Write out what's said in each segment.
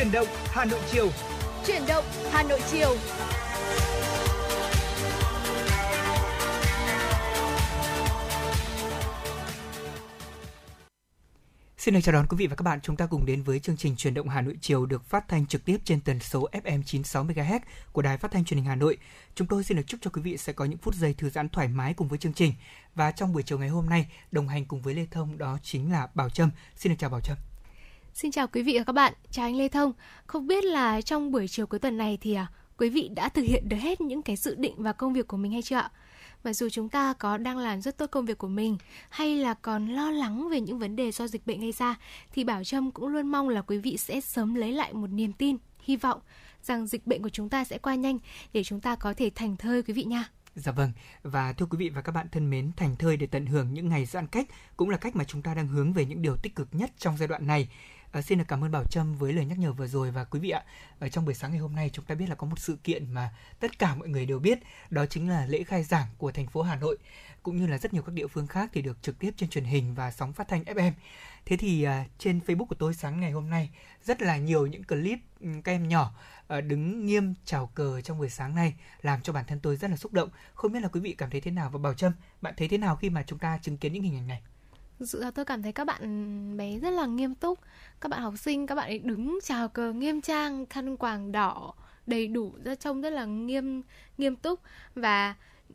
Chuyển động Hà Nội chiều. Chuyển động Hà Nội chiều. Xin được chào đón quý vị và các bạn. Chúng ta cùng đến với chương trình Truyền động Hà Nội chiều được phát thanh trực tiếp trên tần số FM 96 MHz của Đài Phát thanh Truyền hình Hà Nội. Chúng tôi xin được chúc cho quý vị sẽ có những phút giây thư giãn thoải mái cùng với chương trình. Và trong buổi chiều ngày hôm nay, đồng hành cùng với Lê Thông đó chính là Bảo Trâm. Xin được chào Bảo Trâm. Xin chào quý vị và các bạn, chào anh Lê Thông. Không biết là trong buổi chiều cuối tuần này thì à, quý vị đã thực hiện được hết những cái dự định và công việc của mình hay chưa ạ? Và dù chúng ta có đang làm rất tốt công việc của mình hay là còn lo lắng về những vấn đề do dịch bệnh gây ra thì Bảo Trâm cũng luôn mong là quý vị sẽ sớm lấy lại một niềm tin, hy vọng rằng dịch bệnh của chúng ta sẽ qua nhanh để chúng ta có thể thành thơi quý vị nha. Dạ vâng, và thưa quý vị và các bạn thân mến, thành thơi để tận hưởng những ngày giãn cách cũng là cách mà chúng ta đang hướng về những điều tích cực nhất trong giai đoạn này. À, xin được cảm ơn Bảo Trâm với lời nhắc nhở vừa rồi và quý vị ạ. Ở trong buổi sáng ngày hôm nay chúng ta biết là có một sự kiện mà tất cả mọi người đều biết, đó chính là lễ khai giảng của thành phố Hà Nội cũng như là rất nhiều các địa phương khác thì được trực tiếp trên truyền hình và sóng phát thanh FM. Thế thì à, trên Facebook của tôi sáng ngày hôm nay rất là nhiều những clip ừ, các em nhỏ à, đứng nghiêm chào cờ trong buổi sáng nay làm cho bản thân tôi rất là xúc động. Không biết là quý vị cảm thấy thế nào và Bảo Trâm, bạn thấy thế nào khi mà chúng ta chứng kiến những hình ảnh này? Dự sự tôi cảm thấy các bạn bé rất là nghiêm túc. Các bạn học sinh, các bạn ấy đứng chào cờ nghiêm trang, khăn quàng đỏ Đầy đủ, ra trông rất là nghiêm nghiêm túc. Và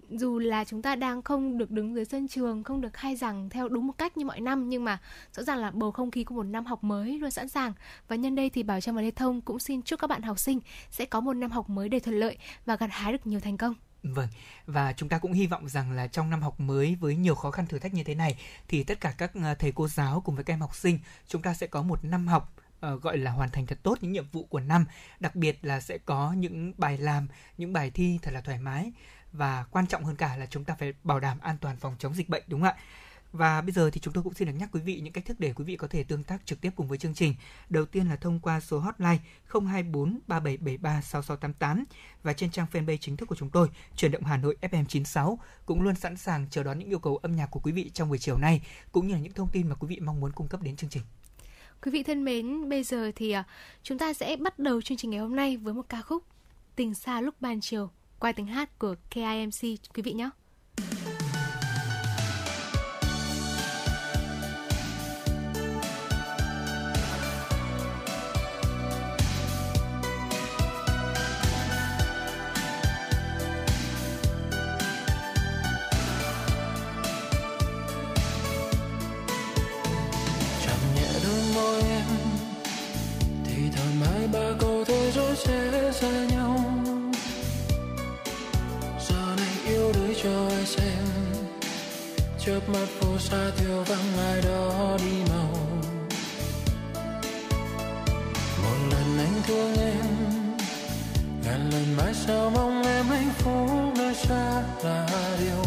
dù là chúng ta đang không được đứng dưới sân trường không được khai giảng theo đúng một cách như mọi năm nhưng mà rõ ràng là bầu không khí của một năm học mới luôn sẵn sàng. Và nhân đây thì bảo trang và lê thông cũng xin chúc các bạn học sinh sẽ có một năm học mới đầy thuận lợi và gặt hái được nhiều thành công. Vâng, và chúng ta cũng hy vọng rằng là trong năm học mới với nhiều khó khăn thử thách như thế này thì tất cả các ờ, thầy cô giáo cùng với các em học sinh chúng ta sẽ có một năm học uh, gọi là hoàn thành thật tốt những nhiệm vụ của năm, đặc biệt là sẽ có những bài làm, những bài thi thật là thoải mái và quan trọng hơn cả là chúng ta phải bảo đảm an toàn phòng chống dịch bệnh đúng không ạ? Và bây giờ thì chúng tôi cũng xin được nhắc quý vị những cách thức để quý vị có thể tương tác trực tiếp cùng với chương trình. Đầu tiên là thông qua số hotline 024 3773 6688 và trên trang fanpage chính thức của chúng tôi, Chuyển động Hà Nội FM96 cũng luôn sẵn sàng chờ đón những yêu cầu âm nhạc của quý vị trong buổi chiều nay cũng như là những thông tin mà quý vị mong muốn cung cấp đến chương trình. Quý vị thân mến, bây giờ thì à, chúng ta sẽ bắt đầu chương trình ngày hôm nay với một ca khúc Tình xa lúc ban chiều qua tiếng hát của KIMC quý vị nhé. Giờ này yêu đối cho ai xem, chớp mắt phố xa thiếu vắng ai đó đi màu. một lần anh thương em ngàn lần mãi sao mong em hạnh phúc nơi xa là điều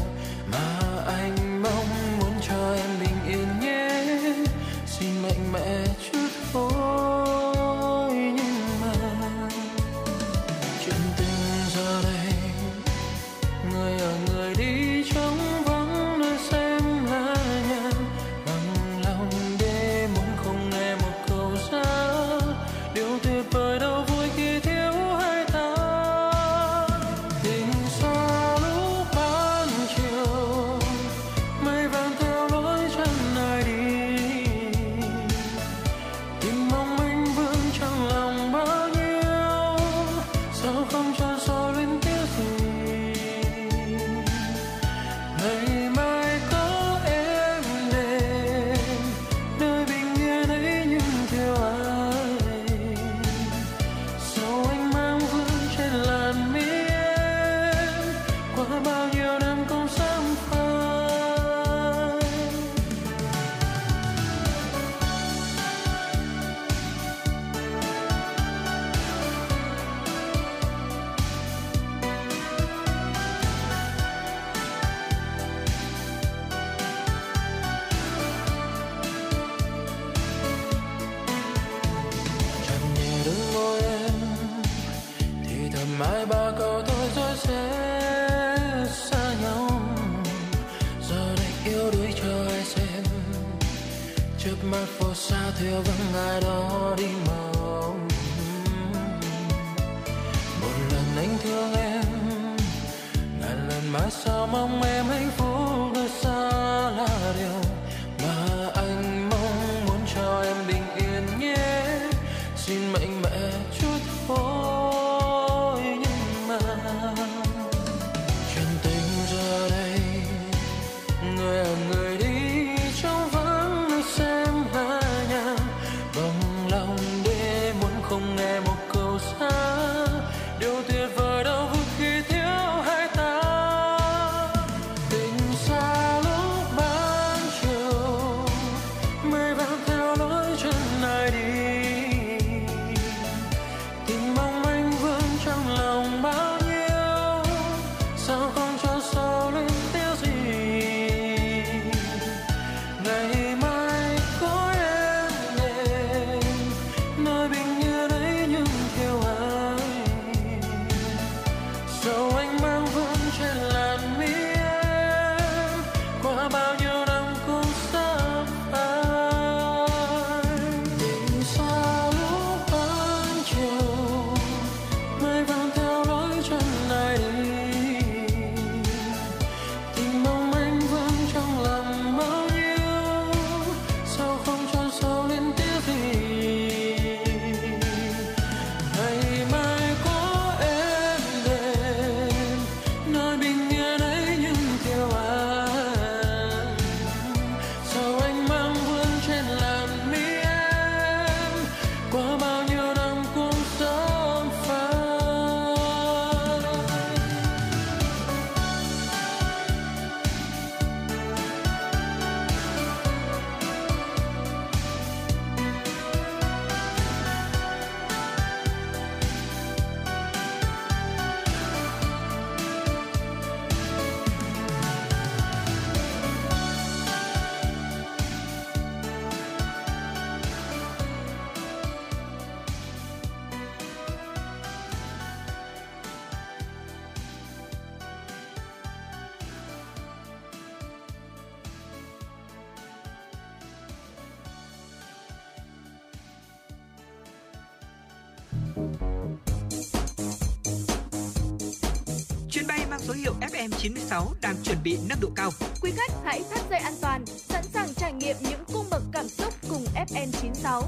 hiệu FM96 đang chuẩn bị nâng độ cao. Quý khách hãy thắt dây an toàn, sẵn sàng trải nghiệm những cung bậc cảm xúc cùng FN96.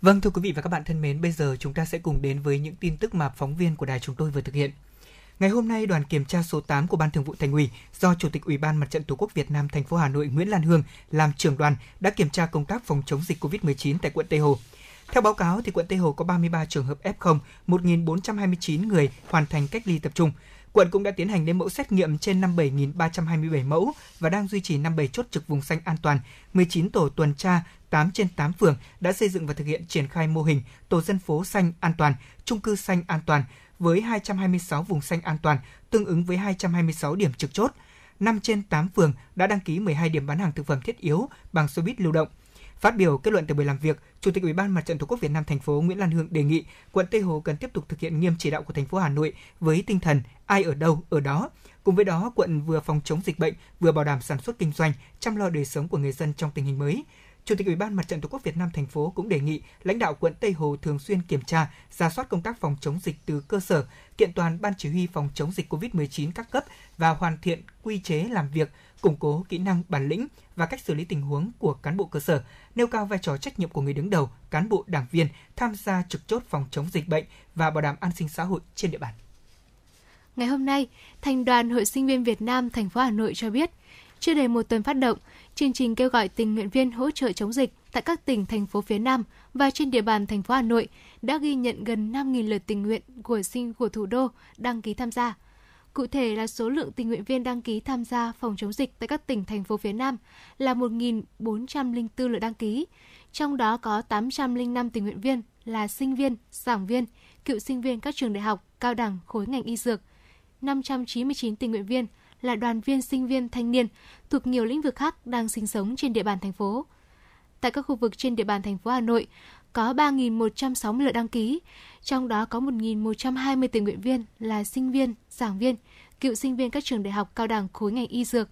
Vâng thưa quý vị và các bạn thân mến, bây giờ chúng ta sẽ cùng đến với những tin tức mà phóng viên của đài chúng tôi vừa thực hiện. Ngày hôm nay, đoàn kiểm tra số 8 của Ban Thường vụ Thành ủy do Chủ tịch Ủy ban Mặt trận Tổ quốc Việt Nam thành phố Hà Nội Nguyễn Lan Hương làm trưởng đoàn đã kiểm tra công tác phòng chống dịch COVID-19 tại quận Tây Hồ. Theo báo cáo, thì quận Tây Hồ có 33 trường hợp F0, 1.429 người hoàn thành cách ly tập trung. Quận cũng đã tiến hành lấy mẫu xét nghiệm trên 57.327 mẫu và đang duy trì 57 chốt trực vùng xanh an toàn, 19 tổ tuần tra, 8 trên 8 phường đã xây dựng và thực hiện triển khai mô hình tổ dân phố xanh an toàn, trung cư xanh an toàn với 226 vùng xanh an toàn, tương ứng với 226 điểm trực chốt. 5 trên 8 phường đã đăng ký 12 điểm bán hàng thực phẩm thiết yếu bằng xe buýt lưu động. Phát biểu kết luận tại buổi làm việc, Chủ tịch Ủy ban Mặt trận Tổ quốc Việt Nam thành phố Nguyễn Lan Hương đề nghị quận Tây Hồ cần tiếp tục thực hiện nghiêm chỉ đạo của thành phố Hà Nội với tinh thần ai ở đâu ở đó. Cùng với đó, quận vừa phòng chống dịch bệnh, vừa bảo đảm sản xuất kinh doanh, chăm lo đời sống của người dân trong tình hình mới. Chủ tịch Ủy ban Mặt trận Tổ quốc Việt Nam thành phố cũng đề nghị lãnh đạo quận Tây Hồ thường xuyên kiểm tra, ra soát công tác phòng chống dịch từ cơ sở, kiện toàn ban chỉ huy phòng chống dịch COVID-19 các cấp và hoàn thiện quy chế làm việc, củng cố kỹ năng bản lĩnh và cách xử lý tình huống của cán bộ cơ sở, nêu cao vai trò trách nhiệm của người đứng đầu, cán bộ đảng viên tham gia trực chốt phòng chống dịch bệnh và bảo đảm an sinh xã hội trên địa bàn. Ngày hôm nay, Thành đoàn Hội Sinh viên Việt Nam thành phố Hà Nội cho biết, chưa đầy một tuần phát động, chương trình kêu gọi tình nguyện viên hỗ trợ chống dịch tại các tỉnh, thành phố phía Nam và trên địa bàn thành phố Hà Nội đã ghi nhận gần 5.000 lượt tình nguyện của sinh của thủ đô đăng ký tham gia. Cụ thể là số lượng tình nguyện viên đăng ký tham gia phòng chống dịch tại các tỉnh, thành phố phía Nam là 1.404 lượt đăng ký, trong đó có 805 tình nguyện viên là sinh viên, giảng viên, cựu sinh viên các trường đại học, cao đẳng, khối ngành y dược, 599 tình nguyện viên là đoàn viên sinh viên thanh niên thuộc nhiều lĩnh vực khác đang sinh sống trên địa bàn thành phố. Tại các khu vực trên địa bàn thành phố Hà Nội có 3.160 lượt đăng ký, trong đó có 1.120 tình nguyện viên là sinh viên, giảng viên, cựu sinh viên các trường đại học cao đẳng khối ngành y dược,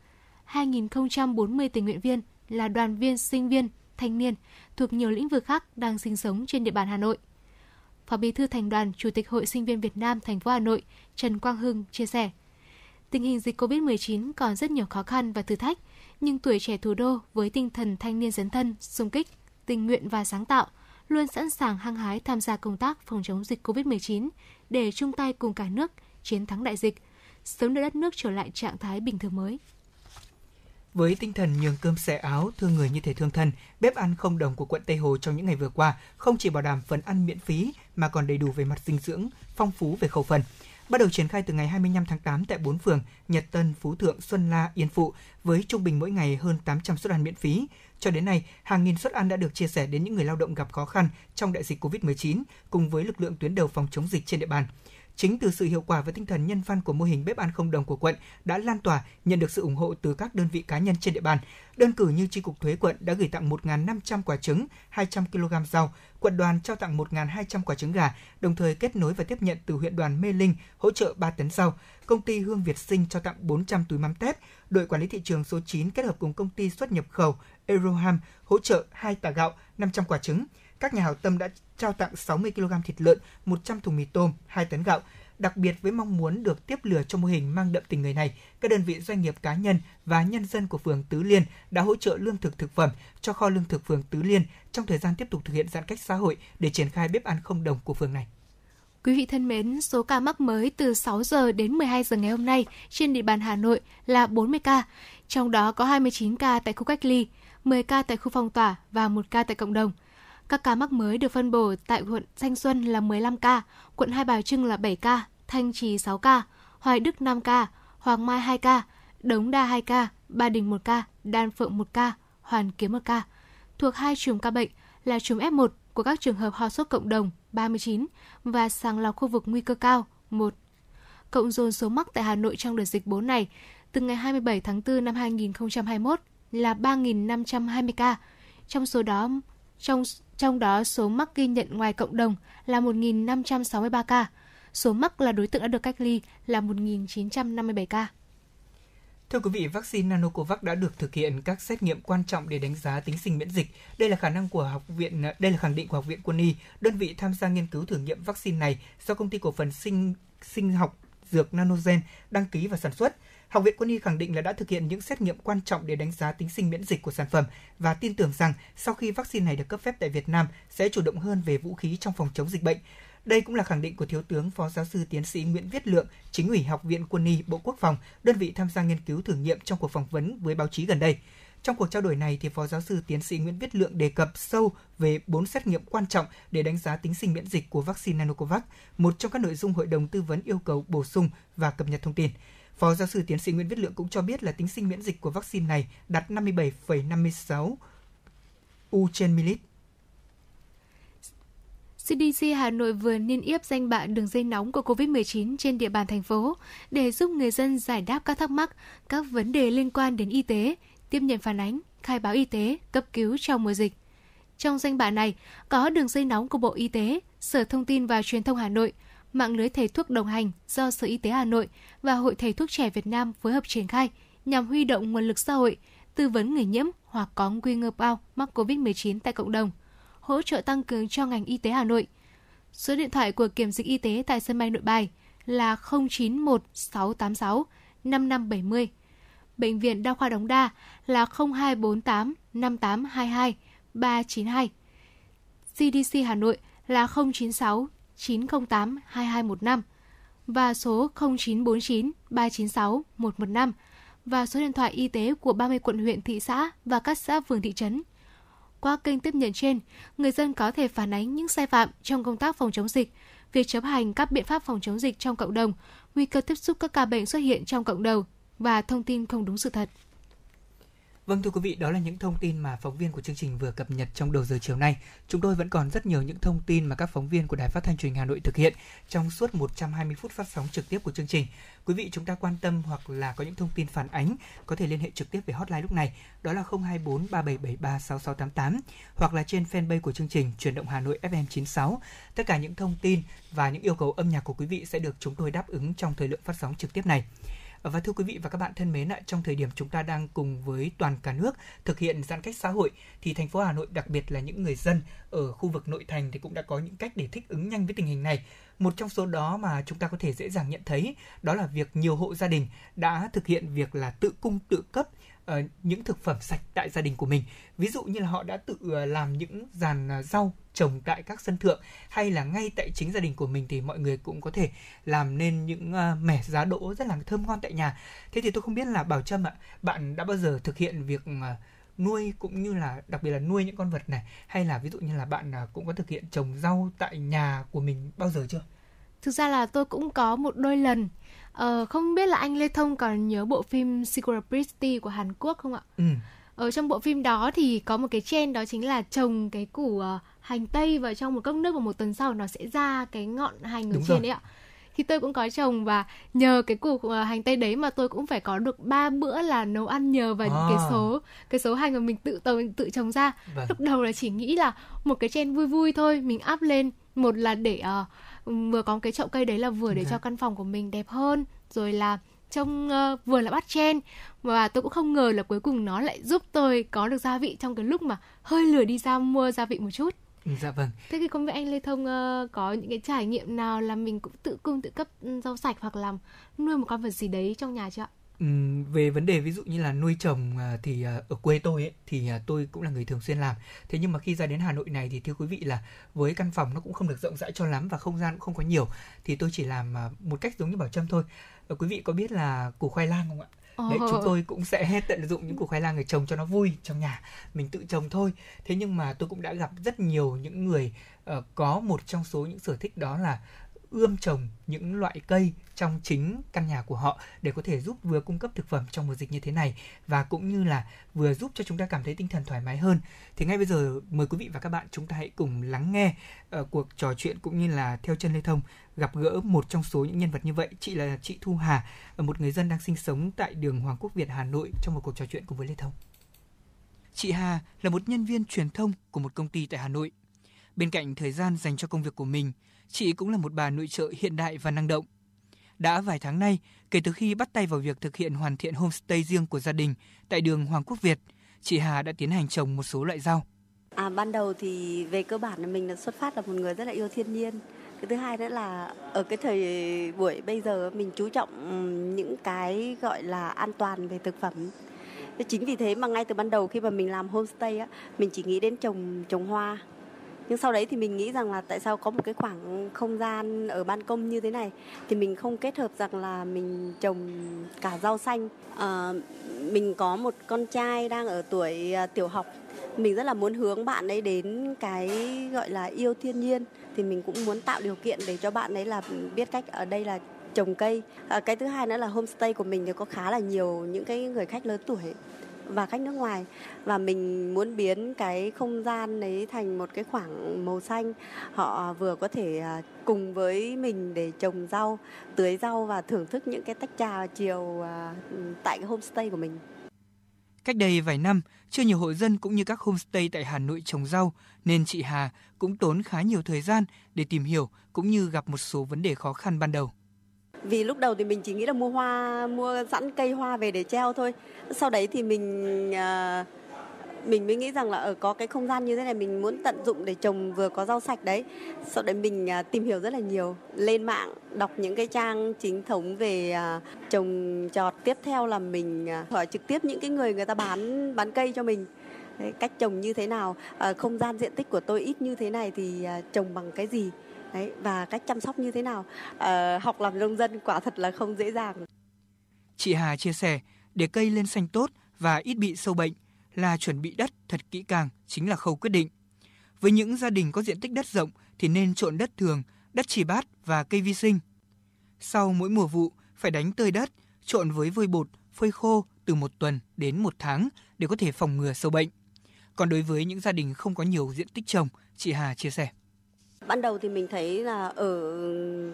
2.040 tình nguyện viên là đoàn viên sinh viên thanh niên thuộc nhiều lĩnh vực khác đang sinh sống trên địa bàn Hà Nội. Phó Bí thư Thành đoàn, Chủ tịch Hội Sinh viên Việt Nam thành phố Hà Nội Trần Quang Hưng chia sẻ: Tình hình dịch COVID-19 còn rất nhiều khó khăn và thử thách, nhưng tuổi trẻ thủ đô với tinh thần thanh niên dấn thân, xung kích, tình nguyện và sáng tạo luôn sẵn sàng hăng hái tham gia công tác phòng chống dịch COVID-19 để chung tay cùng cả nước chiến thắng đại dịch, sớm đưa đất nước trở lại trạng thái bình thường mới. Với tinh thần nhường cơm xẻ áo, thương người như thể thương thân, bếp ăn không đồng của quận Tây Hồ trong những ngày vừa qua không chỉ bảo đảm phần ăn miễn phí mà còn đầy đủ về mặt dinh dưỡng, phong phú về khẩu phần. Bắt đầu triển khai từ ngày 25 tháng 8 tại 4 phường Nhật Tân, Phú Thượng, Xuân La, Yên Phụ với trung bình mỗi ngày hơn 800 suất ăn miễn phí. Cho đến nay, hàng nghìn suất ăn đã được chia sẻ đến những người lao động gặp khó khăn trong đại dịch COVID-19 cùng với lực lượng tuyến đầu phòng chống dịch trên địa bàn. Chính từ sự hiệu quả và tinh thần nhân văn của mô hình bếp ăn không đồng của quận đã lan tỏa, nhận được sự ủng hộ từ các đơn vị cá nhân trên địa bàn. Đơn cử như tri cục Thuế quận đã gửi tặng 1.500 quả trứng, 200 kg rau, quận đoàn trao tặng 1.200 quả trứng gà, đồng thời kết nối và tiếp nhận từ huyện đoàn Mê Linh hỗ trợ 3 tấn rau. Công ty Hương Việt Sinh cho tặng 400 túi mắm tép. Đội quản lý thị trường số 9 kết hợp cùng công ty xuất nhập khẩu Euroham hỗ trợ 2 tạ gạo, 500 quả trứng các nhà hảo tâm đã trao tặng 60 kg thịt lợn, 100 thùng mì tôm, 2 tấn gạo. Đặc biệt với mong muốn được tiếp lửa cho mô hình mang đậm tình người này, các đơn vị doanh nghiệp cá nhân và nhân dân của phường Tứ Liên đã hỗ trợ lương thực thực phẩm cho kho lương thực phường Tứ Liên trong thời gian tiếp tục thực hiện giãn cách xã hội để triển khai bếp ăn không đồng của phường này. Quý vị thân mến, số ca mắc mới từ 6 giờ đến 12 giờ ngày hôm nay trên địa bàn Hà Nội là 40 ca, trong đó có 29 ca tại khu cách ly, 10 ca tại khu phong tỏa và 1 ca tại cộng đồng – các ca mắc mới được phân bổ tại quận Thanh Xuân là 15 ca, quận Hai Bà Trưng là 7 ca, Thanh Trì 6 ca, Hoài Đức 5 ca, Hoàng Mai 2 ca, Đống Đa 2 ca, Ba Đình 1 ca, Đan Phượng 1 ca, Hoàn Kiếm 1 ca. Thuộc hai chùm ca bệnh là chùm F1 của các trường hợp ho sốt cộng đồng 39 và sàng lọc khu vực nguy cơ cao 1. Cộng dồn số mắc tại Hà Nội trong đợt dịch 4 này từ ngày 27 tháng 4 năm 2021 là 3.520 ca. Trong số đó, trong trong đó số mắc ghi nhận ngoài cộng đồng là 1.563 ca. Số mắc là đối tượng đã được cách ly là 1.957 ca. Thưa quý vị, vaccine Nanocovax đã được thực hiện các xét nghiệm quan trọng để đánh giá tính sinh miễn dịch. Đây là khả năng của học viện, đây là khẳng định của học viện Quân y, đơn vị tham gia nghiên cứu thử nghiệm vaccine này do công ty cổ phần sinh sinh học dược Nanogen đăng ký và sản xuất. Học viện Quân y khẳng định là đã thực hiện những xét nghiệm quan trọng để đánh giá tính sinh miễn dịch của sản phẩm và tin tưởng rằng sau khi vaccine này được cấp phép tại Việt Nam sẽ chủ động hơn về vũ khí trong phòng chống dịch bệnh. Đây cũng là khẳng định của Thiếu tướng Phó Giáo sư Tiến sĩ Nguyễn Viết Lượng, Chính ủy Học viện Quân y Bộ Quốc phòng, đơn vị tham gia nghiên cứu thử nghiệm trong cuộc phỏng vấn với báo chí gần đây. Trong cuộc trao đổi này, thì Phó Giáo sư Tiến sĩ Nguyễn Viết Lượng đề cập sâu về bốn xét nghiệm quan trọng để đánh giá tính sinh miễn dịch của vaccine Nanocovax, một trong các nội dung Hội đồng Tư vấn yêu cầu bổ sung và cập nhật thông tin. Phó giáo sư tiến sĩ Nguyễn Viết Lượng cũng cho biết là tính sinh miễn dịch của vaccine này đạt 57,56 U trên ml. CDC Hà Nội vừa niêm yếp danh bạ đường dây nóng của COVID-19 trên địa bàn thành phố để giúp người dân giải đáp các thắc mắc, các vấn đề liên quan đến y tế, tiếp nhận phản ánh, khai báo y tế, cấp cứu trong mùa dịch. Trong danh bạ này có đường dây nóng của Bộ Y tế, Sở Thông tin và Truyền thông Hà Nội – mạng lưới thầy thuốc đồng hành do Sở Y tế Hà Nội và Hội Thầy thuốc trẻ Việt Nam phối hợp triển khai nhằm huy động nguồn lực xã hội, tư vấn người nhiễm hoặc có nguy cơ bao mắc COVID-19 tại cộng đồng, hỗ trợ tăng cường cho ngành y tế Hà Nội. Số điện thoại của kiểm dịch y tế tại sân bay Nội Bài là 091 686 5570. Bệnh viện Đa khoa Đống Đa là 0248 5822 392. CDC Hà Nội là 096 908 2215 và số 0949 396 115 và số điện thoại y tế của 30 quận huyện thị xã và các xã phường thị trấn. Qua kênh tiếp nhận trên, người dân có thể phản ánh những sai phạm trong công tác phòng chống dịch, việc chấp hành các biện pháp phòng chống dịch trong cộng đồng, nguy cơ tiếp xúc các ca bệnh xuất hiện trong cộng đồng và thông tin không đúng sự thật. Vâng thưa quý vị, đó là những thông tin mà phóng viên của chương trình vừa cập nhật trong đầu giờ chiều nay. Chúng tôi vẫn còn rất nhiều những thông tin mà các phóng viên của Đài Phát thanh Truyền hình Hà Nội thực hiện trong suốt 120 phút phát sóng trực tiếp của chương trình. Quý vị chúng ta quan tâm hoặc là có những thông tin phản ánh có thể liên hệ trực tiếp về hotline lúc này, đó là 024 3773 6688 hoặc là trên fanpage của chương trình Truyền động Hà Nội FM 96. Tất cả những thông tin và những yêu cầu âm nhạc của quý vị sẽ được chúng tôi đáp ứng trong thời lượng phát sóng trực tiếp này. Ờ, và thưa quý vị và các bạn thân mến ạ, trong thời điểm chúng ta đang cùng với toàn cả nước thực hiện giãn cách xã hội thì thành phố Hà Nội đặc biệt là những người dân ở khu vực nội thành thì cũng đã có những cách để thích ứng nhanh với tình hình này. Một trong số đó mà chúng ta có thể dễ dàng nhận thấy đó là việc nhiều hộ gia đình đã thực hiện việc là tự cung tự cấp uh, những thực phẩm sạch tại gia đình của mình. Ví dụ như là họ đã tự uh, làm những dàn uh, rau trồng tại các sân thượng hay là ngay tại chính gia đình của mình thì mọi người cũng có thể làm nên những uh, mẻ giá đỗ rất là thơm ngon tại nhà. Thế thì tôi không biết là Bảo Trâm ạ, bạn đã bao giờ thực hiện việc uh, nuôi cũng như là đặc biệt là nuôi những con vật này hay là ví dụ như là bạn cũng có thực hiện trồng rau tại nhà của mình bao giờ chưa? Thực ra là tôi cũng có một đôi lần Ờ, không biết là anh Lê Thông còn nhớ bộ phim Secret Pretty của Hàn Quốc không ạ? Ừ. Ở trong bộ phim đó thì có một cái trend đó chính là trồng cái củ uh, hành tây vào trong một cốc nước và một tuần sau nó sẽ ra cái ngọn hành ở Đúng trên rồi. đấy ạ. Thì tôi cũng có trồng và nhờ cái củ uh, hành tây đấy mà tôi cũng phải có được ba bữa là nấu ăn nhờ vào à. cái số cái số hành mà mình tự tự, tự trồng ra. Vâng. Lúc đầu là chỉ nghĩ là một cái trend vui vui thôi, mình áp lên một là để uh, vừa có cái chậu cây đấy là vừa để dạ. cho căn phòng của mình đẹp hơn rồi là trông uh, vừa là bắt chen. Và tôi cũng không ngờ là cuối cùng nó lại giúp tôi có được gia vị trong cái lúc mà hơi lười đi ra mua gia vị một chút. Dạ vâng. Thế thì không biết anh lê thông uh, có những cái trải nghiệm nào là mình cũng tự cung tự cấp rau sạch hoặc làm nuôi một con vật gì đấy trong nhà chưa ạ về vấn đề ví dụ như là nuôi trồng à, thì à, ở quê tôi ấy, thì à, tôi cũng là người thường xuyên làm. Thế nhưng mà khi ra đến Hà Nội này thì thưa quý vị là với căn phòng nó cũng không được rộng rãi cho lắm và không gian cũng không có nhiều thì tôi chỉ làm một cách giống như bảo trâm thôi. Ờ, quý vị có biết là củ khoai lang không ạ? Đấy, chúng tôi cũng sẽ tận dụng những củ khoai lang để trồng cho nó vui trong nhà mình tự trồng thôi. Thế nhưng mà tôi cũng đã gặp rất nhiều những người uh, có một trong số những sở thích đó là ươm trồng những loại cây trong chính căn nhà của họ để có thể giúp vừa cung cấp thực phẩm trong mùa dịch như thế này và cũng như là vừa giúp cho chúng ta cảm thấy tinh thần thoải mái hơn. Thì ngay bây giờ mời quý vị và các bạn chúng ta hãy cùng lắng nghe uh, cuộc trò chuyện cũng như là theo chân Lê Thông gặp gỡ một trong số những nhân vật như vậy. Chị là chị Thu Hà, ờ, một người dân đang sinh sống tại đường Hoàng Quốc Việt Hà Nội trong một cuộc trò chuyện cùng với Lê Thông. Chị Hà là một nhân viên truyền thông của một công ty tại Hà Nội. Bên cạnh thời gian dành cho công việc của mình, chị cũng là một bà nội trợ hiện đại và năng động. Đã vài tháng nay, kể từ khi bắt tay vào việc thực hiện hoàn thiện homestay riêng của gia đình tại đường Hoàng Quốc Việt, chị Hà đã tiến hành trồng một số loại rau. À, ban đầu thì về cơ bản là mình là xuất phát là một người rất là yêu thiên nhiên. Cái thứ hai nữa là ở cái thời buổi bây giờ mình chú trọng những cái gọi là an toàn về thực phẩm. Chính vì thế mà ngay từ ban đầu khi mà mình làm homestay á, mình chỉ nghĩ đến trồng trồng hoa nhưng sau đấy thì mình nghĩ rằng là tại sao có một cái khoảng không gian ở ban công như thế này? Thì mình không kết hợp rằng là mình trồng cả rau xanh. À, mình có một con trai đang ở tuổi à, tiểu học. Mình rất là muốn hướng bạn ấy đến cái gọi là yêu thiên nhiên. Thì mình cũng muốn tạo điều kiện để cho bạn ấy là biết cách ở đây là trồng cây. À, cái thứ hai nữa là homestay của mình thì có khá là nhiều những cái người khách lớn tuổi và khách nước ngoài. Và mình muốn biến cái không gian đấy thành một cái khoảng màu xanh. Họ vừa có thể à, cùng với mình để trồng rau tưới rau và thưởng thức những cái tách trà chiều à, tại cái homestay của mình. Cách đây vài năm, chưa nhiều hộ dân cũng như các homestay tại Hà Nội trồng rau, nên chị Hà cũng tốn khá nhiều thời gian để tìm hiểu cũng như gặp một số vấn đề khó khăn ban đầu. Vì lúc đầu thì mình chỉ nghĩ là mua hoa, mua sẵn cây hoa về để treo thôi. Sau đấy thì mình à, mình mới nghĩ rằng là ở có cái không gian như thế này mình muốn tận dụng để trồng vừa có rau sạch đấy. Sau đấy mình à, tìm hiểu rất là nhiều, lên mạng đọc những cái trang chính thống về à, trồng trọt. Tiếp theo là mình hỏi trực tiếp những cái người người ta bán bán cây cho mình. Cách trồng như thế nào, ờ, không gian diện tích của tôi ít như thế này thì trồng bằng cái gì Đấy, và cách chăm sóc như thế nào. À, học làm nông dân quả thật là không dễ dàng. Chị Hà chia sẻ, để cây lên xanh tốt và ít bị sâu bệnh là chuẩn bị đất thật kỹ càng chính là khâu quyết định. Với những gia đình có diện tích đất rộng thì nên trộn đất thường, đất chỉ bát và cây vi sinh. Sau mỗi mùa vụ phải đánh tơi đất, trộn với vôi bột, phơi khô từ một tuần đến một tháng để có thể phòng ngừa sâu bệnh. Còn đối với những gia đình không có nhiều diện tích trồng, chị Hà chia sẻ. Ban đầu thì mình thấy là ở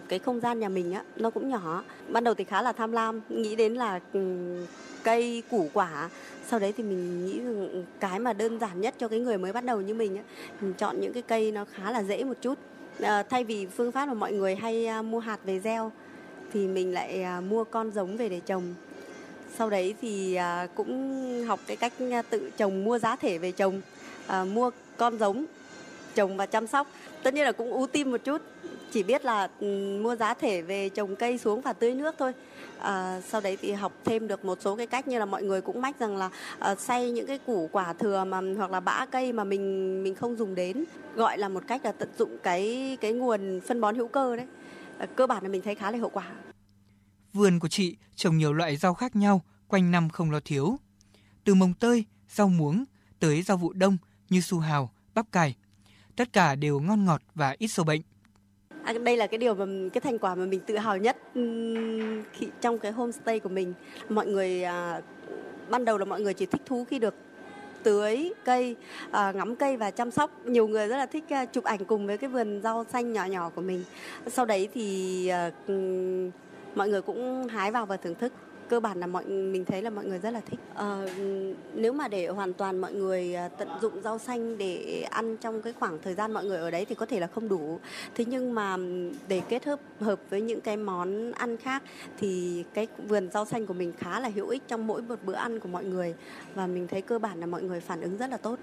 cái không gian nhà mình á nó cũng nhỏ. Ban đầu thì khá là tham lam, nghĩ đến là ừ, cây củ quả. Sau đấy thì mình nghĩ cái mà đơn giản nhất cho cái người mới bắt đầu như mình á, mình chọn những cái cây nó khá là dễ một chút. À, thay vì phương pháp mà mọi người hay à, mua hạt về gieo thì mình lại à, mua con giống về để trồng sau đấy thì à, cũng học cái cách tự trồng mua giá thể về trồng à, mua con giống trồng và chăm sóc tất nhiên là cũng ưu tim một chút chỉ biết là ừ, mua giá thể về trồng cây xuống và tưới nước thôi à, sau đấy thì học thêm được một số cái cách như là mọi người cũng mách rằng là à, xay những cái củ quả thừa mà hoặc là bã cây mà mình mình không dùng đến gọi là một cách là tận dụng cái cái nguồn phân bón hữu cơ đấy à, cơ bản là mình thấy khá là hiệu quả Vườn của chị trồng nhiều loại rau khác nhau, quanh năm không lo thiếu. Từ mồng tơi, rau muống tới rau vụ đông như su hào, bắp cải. Tất cả đều ngon ngọt và ít sâu bệnh. À, đây là cái điều mà cái thành quả mà mình tự hào nhất khi trong cái homestay của mình. Mọi người à, ban đầu là mọi người chỉ thích thú khi được tưới cây, à, ngắm cây và chăm sóc. Nhiều người rất là thích à, chụp ảnh cùng với cái vườn rau xanh nhỏ nhỏ của mình. Sau đấy thì à, mọi người cũng hái vào và thưởng thức cơ bản là mọi mình thấy là mọi người rất là thích. À, nếu mà để hoàn toàn mọi người à, tận dụng rau xanh để ăn trong cái khoảng thời gian mọi người ở đấy thì có thể là không đủ. Thế nhưng mà để kết hợp hợp với những cái món ăn khác thì cái vườn rau xanh của mình khá là hữu ích trong mỗi một bữa ăn của mọi người. Và mình thấy cơ bản là mọi người phản ứng rất là tốt.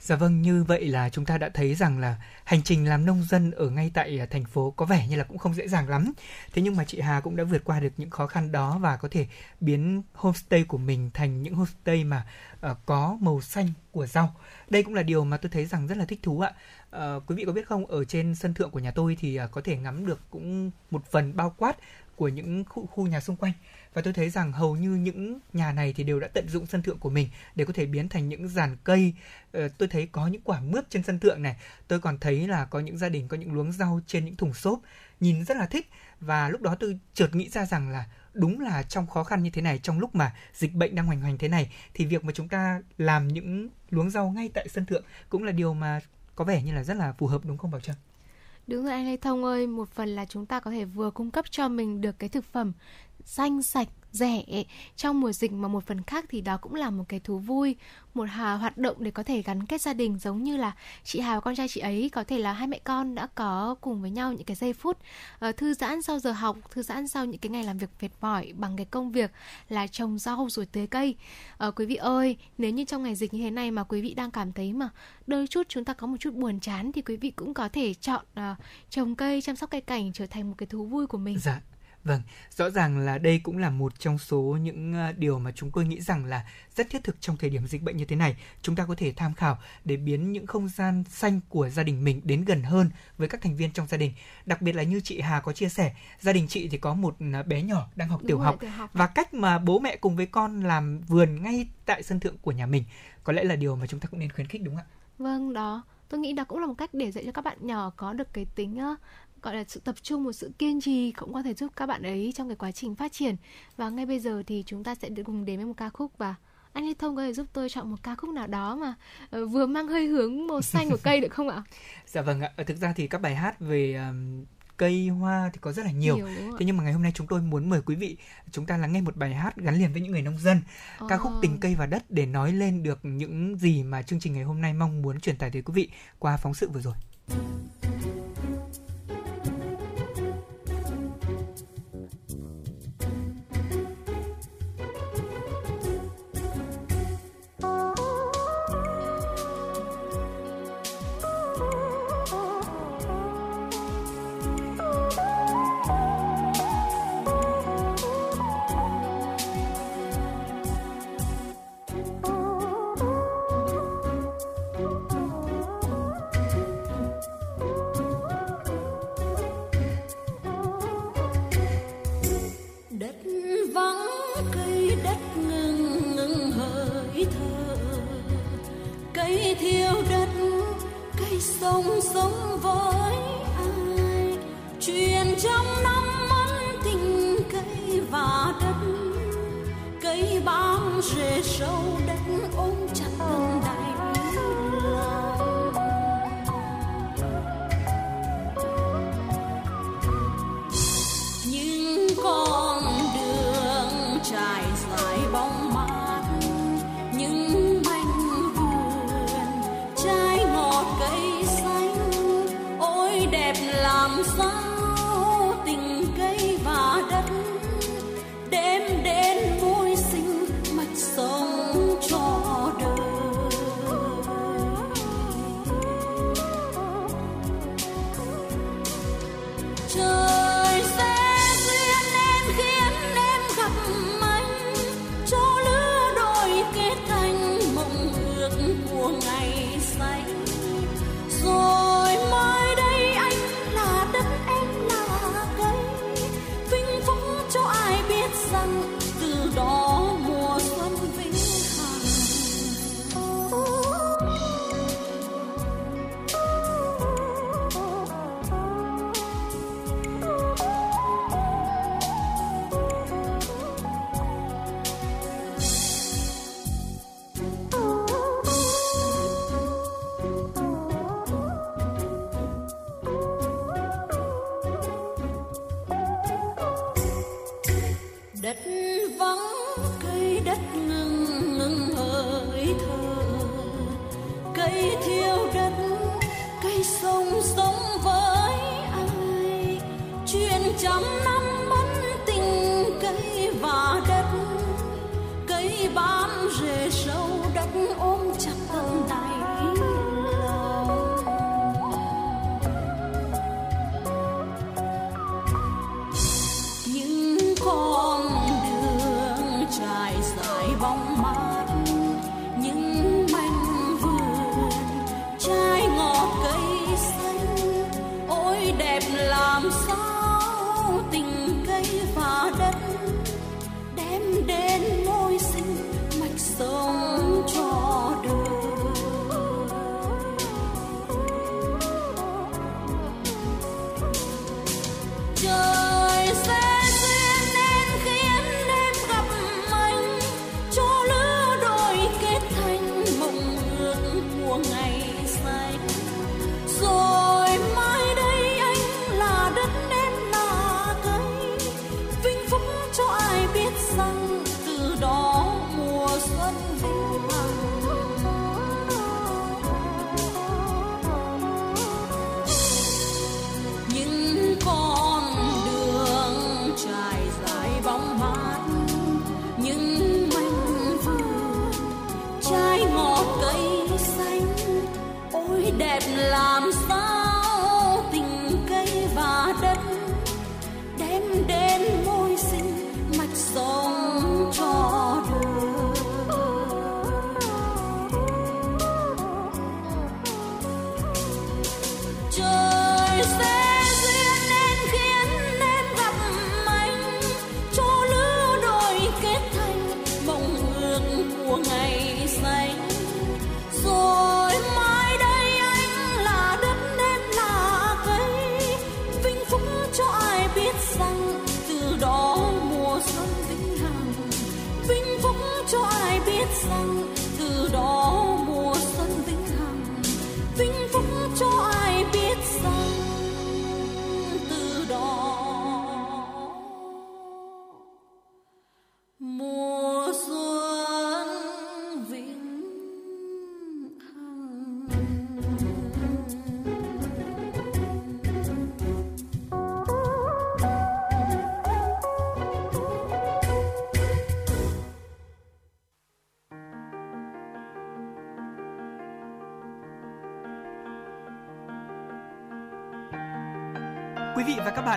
Dạ vâng, như vậy là chúng ta đã thấy rằng là hành trình làm nông dân ở ngay tại à, thành phố có vẻ như là cũng không dễ dàng lắm. Thế nhưng mà chị Hà cũng đã vượt qua được những khó khăn đó và có thể biến homestay của mình thành những homestay mà uh, có màu xanh của rau. Đây cũng là điều mà tôi thấy rằng rất là thích thú ạ. Uh, quý vị có biết không, ở trên sân thượng của nhà tôi thì uh, có thể ngắm được cũng một phần bao quát của những khu, khu nhà xung quanh và tôi thấy rằng hầu như những nhà này thì đều đã tận dụng sân thượng của mình để có thể biến thành những giàn cây. Ờ, tôi thấy có những quả mướp trên sân thượng này. Tôi còn thấy là có những gia đình có những luống rau trên những thùng xốp. Nhìn rất là thích. Và lúc đó tôi chợt nghĩ ra rằng là đúng là trong khó khăn như thế này trong lúc mà dịch bệnh đang hoành hành thế này thì việc mà chúng ta làm những luống rau ngay tại sân thượng cũng là điều mà có vẻ như là rất là phù hợp đúng không Bảo Trâm? Đúng rồi anh Lê Thông ơi, một phần là chúng ta có thể vừa cung cấp cho mình được cái thực phẩm xanh sạch rẻ. Trong mùa dịch mà một phần khác thì đó cũng là một cái thú vui. Một hà hoạt động để có thể gắn kết gia đình giống như là chị Hà và con trai chị ấy. Có thể là hai mẹ con đã có cùng với nhau những cái giây phút uh, thư giãn sau giờ học thư giãn sau những cái ngày làm việc mệt mỏi bằng cái công việc là trồng rau rồi tưới cây. Uh, quý vị ơi nếu như trong ngày dịch như thế này mà quý vị đang cảm thấy mà đôi chút chúng ta có một chút buồn chán thì quý vị cũng có thể chọn uh, trồng cây chăm sóc cây cảnh trở thành một cái thú vui của mình. Dạ. Vâng, rõ ràng là đây cũng là một trong số những ờ, điều mà chúng tôi nghĩ rằng là rất thiết thực trong thời điểm dịch bệnh như thế này. Chúng ta có thể tham khảo để biến những không gian xanh của gia đình mình đến gần hơn với các thành viên trong gia đình. Đặc biệt là như chị Hà có chia sẻ, gia đình chị thì có một ờ, bé nhỏ đang học Đúng tiểu rồi, học tiểu học. và cách mà bố mẹ cùng với con làm vườn ngay tại sân thượng của nhà mình có lẽ là điều mà chúng ta cũng nên khuyến khích đúng không ạ? Vâng đó, tôi nghĩ đó cũng là một cách để dạy cho các bạn nhỏ có được cái tính gọi là sự tập trung một sự kiên trì cũng có thể giúp các bạn ấy trong cái quá trình phát triển. Và ngay bây giờ thì chúng ta sẽ được cùng đến với một ca khúc và anh Lê Thông có thể giúp tôi chọn một ca khúc nào đó mà ờ, vừa mang hơi hướng màu xanh của cây được không ạ? Dạ vâng ạ, Ờ, thực ra thì các bài hát về ờm, cây hoa thì có rất là nhiều. ạ? Thế nhưng mà ngày hôm nay chúng tôi muốn mời quý vị chúng ta lắng nghe một bài hát gắn liền với những người nông dân, ca khúc Ờ. Tình cây và đất để nói lên được những gì mà chương trình ngày hôm nay mong muốn truyền tải tới quý vị qua phóng sự vừa rồi. show. Sâu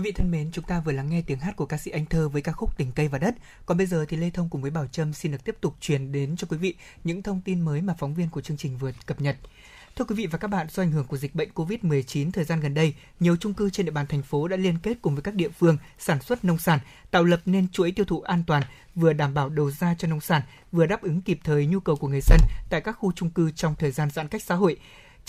Quý vị thân mến, chúng ta vừa lắng nghe tiếng hát của ca sĩ Anh Thơ với ca khúc Tình cây và đất. Còn bây giờ thì Lê Thông cùng với Bảo Trâm xin được tiếp tục truyền đến cho quý vị những thông tin mới mà phóng viên của chương trình vừa cập nhật. Thưa quý vị và các bạn, do ảnh hưởng của dịch bệnh COVID-19 thời gian gần đây, nhiều chung cư trên địa bàn thành phố đã liên kết cùng với các địa phương sản xuất nông sản, tạo lập nên chuỗi tiêu thụ an toàn, vừa đảm bảo đầu ra cho nông sản, vừa đáp ứng kịp thời nhu cầu của người dân tại các khu chung cư trong thời gian giãn cách xã hội.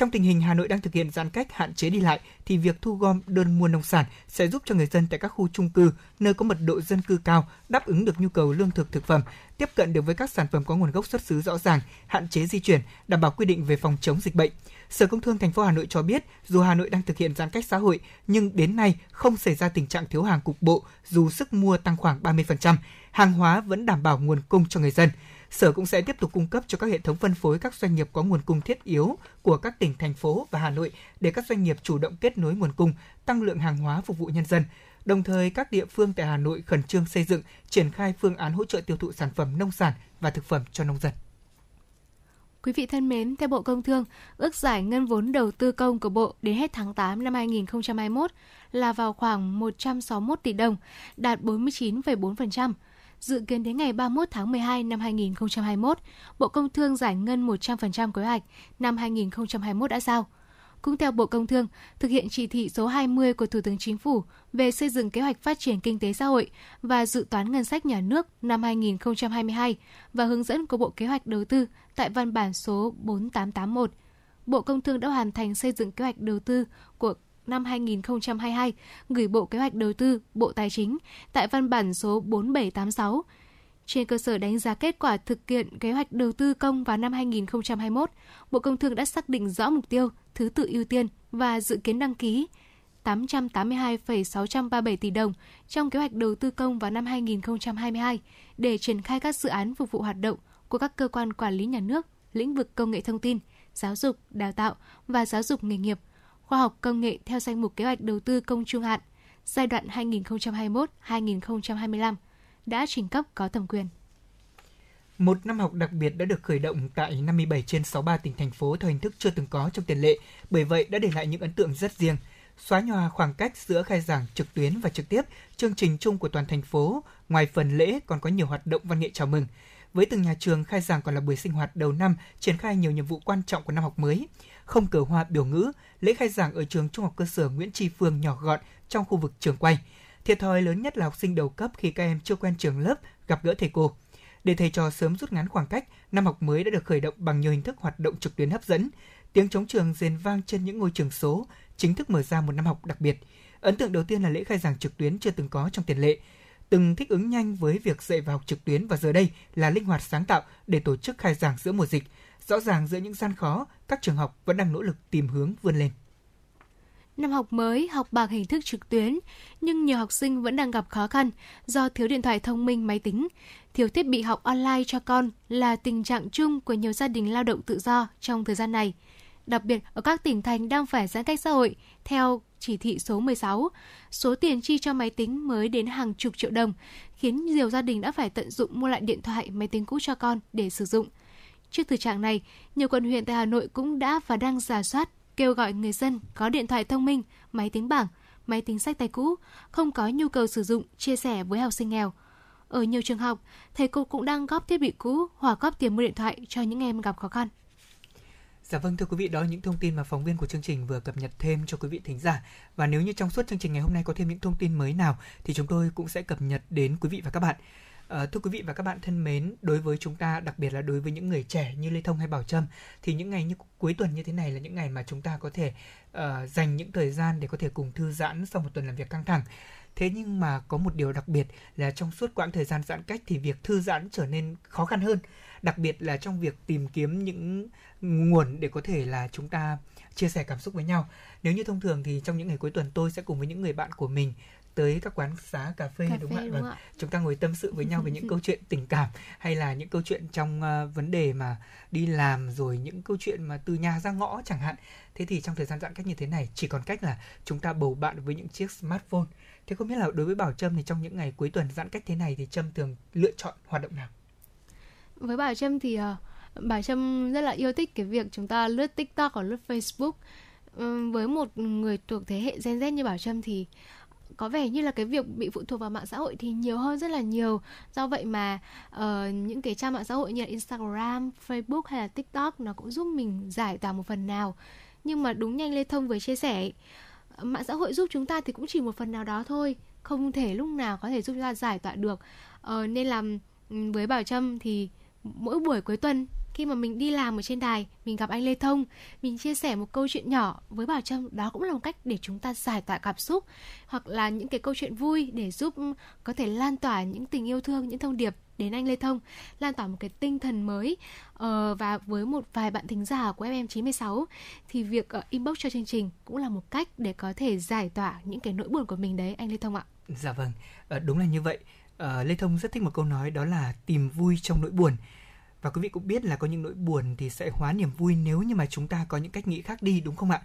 Trong tình hình Hà Nội đang thực hiện giãn cách hạn chế đi lại thì việc thu gom đơn mua nông sản sẽ giúp cho người dân tại các khu chung cư nơi có mật độ dân cư cao đáp ứng được nhu cầu lương thực thực phẩm, tiếp cận được với các sản phẩm có nguồn gốc xuất xứ rõ ràng, hạn chế di chuyển, đảm bảo quy định về phòng chống dịch bệnh. Sở Công Thương thành phố Hà Nội cho biết, dù Hà Nội đang thực hiện giãn cách xã hội nhưng đến nay không xảy ra tình trạng thiếu hàng cục bộ dù sức mua tăng khoảng 30%, hàng hóa vẫn đảm bảo nguồn cung cho người dân. Sở cũng sẽ tiếp tục cung cấp cho các hệ thống phân phối các doanh nghiệp có nguồn cung thiết yếu của các tỉnh, thành phố và Hà Nội để các doanh nghiệp chủ động kết nối nguồn cung, tăng lượng hàng hóa phục vụ nhân dân. Đồng thời, các địa phương tại Hà Nội khẩn trương xây dựng, triển khai phương án hỗ trợ tiêu thụ sản phẩm nông sản và thực phẩm cho nông dân. Quý vị thân mến, theo Bộ Công Thương, ước giải ngân vốn đầu tư công của Bộ đến hết tháng 8 năm 2021 là vào khoảng 161 tỷ đồng, đạt 49,4%. Dự kiến đến ngày 31 tháng 12 năm 2021, Bộ Công Thương giải ngân 100% kế hoạch năm 2021 đã giao. Cũng theo Bộ Công Thương, thực hiện chỉ thị số 20 của Thủ tướng Chính phủ về xây dựng kế hoạch phát triển kinh tế xã hội và dự toán ngân sách nhà nước năm 2022 và hướng dẫn của Bộ Kế hoạch Đầu tư tại văn bản số 4881. Bộ Công Thương đã hoàn thành xây dựng kế hoạch đầu tư của năm 2022 gửi Bộ Kế hoạch Đầu tư, Bộ Tài chính tại văn bản số 4786 trên cơ sở đánh giá kết quả thực hiện kế hoạch đầu tư công vào năm 2021, Bộ Công Thương đã xác định rõ mục tiêu, thứ tự ưu tiên và dự kiến đăng ký 882,637 tỷ đồng trong kế hoạch đầu tư công vào năm 2022 để triển khai các dự án phục vụ hoạt động của các cơ quan quản lý nhà nước, lĩnh vực công nghệ thông tin, giáo dục, đào tạo và giáo dục nghề nghiệp, khoa học công nghệ theo danh mục kế hoạch đầu tư công trung hạn giai đoạn 2021-2025 đã trình cấp có thẩm quyền. Một năm học đặc biệt đã được khởi động tại 57 trên 63 tỉnh thành phố theo hình thức chưa từng có trong tiền lệ, bởi vậy đã để lại những ấn tượng rất riêng. Xóa nhòa khoảng cách giữa khai giảng trực tuyến và trực tiếp, chương trình chung của toàn thành phố, ngoài phần lễ còn có nhiều hoạt động văn nghệ chào mừng. Với từng nhà trường, khai giảng còn là buổi sinh hoạt đầu năm, triển khai nhiều nhiệm vụ quan trọng của năm học mới. Không cờ hoa biểu ngữ, lễ khai giảng ở trường Trung học cơ sở Nguyễn Tri Phương nhỏ gọn trong khu vực trường quay. Thiệt thòi lớn nhất là học sinh đầu cấp khi các em chưa quen trường lớp, gặp gỡ thầy cô. Để thầy trò sớm rút ngắn khoảng cách, năm học mới đã được khởi động bằng nhiều hình thức hoạt động trực tuyến hấp dẫn. Tiếng chống trường rền vang trên những ngôi trường số, chính thức mở ra một năm học đặc biệt. Ấn tượng đầu tiên là lễ khai giảng trực tuyến chưa từng có trong tiền lệ. Từng thích ứng nhanh với việc dạy và học trực tuyến và giờ đây là linh hoạt sáng tạo để tổ chức khai giảng giữa mùa dịch. Rõ ràng giữa những gian khó, các trường học vẫn đang nỗ lực tìm hướng vươn lên. Năm học mới học bằng hình thức trực tuyến, nhưng nhiều học sinh vẫn đang gặp khó khăn do thiếu điện thoại thông minh máy tính. Thiếu thiết bị học online cho con là tình trạng chung của nhiều gia đình lao động tự do trong thời gian này. Đặc biệt ở các tỉnh thành đang phải giãn cách xã hội, theo chỉ thị số 16, số tiền chi cho máy tính mới đến hàng chục triệu đồng, khiến nhiều gia đình đã phải tận dụng mua lại điện thoại, máy tính cũ cho con để sử dụng. Trước thực trạng này, nhiều quận huyện tại Hà Nội cũng đã và đang giả soát kêu gọi người dân có điện thoại thông minh, máy tính bảng, máy tính sách tay cũ, không có nhu cầu sử dụng, chia sẻ với học sinh nghèo. Ở nhiều trường học, thầy cô cũng đang góp thiết bị cũ hoặc góp tiền mua điện thoại cho những em gặp khó khăn. Dạ vâng thưa quý vị, đó là những thông tin mà phóng viên của chương trình vừa cập nhật thêm cho quý vị thính giả. Và nếu như trong suốt chương trình ngày hôm nay có thêm những thông tin mới nào thì chúng tôi cũng sẽ cập nhật đến quý vị và các bạn. À, thưa quý vị và các bạn thân mến, đối với chúng ta, đặc biệt là đối với những người trẻ như Lê Thông hay Bảo Trâm, thì những ngày như cuối tuần như thế này là những ngày mà chúng ta có thể uh, dành những thời gian để có thể cùng thư giãn sau một tuần làm việc căng thẳng. Thế nhưng mà có một điều đặc biệt là trong suốt quãng thời gian giãn cách thì việc thư giãn trở nên khó khăn hơn, đặc biệt là trong việc tìm kiếm những nguồn để có thể là chúng ta chia sẻ cảm xúc với nhau. Nếu như thông thường thì trong những ngày cuối tuần tôi sẽ cùng với những người bạn của mình tới các quán xá cà phê Cà đúng phê, không ạ? đúng Vâng. ạ. Chúng ta ngồi tâm sự với nhau về những câu chuyện tình cảm hay là những câu chuyện trong ờ, vấn đề mà đi làm rồi những câu chuyện mà từ nhà ra ngõ chẳng hạn. Thế thì trong thời gian giãn cách như thế này chỉ còn cách là chúng ta bầu bạn với những chiếc smartphone. Thế không biết là đối với Bảo Trâm thì trong những ngày cuối tuần giãn cách thế này thì Trâm thường lựa chọn hoạt động nào? Với Bảo Trâm thì uh, Bảo Trâm rất là yêu thích cái việc chúng ta lướt TikTok hoặc lướt Facebook. Với một người thuộc thế hệ Gen Z như Bảo Trâm thì có vẻ như là cái việc bị phụ thuộc vào mạng xã hội thì nhiều hơn rất là nhiều. Do vậy mà uh, những cái trang mạng xã hội như là Instagram, Facebook hay là TikTok nó cũng giúp mình giải tỏa một phần nào. Nhưng mà đúng nhanh Lê Thông vừa chia sẻ mạng xã hội giúp chúng ta thì cũng chỉ một phần nào đó thôi không thể lúc nào có thể giúp chúng ta giải tỏa được. Ờ, nên là ừ, với Bảo Trâm thì mỗi buổi cuối tuần khi mà mình đi làm ở trên đài mình gặp anh Lê Thông mình chia sẻ một câu chuyện nhỏ với Bảo Trâm đó cũng là một cách để chúng ta giải tỏa cảm xúc hoặc là những cái câu chuyện vui để giúp ừ, có thể lan tỏa những tình yêu thương những thông điệp đến anh Lê Thông lan tỏa một cái tinh thần mới ờ, và với một vài bạn thính giả của FM96 thì việc uh, inbox cho chương trình cũng là một cách để có thể giải tỏa những cái nỗi buồn của mình đấy anh Lê Thông ạ Dạ vâng, ờ, đúng là như vậy. Ờ, Lê Thông rất thích một câu nói đó là tìm vui trong nỗi buồn. Và quý vị cũng biết là có những nỗi buồn thì sẽ hóa niềm vui nếu như mà chúng ta có những cách nghĩ khác đi, đúng không ạ?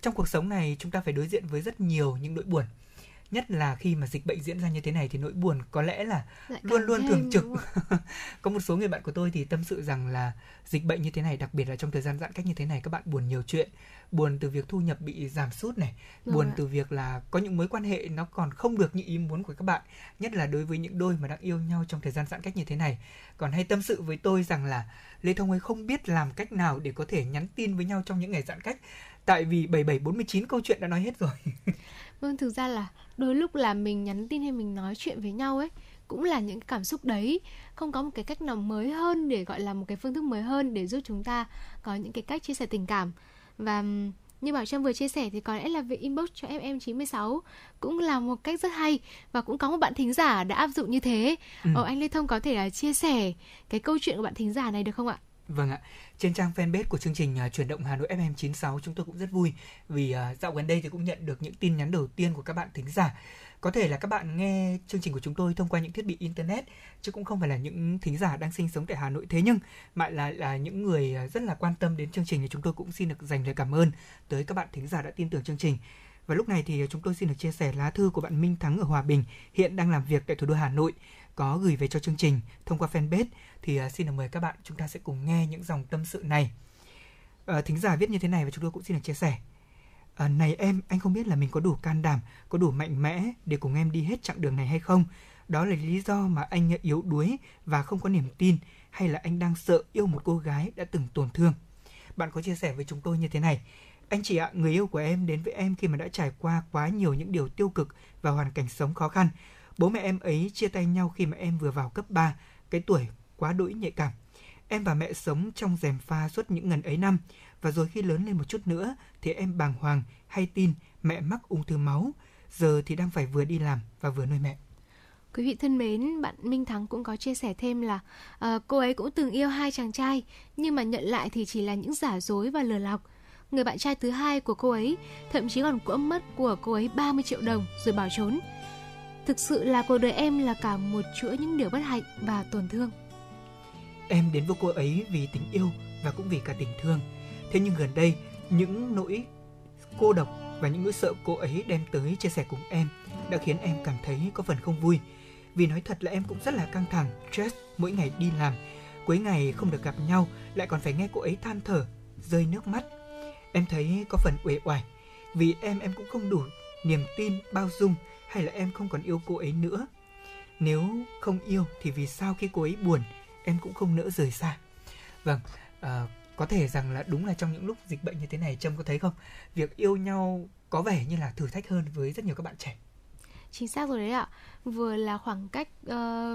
Trong cuộc sống này, chúng ta phải đối diện với rất nhiều những nỗi buồn nhất là khi mà dịch bệnh diễn ra như thế này thì nỗi buồn có lẽ là Lại luôn luôn thường trực. có một số người bạn của tôi thì tâm sự rằng là dịch bệnh như thế này đặc biệt là trong thời gian giãn cách như thế này các bạn buồn nhiều chuyện buồn từ việc thu nhập bị giảm sút này buồn ạ. từ việc là có những mối quan hệ nó còn không được như ý muốn của các bạn nhất là đối với những đôi mà đang yêu nhau trong thời gian giãn cách như thế này. Còn hay tâm sự với tôi rằng là lê thông ơi không biết làm cách nào để có thể nhắn tin với nhau trong những ngày giãn cách tại vì 7749 câu chuyện đã nói hết rồi Vâng, thực ra là đôi lúc là mình nhắn tin hay mình nói chuyện với nhau ấy cũng là những cái cảm xúc đấy không có một cái cách nào mới hơn để gọi là một cái phương thức mới hơn để giúp chúng ta có những cái cách chia sẻ tình cảm và như Bảo Trâm vừa chia sẻ thì có lẽ là việc inbox cho FM96 cũng là một cách rất hay và cũng có một bạn thính giả đã áp dụng như thế. Ừ. Ờ, anh Lê Thông có thể là chia sẻ cái câu chuyện của bạn thính giả này được không ạ? Vâng ạ, trên trang fanpage của chương trình uh, chuyển động Hà Nội FM 96 chúng tôi cũng rất vui vì uh, dạo gần đây thì cũng nhận được những tin nhắn đầu tiên của các bạn thính giả. Có thể là các bạn nghe chương trình của chúng tôi thông qua những thiết bị internet chứ cũng không phải là những thính giả đang sinh sống tại Hà Nội thế nhưng mà là là những người à, rất là quan tâm đến chương trình thì chúng tôi cũng xin được dành lời cảm ơn tới các bạn thính giả đã tin tưởng chương trình. Và lúc này thì chúng tôi xin được chia sẻ lá thư của bạn Minh Thắng ở Hòa Bình, hiện đang làm việc tại thủ đô Hà Nội, có gửi về cho chương trình thông qua fanpage thì à, xin được mời các bạn chúng ta sẽ cùng nghe những dòng tâm sự này. À, thính giả viết như thế này và chúng tôi cũng xin được chia sẻ. À, này em, anh không biết là mình có đủ can đảm, có đủ mạnh mẽ để cùng em đi hết chặng đường này hay không? Đó là lý do mà anh yếu đuối và không có niềm tin hay là anh đang sợ yêu một cô gái đã từng tổn thương? Bạn có chia sẻ với chúng tôi như thế này. Anh chị ạ, người yêu của em đến với em khi mà đã trải qua quá nhiều những điều tiêu cực và hoàn cảnh sống khó khăn. Bố mẹ em ấy chia tay nhau khi mà em vừa vào cấp 3, cái tuổi quá đỗi nhạy cảm. Em và mẹ sống trong rèm pha suốt những ngần ấy năm và rồi khi lớn lên một chút nữa thì em bàng hoàng hay tin mẹ mắc ung thư máu, giờ thì đang phải vừa đi làm và vừa nuôi mẹ. Quý vị thân mến, bạn Minh Thắng cũng có chia sẻ thêm là uh, cô ấy cũng từng yêu hai chàng trai, nhưng mà nhận lại thì chỉ là những giả dối và lừa lọc. Người bạn trai thứ hai của cô ấy thậm chí còn cưỡng mất của cô ấy 30 triệu đồng rồi bỏ trốn. Thực sự là cuộc đời em là cả một chuỗi những điều bất hạnh và tổn thương. Em đến với cô ấy vì tình yêu và cũng vì cả tình thương. Thế nhưng gần đây, những nỗi cô độc và những nỗi sợ cô ấy đem tới chia sẻ cùng em đã khiến em cảm thấy có phần không vui. Vì nói thật là em cũng rất là căng thẳng, stress mỗi ngày đi làm. Cuối ngày không được gặp nhau, lại còn phải nghe cô ấy than thở, rơi nước mắt. Em thấy có phần uể oải, vì em em cũng không đủ niềm tin, bao dung hay là em không còn yêu cô ấy nữa. Nếu không yêu thì vì sao khi cô ấy buồn, em cũng không nỡ rời xa. Vâng, à, có thể rằng là đúng là trong những lúc dịch bệnh như thế này trâm có thấy không việc yêu nhau có vẻ như là thử thách hơn với rất nhiều các bạn trẻ Chính xác rồi đấy ạ. Vừa là khoảng cách uh,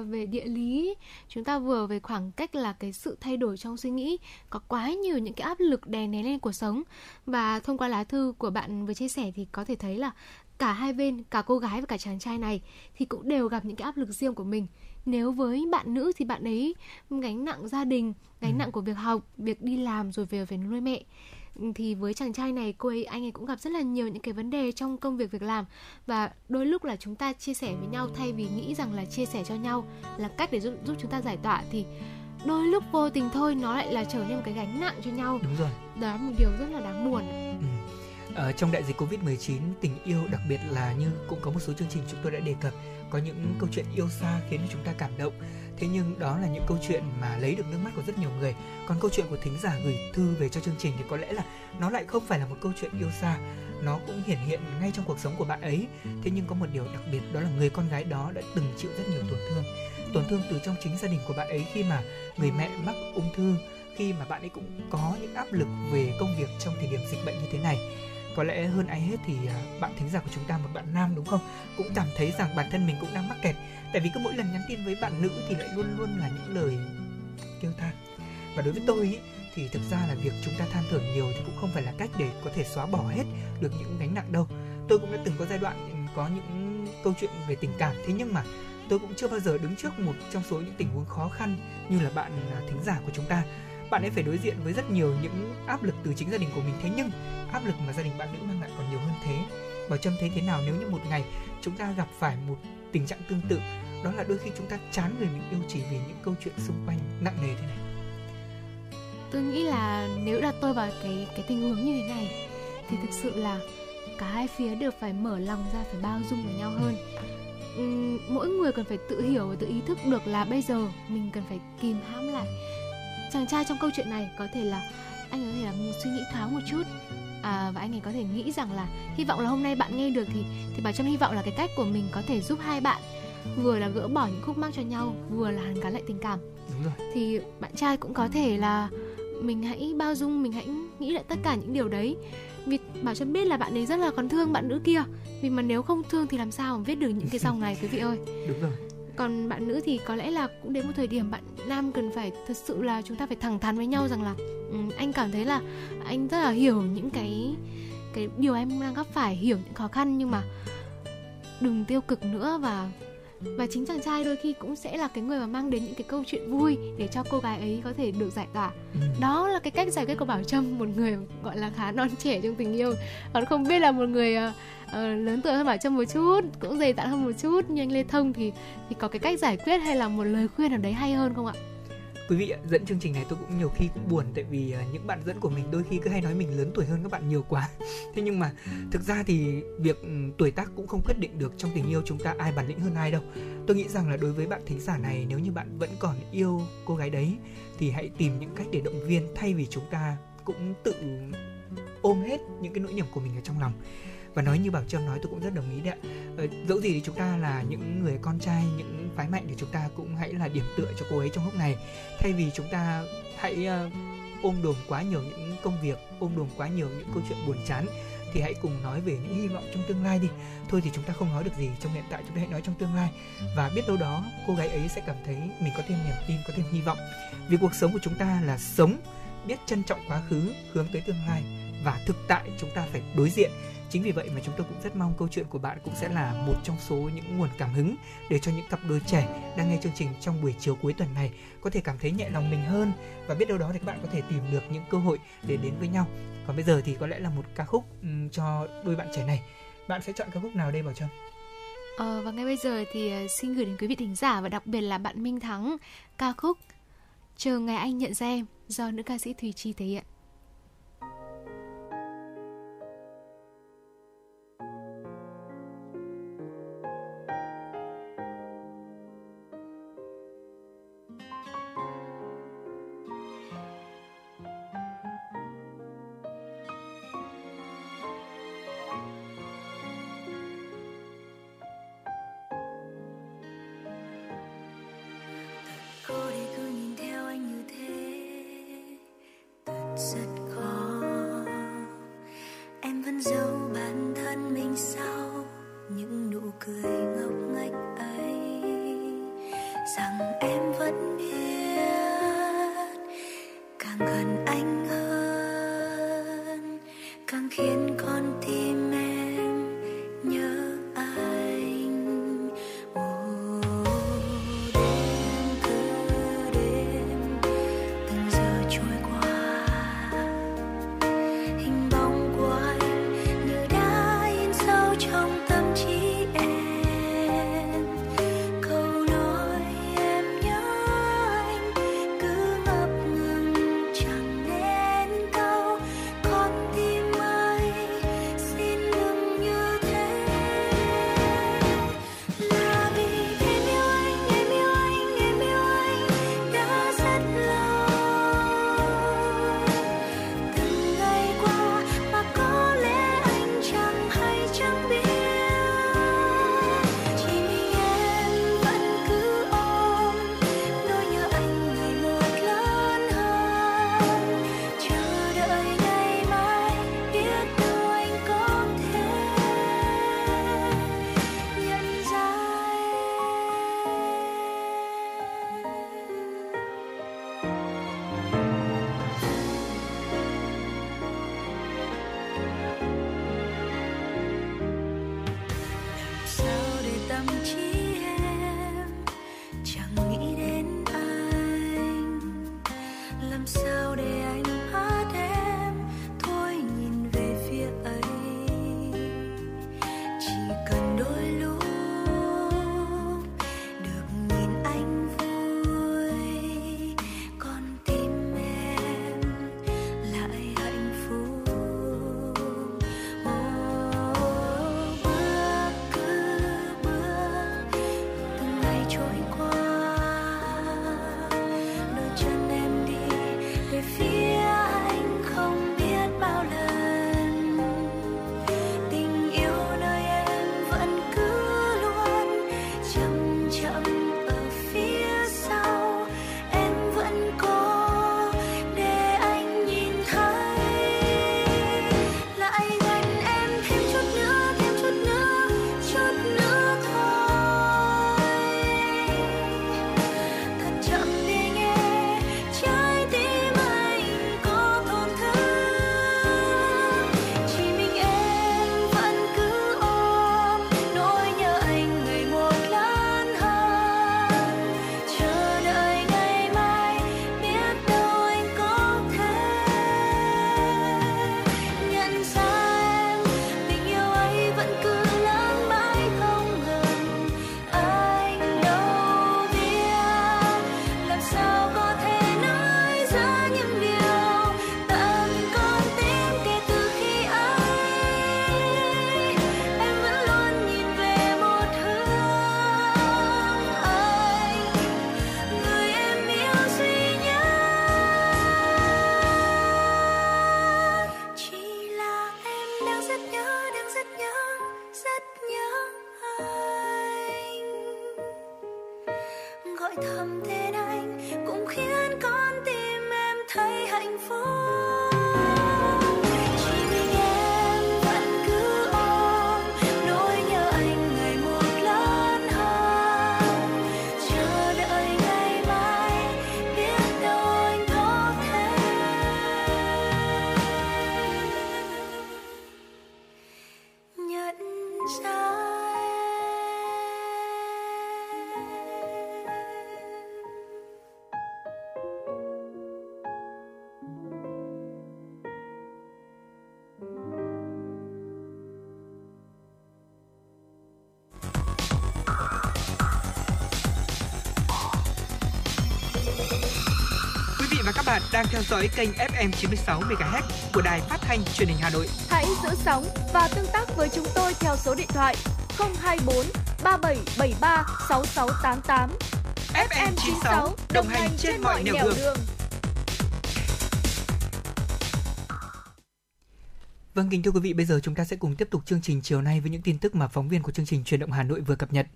về địa lý, chúng ta vừa về khoảng cách là cái sự thay đổi trong suy nghĩ, có quá nhiều những cái áp lực đè nén lên cuộc sống. Và thông qua lá thư của bạn vừa chia sẻ thì có thể thấy là cả hai bên, cả cô gái và cả chàng trai này thì cũng đều gặp những cái áp lực riêng của mình. Nếu với bạn nữ thì bạn ấy gánh nặng gia đình, gánh Ừ. nặng của việc học, việc đi làm rồi về phải nuôi mẹ thì với chàng trai này cô ấy anh ấy cũng gặp rất là nhiều những cái vấn đề trong công việc việc làm và đôi lúc là chúng ta chia sẻ với nhau thay vì nghĩ rằng là chia sẻ cho nhau là cách để giúp, giúp chúng ta giải tỏa thì đôi lúc vô tình thôi nó lại là trở nên một cái gánh nặng cho nhau đúng rồi đó là một điều rất là đáng buồn ừ. Ở trong đại dịch Covid-19, tình yêu đặc biệt là như cũng có một số chương trình chúng tôi đã đề cập có những câu chuyện yêu xa khiến chúng ta cảm động. Thế nhưng đó là những câu chuyện mà lấy được nước mắt của rất nhiều người. Còn câu chuyện của thính giả gửi thư về cho chương trình thì có lẽ là nó lại không phải là một câu chuyện yêu xa. Nó cũng hiển hiện ngay trong cuộc sống của bạn ấy. Thế nhưng có một điều đặc biệt đó là người con gái đó đã từng chịu rất nhiều tổn thương. Tổn thương từ trong chính gia đình của bạn ấy khi mà người mẹ mắc ung thư, khi mà bạn ấy cũng có những áp lực về công việc trong thời điểm dịch bệnh như thế này có lẽ hơn ai hết thì à, bạn thính giả của chúng ta một bạn nam đúng không? Cũng cảm thấy rằng bản thân mình cũng đang mắc kẹt. Tại vì cứ mỗi lần nhắn tin với bạn nữ thì lại luôn luôn là những lời kêu than. Và đối với tôi ý, thì thực ra là việc chúng ta than thở nhiều thì cũng không phải là cách để có thể xóa bỏ hết được những gánh nặng đâu. Tôi cũng đã từng có giai đoạn ừ, có những câu chuyện về tình cảm. Thế nhưng mà tôi cũng chưa bao giờ đứng trước một trong số những tình huống khó khăn như là bạn à, thính giả của chúng ta bạn ấy phải đối diện với rất nhiều những áp lực từ chính gia đình của mình. Thế nhưng, áp lực mà gia đình bạn nữ mang lại còn nhiều hơn thế. Bảo trâm thấy thế nào nếu như một ngày chúng ta gặp phải một tình trạng tương tự? Đó là đôi khi chúng ta chán người mình, yêu chỉ vì những câu chuyện xung quanh nặng nề thế này. Tôi nghĩ là nếu đặt tôi vào cái cái tình huống như thế này, thì thực sự là cả hai phía đều phải mở lòng ra, phải bao dung với nhau hơn. Mỗi người cần phải tự hiểu và tự ý thức được là bây giờ mình cần phải kìm hãm lại chàng trai trong câu chuyện này có thể là anh có thể là suy nghĩ thoáng một chút. À, và anh ấy có thể nghĩ rằng là hy vọng là hôm nay bạn nghe được thì thì bảo trâm hy vọng là cái cách của mình có thể giúp hai bạn vừa là gỡ bỏ những khúc mắc cho nhau vừa là hàn gắn lại tình cảm. Đúng rồi. Thì bạn trai cũng có thể là mình hãy bao dung mình hãy nghĩ lại tất cả những điều đấy. Vì bảo trâm biết là bạn ấy rất là còn thương bạn nữ kia. Vì mà nếu không thương thì làm sao mà viết được những cái dòng này quý vị ơi? Đúng rồi còn bạn nữ thì có lẽ là cũng đến một thời điểm bạn nam cần phải thật sự là chúng ta phải thẳng thắn với nhau rằng là um, anh cảm thấy là anh rất là hiểu những cái cái điều em đang gặp phải hiểu những khó khăn nhưng mà đừng tiêu cực nữa và và chính chàng trai đôi khi cũng sẽ là cái người mà mang đến những cái câu chuyện vui để cho cô gái ấy có thể được giải tỏa. Ừ. đó là cái cách giải quyết của bảo trâm một người gọi là khá non trẻ trong tình yêu. Còn không biết là một người uh, uh, lớn tuổi hơn bảo trâm một chút cũng dày dặn hơn một chút như anh lê thông thì thì có cái cách giải quyết hay là một lời khuyên nào đấy hay hơn không ạ quý vị dẫn chương trình này tôi cũng nhiều khi cũng buồn tại vì à, những bạn dẫn của mình đôi khi cứ hay nói mình lớn tuổi hơn các bạn nhiều quá. Thế nhưng mà thực ra thì việc ừ, tuổi tác cũng không quyết định được trong tình yêu chúng ta ai bản lĩnh hơn ai đâu. Tôi nghĩ rằng là đối với bạn thính giả này, nếu như bạn vẫn còn yêu cô gái đấy, thì hãy tìm những cách để động viên thay vì chúng ta cũng tự ôm hết những cái nỗi niềm của mình ở trong lòng và nói như bảo trâm nói, tôi cũng rất đồng ý đấy ạ. Ờ, dẫu gì thì chúng ta là những người con trai, những phái mạnh thì chúng ta cũng hãy là điểm tựa cho cô ấy trong lúc này. Thay vì chúng ta hãy ờ, ôm đồm quá nhiều những công việc, ôm đồm quá nhiều những câu chuyện buồn chán, thì hãy cùng nói về những hy vọng trong tương lai đi. Thôi thì chúng ta không nói được gì, trong hiện tại chúng ta hãy nói trong tương lai. Và biết đâu đó, cô gái ấy sẽ cảm thấy mình có thêm niềm tin, có thêm hy vọng. Vì cuộc sống của chúng ta là sống, biết trân trọng quá khứ, hướng tới tương lai. Và thực tại chúng ta phải đối diện chính vì vậy mà chúng tôi cũng rất mong câu chuyện của bạn cũng sẽ là một trong số những nguồn cảm hứng để cho những cặp đôi trẻ đang nghe chương trình trong buổi chiều cuối tuần này có thể cảm thấy nhẹ lòng mình hơn. Và biết đâu đó thì các bạn có thể tìm được những cơ hội để đến với nhau. Còn bây giờ thì có lẽ là một ca khúc um, cho đôi bạn trẻ này. Bạn sẽ chọn ca khúc nào đây bảo trâm? Ờ, và ngay bây giờ thì ờ, xin gửi đến quý vị thính giả và đặc biệt là bạn Minh Thắng ca khúc Chờ ngày anh nhận ra em do nữ ca sĩ Thùy Chi thể hiện. Bạn đang theo dõi kênh FM 96 MHz của đài phát thanh truyền hình Hà Nội. Hãy giữ sóng và tương tác với chúng tôi theo số điện thoại 024 3773 6688. FM 96 đồng hành trên mọi nẻo đường. Vâng, kính thưa quý vị, bây giờ chúng ta sẽ cùng tiếp tục chương trình chiều nay với những tin tức mà phóng viên của chương trình Truyền động Hà Nội vừa cập nhật.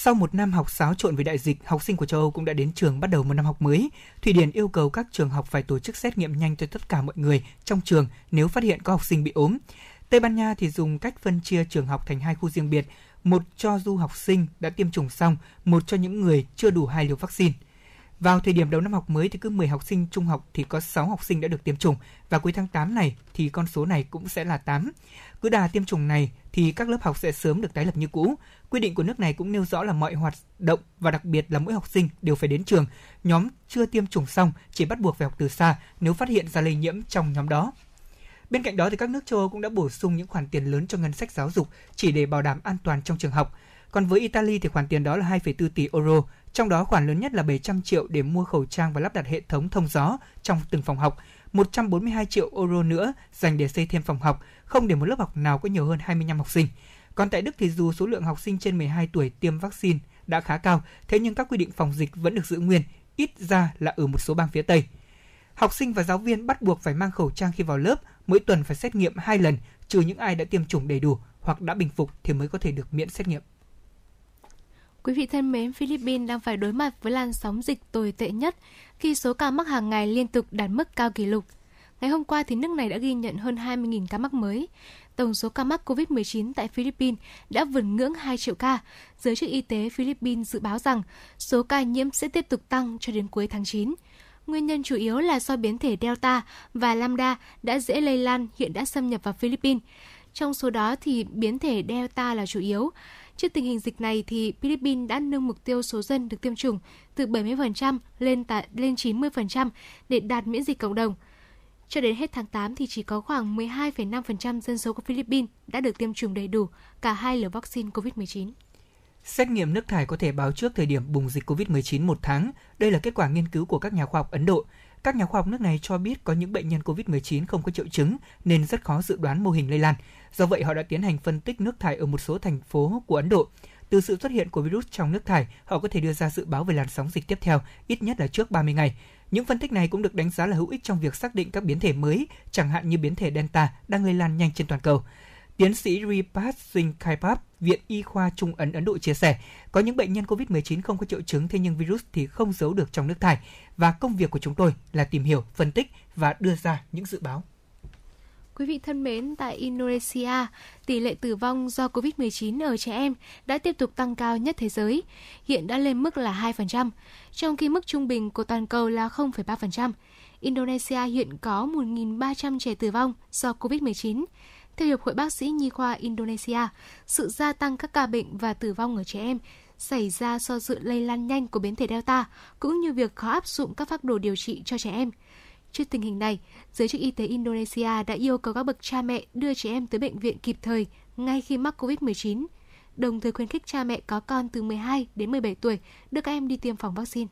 Sau một năm học xáo trộn với đại dịch, học sinh của châu Âu cũng đã đến trường bắt đầu một năm học mới. Thụy Điển yêu cầu các trường học phải tổ chức xét nghiệm nhanh cho tất cả mọi người trong trường nếu phát hiện có học sinh bị ốm. Tây Ban Nha thì dùng cách phân chia trường học thành hai khu riêng biệt, một cho du học sinh đã tiêm chủng xong, một cho những người chưa đủ hai liều vaccine. Vào thời điểm đầu năm học mới thì cứ 10 học sinh trung học thì có 6 học sinh đã được tiêm chủng và cuối tháng 8 này thì con số này cũng sẽ là 8. Cứ đà tiêm chủng này thì các lớp học sẽ sớm được tái lập như cũ. Quy định của nước này cũng nêu rõ là mọi hoạt động và đặc biệt là mỗi học sinh đều phải đến trường. Nhóm chưa tiêm chủng xong chỉ bắt buộc phải học từ xa nếu phát hiện ra lây nhiễm trong nhóm đó. Bên cạnh đó thì các nước châu Âu cũng đã bổ sung những khoản tiền lớn cho ngân sách giáo dục chỉ để bảo đảm an toàn trong trường học. Còn với Italy thì khoản tiền đó là 2,4 tỷ euro, trong đó khoản lớn nhất là 700 triệu để mua khẩu trang và lắp đặt hệ thống thông gió trong từng phòng học, 142 triệu euro nữa dành để xây thêm phòng học, không để một lớp học nào có nhiều hơn 25 học sinh. Còn tại Đức thì dù số lượng học sinh trên 12 tuổi tiêm vaccine đã khá cao, thế nhưng các quy định phòng dịch vẫn được giữ nguyên, ít ra là ở một số bang phía Tây. Học sinh và giáo viên bắt buộc phải mang khẩu trang khi vào lớp, mỗi tuần phải xét nghiệm 2 lần, trừ những ai đã tiêm chủng đầy đủ hoặc đã bình phục thì mới có thể được miễn xét nghiệm. Quý vị thân mến, Philippines đang phải đối mặt với làn sóng dịch tồi tệ nhất khi số ca mắc hàng ngày liên tục đạt mức cao kỷ lục. Ngày hôm qua thì nước này đã ghi nhận hơn 20.000 ca mắc mới. Tổng số ca mắc COVID-19 tại Philippines đã vượt ngưỡng 2 triệu ca. Giới chức y tế Philippines dự báo rằng số ca nhiễm sẽ tiếp tục tăng cho đến cuối tháng 9. Nguyên nhân chủ yếu là do biến thể Delta và Lambda đã dễ lây lan hiện đã xâm nhập vào Philippines. Trong số đó thì biến thể Delta là chủ yếu. Trước tình hình dịch này thì Philippines đã nâng mục tiêu số dân được tiêm chủng từ 70% lên tại lên 90% để đạt miễn dịch cộng đồng. Cho đến hết tháng 8 thì chỉ có khoảng 12,5% dân số của Philippines đã được tiêm chủng đầy đủ cả hai liều vaccine COVID-19. Xét nghiệm nước thải có thể báo trước thời điểm bùng dịch COVID-19 một tháng. Đây là kết quả nghiên cứu của các nhà khoa học Ấn Độ. Các nhà khoa học nước này cho biết có những bệnh nhân COVID-19 không có triệu chứng nên rất khó dự đoán mô hình lây lan. Do vậy, họ đã tiến hành phân tích nước thải ở một số thành phố của Ấn Độ. Từ sự xuất hiện của virus trong nước thải, họ có thể đưa ra dự báo về làn sóng dịch tiếp theo, ít nhất là trước 30 ngày. Những phân tích này cũng được đánh giá là hữu ích trong việc xác định các biến thể mới, chẳng hạn như biến thể Delta đang lây lan nhanh trên toàn cầu. Tiến sĩ Ripat Singh Kaipap, Viện Y khoa Trung Ấn Ấn Độ chia sẻ, có những bệnh nhân COVID-19 không có triệu chứng thế nhưng virus thì không giấu được trong nước thải và công việc của chúng tôi là tìm hiểu, phân tích và đưa ra những dự báo. Quý vị thân mến, tại Indonesia, tỷ lệ tử vong do COVID-19 ở trẻ em đã tiếp tục tăng cao nhất thế giới, hiện đã lên mức là 2%, trong khi mức trung bình của toàn cầu là 0,3%. Indonesia hiện có 1.300 trẻ tử vong do COVID-19. Theo Hiệp hội Bác sĩ Nhi khoa Indonesia, sự gia tăng các ca bệnh và tử vong ở trẻ em xảy ra do sự lây lan nhanh của biến thể Delta, cũng như việc khó áp dụng các phác đồ điều trị cho trẻ em. Trước tình hình này, giới chức y tế Indonesia đã yêu cầu các bậc cha mẹ đưa trẻ em tới bệnh viện kịp thời ngay khi mắc COVID-19, đồng thời khuyến khích cha mẹ có con từ 12 đến 17 tuổi đưa các em đi tiêm phòng vaccine.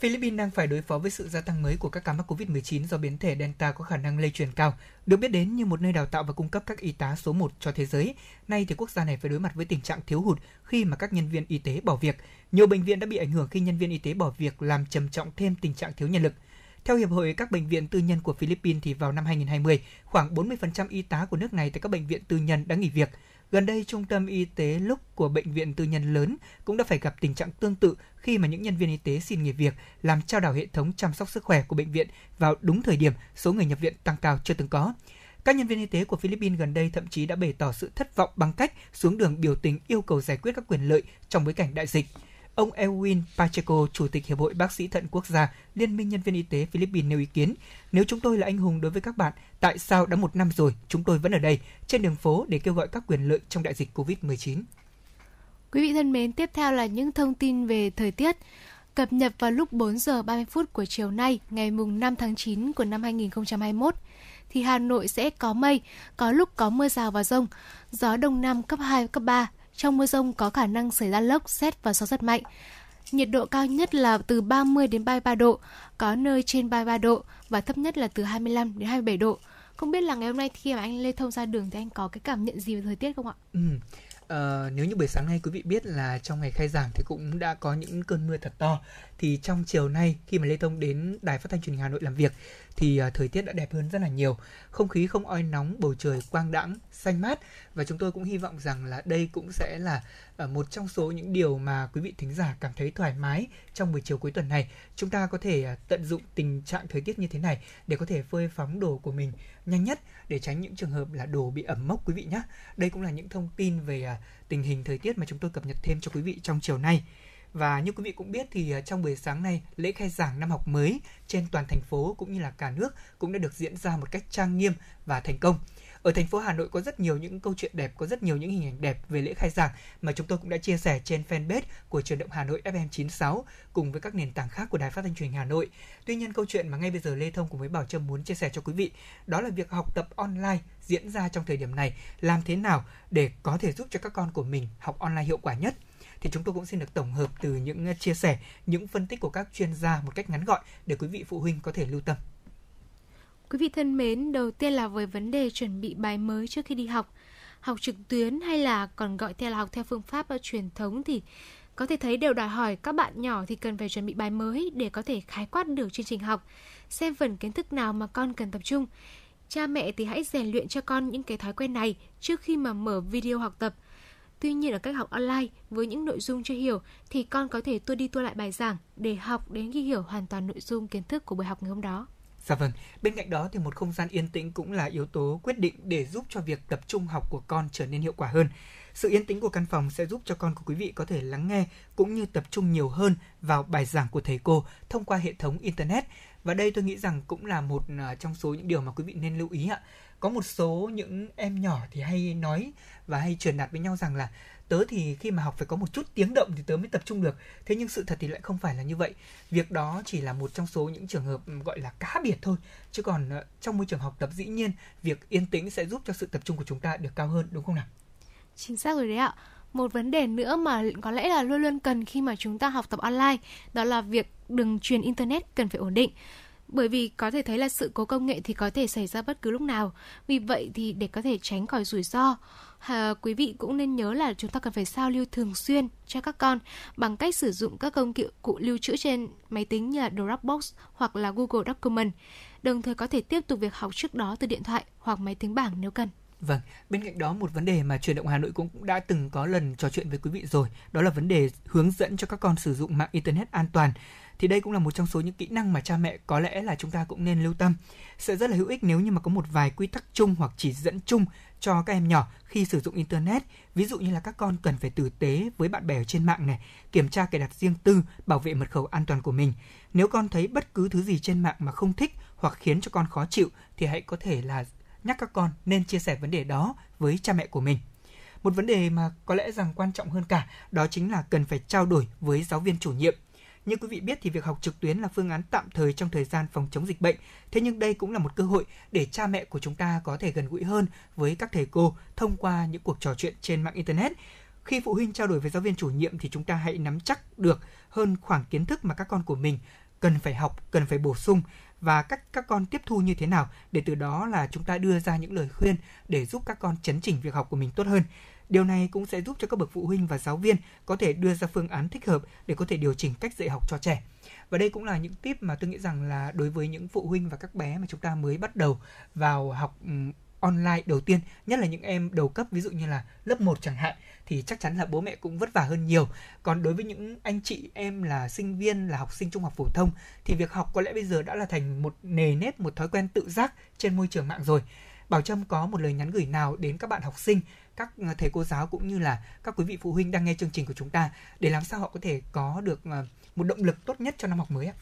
Philippines đang phải đối phó với sự gia tăng mới của các ca mắc COVID-19 do biến thể Delta có khả năng lây truyền cao, được biết đến như một nơi đào tạo và cung cấp các y tá số 1 cho thế giới. Nay thì quốc gia này phải đối mặt với tình trạng thiếu hụt khi mà các nhân viên y tế bỏ việc. Nhiều bệnh viện đã bị ảnh hưởng khi nhân viên y tế bỏ việc làm trầm trọng thêm tình trạng thiếu nhân lực. Theo Hiệp hội các bệnh viện tư nhân của Philippines thì vào năm 2020, khoảng 40% y tá của nước này tại các bệnh viện tư nhân đã nghỉ việc. Gần đây, trung tâm y tế lúc của bệnh viện tư nhân lớn cũng đã phải gặp tình trạng tương tự khi mà những nhân viên y tế xin nghỉ việc, làm trao đảo hệ thống chăm sóc sức khỏe của bệnh viện vào đúng thời điểm số người nhập viện tăng cao chưa từng có. Các nhân viên y tế của Philippines gần đây thậm chí đã bày tỏ sự thất vọng bằng cách xuống đường biểu tình yêu cầu giải quyết các quyền lợi trong bối cảnh đại dịch. Ông Elwin Pacheco, Chủ tịch Hiệp hội Bác sĩ Thận Quốc gia, Liên minh Nhân viên Y tế Philippines nêu ý kiến, nếu chúng tôi là anh hùng đối với các bạn, tại sao đã một năm rồi chúng tôi vẫn ở đây, trên đường phố để kêu gọi các quyền lợi trong đại dịch COVID-19? Quý vị thân mến, tiếp theo là những thông tin về thời tiết. Cập nhật vào lúc 4 giờ 30 phút của chiều nay, ngày mùng 5 tháng 9 của năm 2021 thì Hà Nội sẽ có mây, có lúc có mưa rào và rông, gió đông nam cấp 2, cấp 3. Trong mưa rông có khả năng xảy ra lốc, xét và gió rất mạnh. Nhiệt độ cao nhất là từ 30 đến 33 độ, có nơi trên 33 độ và thấp nhất là từ 25 đến 27 độ. Không biết là ngày hôm nay khi mà anh Lê Thông ra đường thì anh có cái cảm nhận gì về thời tiết không ạ? Ừ. Ờ, nếu như buổi sáng nay quý vị biết là trong ngày khai giảng thì cũng đã có những cơn mưa thật to thì trong chiều nay khi mà Lê Thông đến Đài Phát thanh Truyền hình Hà Nội làm việc thì à, thời tiết đã đẹp hơn rất là nhiều. Không khí không oi nóng, bầu trời quang đãng, xanh mát và chúng tôi cũng hy vọng rằng là đây cũng sẽ là à, một trong số những điều mà quý vị thính giả cảm thấy thoải mái trong buổi chiều cuối tuần này. Chúng ta có thể à, tận dụng tình trạng thời tiết như thế này để có thể phơi phóng đồ của mình nhanh nhất để tránh những trường hợp là đồ bị ẩm mốc quý vị nhé. Đây cũng là những thông tin về tình hình thời tiết mà chúng tôi cập nhật thêm cho quý vị trong chiều nay. Và như quý vị cũng biết thì à, trong buổi sáng nay, lễ khai giảng năm học mới trên toàn thành phố cũng như là cả nước cũng đã được diễn ra một cách trang nghiêm và thành công. Ở thành phố Hà Nội có rất nhiều những câu chuyện đẹp, có rất nhiều những hình ảnh đẹp về lễ khai giảng mà chúng tôi cũng đã chia sẻ trên fanpage của truyền động Hà Nội FM96 cùng với các nền tảng khác của Đài Phát thanh Truyền Hà Nội. Tuy nhiên câu chuyện mà ngay bây giờ Lê Thông cùng với Bảo Trâm muốn chia sẻ cho quý vị đó là việc học tập online diễn ra trong thời điểm này làm thế nào để có thể giúp cho các con của mình học online hiệu quả nhất thì chúng tôi cũng xin được tổng hợp từ những ờ, chia sẻ, những phân tích của các chuyên gia một cách ngắn gọn để quý vị phụ huynh có thể lưu tâm. Quý vị thân mến, đầu tiên là với vấn đề chuẩn bị bài mới trước khi đi học. Học trực tuyến hay là còn gọi theo là học theo phương pháp ờ, truyền thống thì có thể thấy đều đòi hỏi các bạn nhỏ thì cần phải chuẩn bị bài mới để có thể khái quát được chương trình học, xem phần kiến thức nào mà con cần tập trung. Cha mẹ thì hãy rèn luyện cho con những cái thói quen này trước khi mà mở video học tập – Tuy nhiên ở cách học online với những nội dung chưa hiểu thì con có thể tua đi tua lại bài giảng để học đến khi hiểu hoàn toàn nội dung kiến thức của buổi học ngày hôm đó. Dạ vâng, bên cạnh đó thì một không gian yên tĩnh cũng là yếu tố quyết định để giúp cho việc tập trung học của con trở nên hiệu quả hơn. Sự yên tĩnh của căn phòng sẽ giúp cho con của quý vị có thể lắng nghe cũng như tập trung nhiều hơn vào bài giảng của thầy cô thông qua hệ thống internet. Và đây tôi nghĩ rằng cũng là một à, trong số những điều mà quý vị nên lưu ý ạ có một số những em nhỏ thì hay nói và hay truyền đạt với nhau rằng là tớ thì khi mà học phải có một chút tiếng động thì tớ mới tập trung được. Thế nhưng sự thật thì lại không phải là như vậy. Việc đó chỉ là một trong số những trường hợp, gọi là, cá biệt thôi. Chứ còn ờ, trong môi trường học tập, dĩ nhiên việc yên tĩnh sẽ giúp cho sự tập trung của chúng ta được cao hơn, đúng không nào? Chính xác rồi đấy ạ. Một vấn đề nữa mà có lẽ là luôn luôn cần khi mà chúng ta học tập online, đó là việc đường truyền internet cần phải ổn định bởi vì có thể thấy là sự cố công nghệ thì có thể xảy ra bất cứ lúc nào. Vì vậy thì để có thể tránh khỏi rủi ro, à, quý vị cũng nên nhớ là chúng ta cần phải sao lưu thường xuyên cho các con bằng cách sử dụng các công cụ cụ lưu trữ trên máy tính như là Dropbox hoặc là Google Document. Đồng thời có thể tiếp tục việc học trước đó từ điện thoại hoặc máy tính bảng nếu cần. Vâng, bên cạnh đó một vấn đề mà truyền động Hà Nội cũng đã từng có lần trò chuyện với quý vị rồi, đó là vấn đề hướng dẫn cho các con sử dụng mạng internet an toàn thì đây cũng là một trong số những kỹ năng mà cha mẹ có lẽ là chúng ta cũng nên lưu tâm. Sẽ rất là hữu ích nếu như mà có một vài quy tắc chung hoặc chỉ dẫn chung cho các em nhỏ khi sử dụng internet. Ví dụ như là các con cần phải tử tế với bạn bè ở trên mạng này, kiểm tra cài đặt riêng tư, bảo vệ mật khẩu an toàn của mình. Nếu con thấy bất cứ thứ gì trên mạng mà không thích hoặc khiến cho con khó chịu thì hãy có thể là nhắc các con nên chia sẻ vấn đề đó với cha mẹ của mình. Một vấn đề mà có lẽ rằng quan trọng hơn cả đó chính là cần phải trao đổi với giáo viên chủ nhiệm như quý vị biết thì việc học trực tuyến là phương án tạm thời trong thời gian phòng chống dịch bệnh. Thế nhưng đây cũng là một cơ hội để cha mẹ của chúng ta có thể gần gũi hơn với các thầy cô thông qua những cuộc trò chuyện trên mạng internet. Khi phụ huynh trao đổi với giáo viên chủ nhiệm thì chúng ta hãy nắm chắc được hơn khoảng kiến thức mà các con của mình cần phải học, cần phải bổ sung và cách các con tiếp thu như thế nào để từ đó là chúng ta đưa ra những lời khuyên để giúp các con chấn chỉnh việc học của mình tốt hơn. Điều này cũng sẽ giúp cho các bậc phụ huynh và giáo viên có thể đưa ra phương án thích hợp để có thể điều chỉnh cách dạy học cho trẻ. Và đây cũng là những tip mà tôi nghĩ rằng là đối với những phụ huynh và các bé mà chúng ta mới bắt đầu vào học online đầu tiên, nhất là những em đầu cấp ví dụ như là lớp 1 chẳng hạn thì chắc chắn là bố mẹ cũng vất vả hơn nhiều. Còn đối với những anh chị em là sinh viên, là học sinh trung học phổ thông thì việc học có lẽ bây giờ đã là thành một nề nếp, một thói quen tự giác trên môi trường mạng rồi. Bảo Trâm có một lời nhắn gửi nào đến các bạn học sinh, các thầy cô giáo cũng như là các quý vị phụ huynh đang nghe chương trình của chúng ta để làm sao họ có thể có được ờ, một động lực tốt nhất cho năm học mới ạ?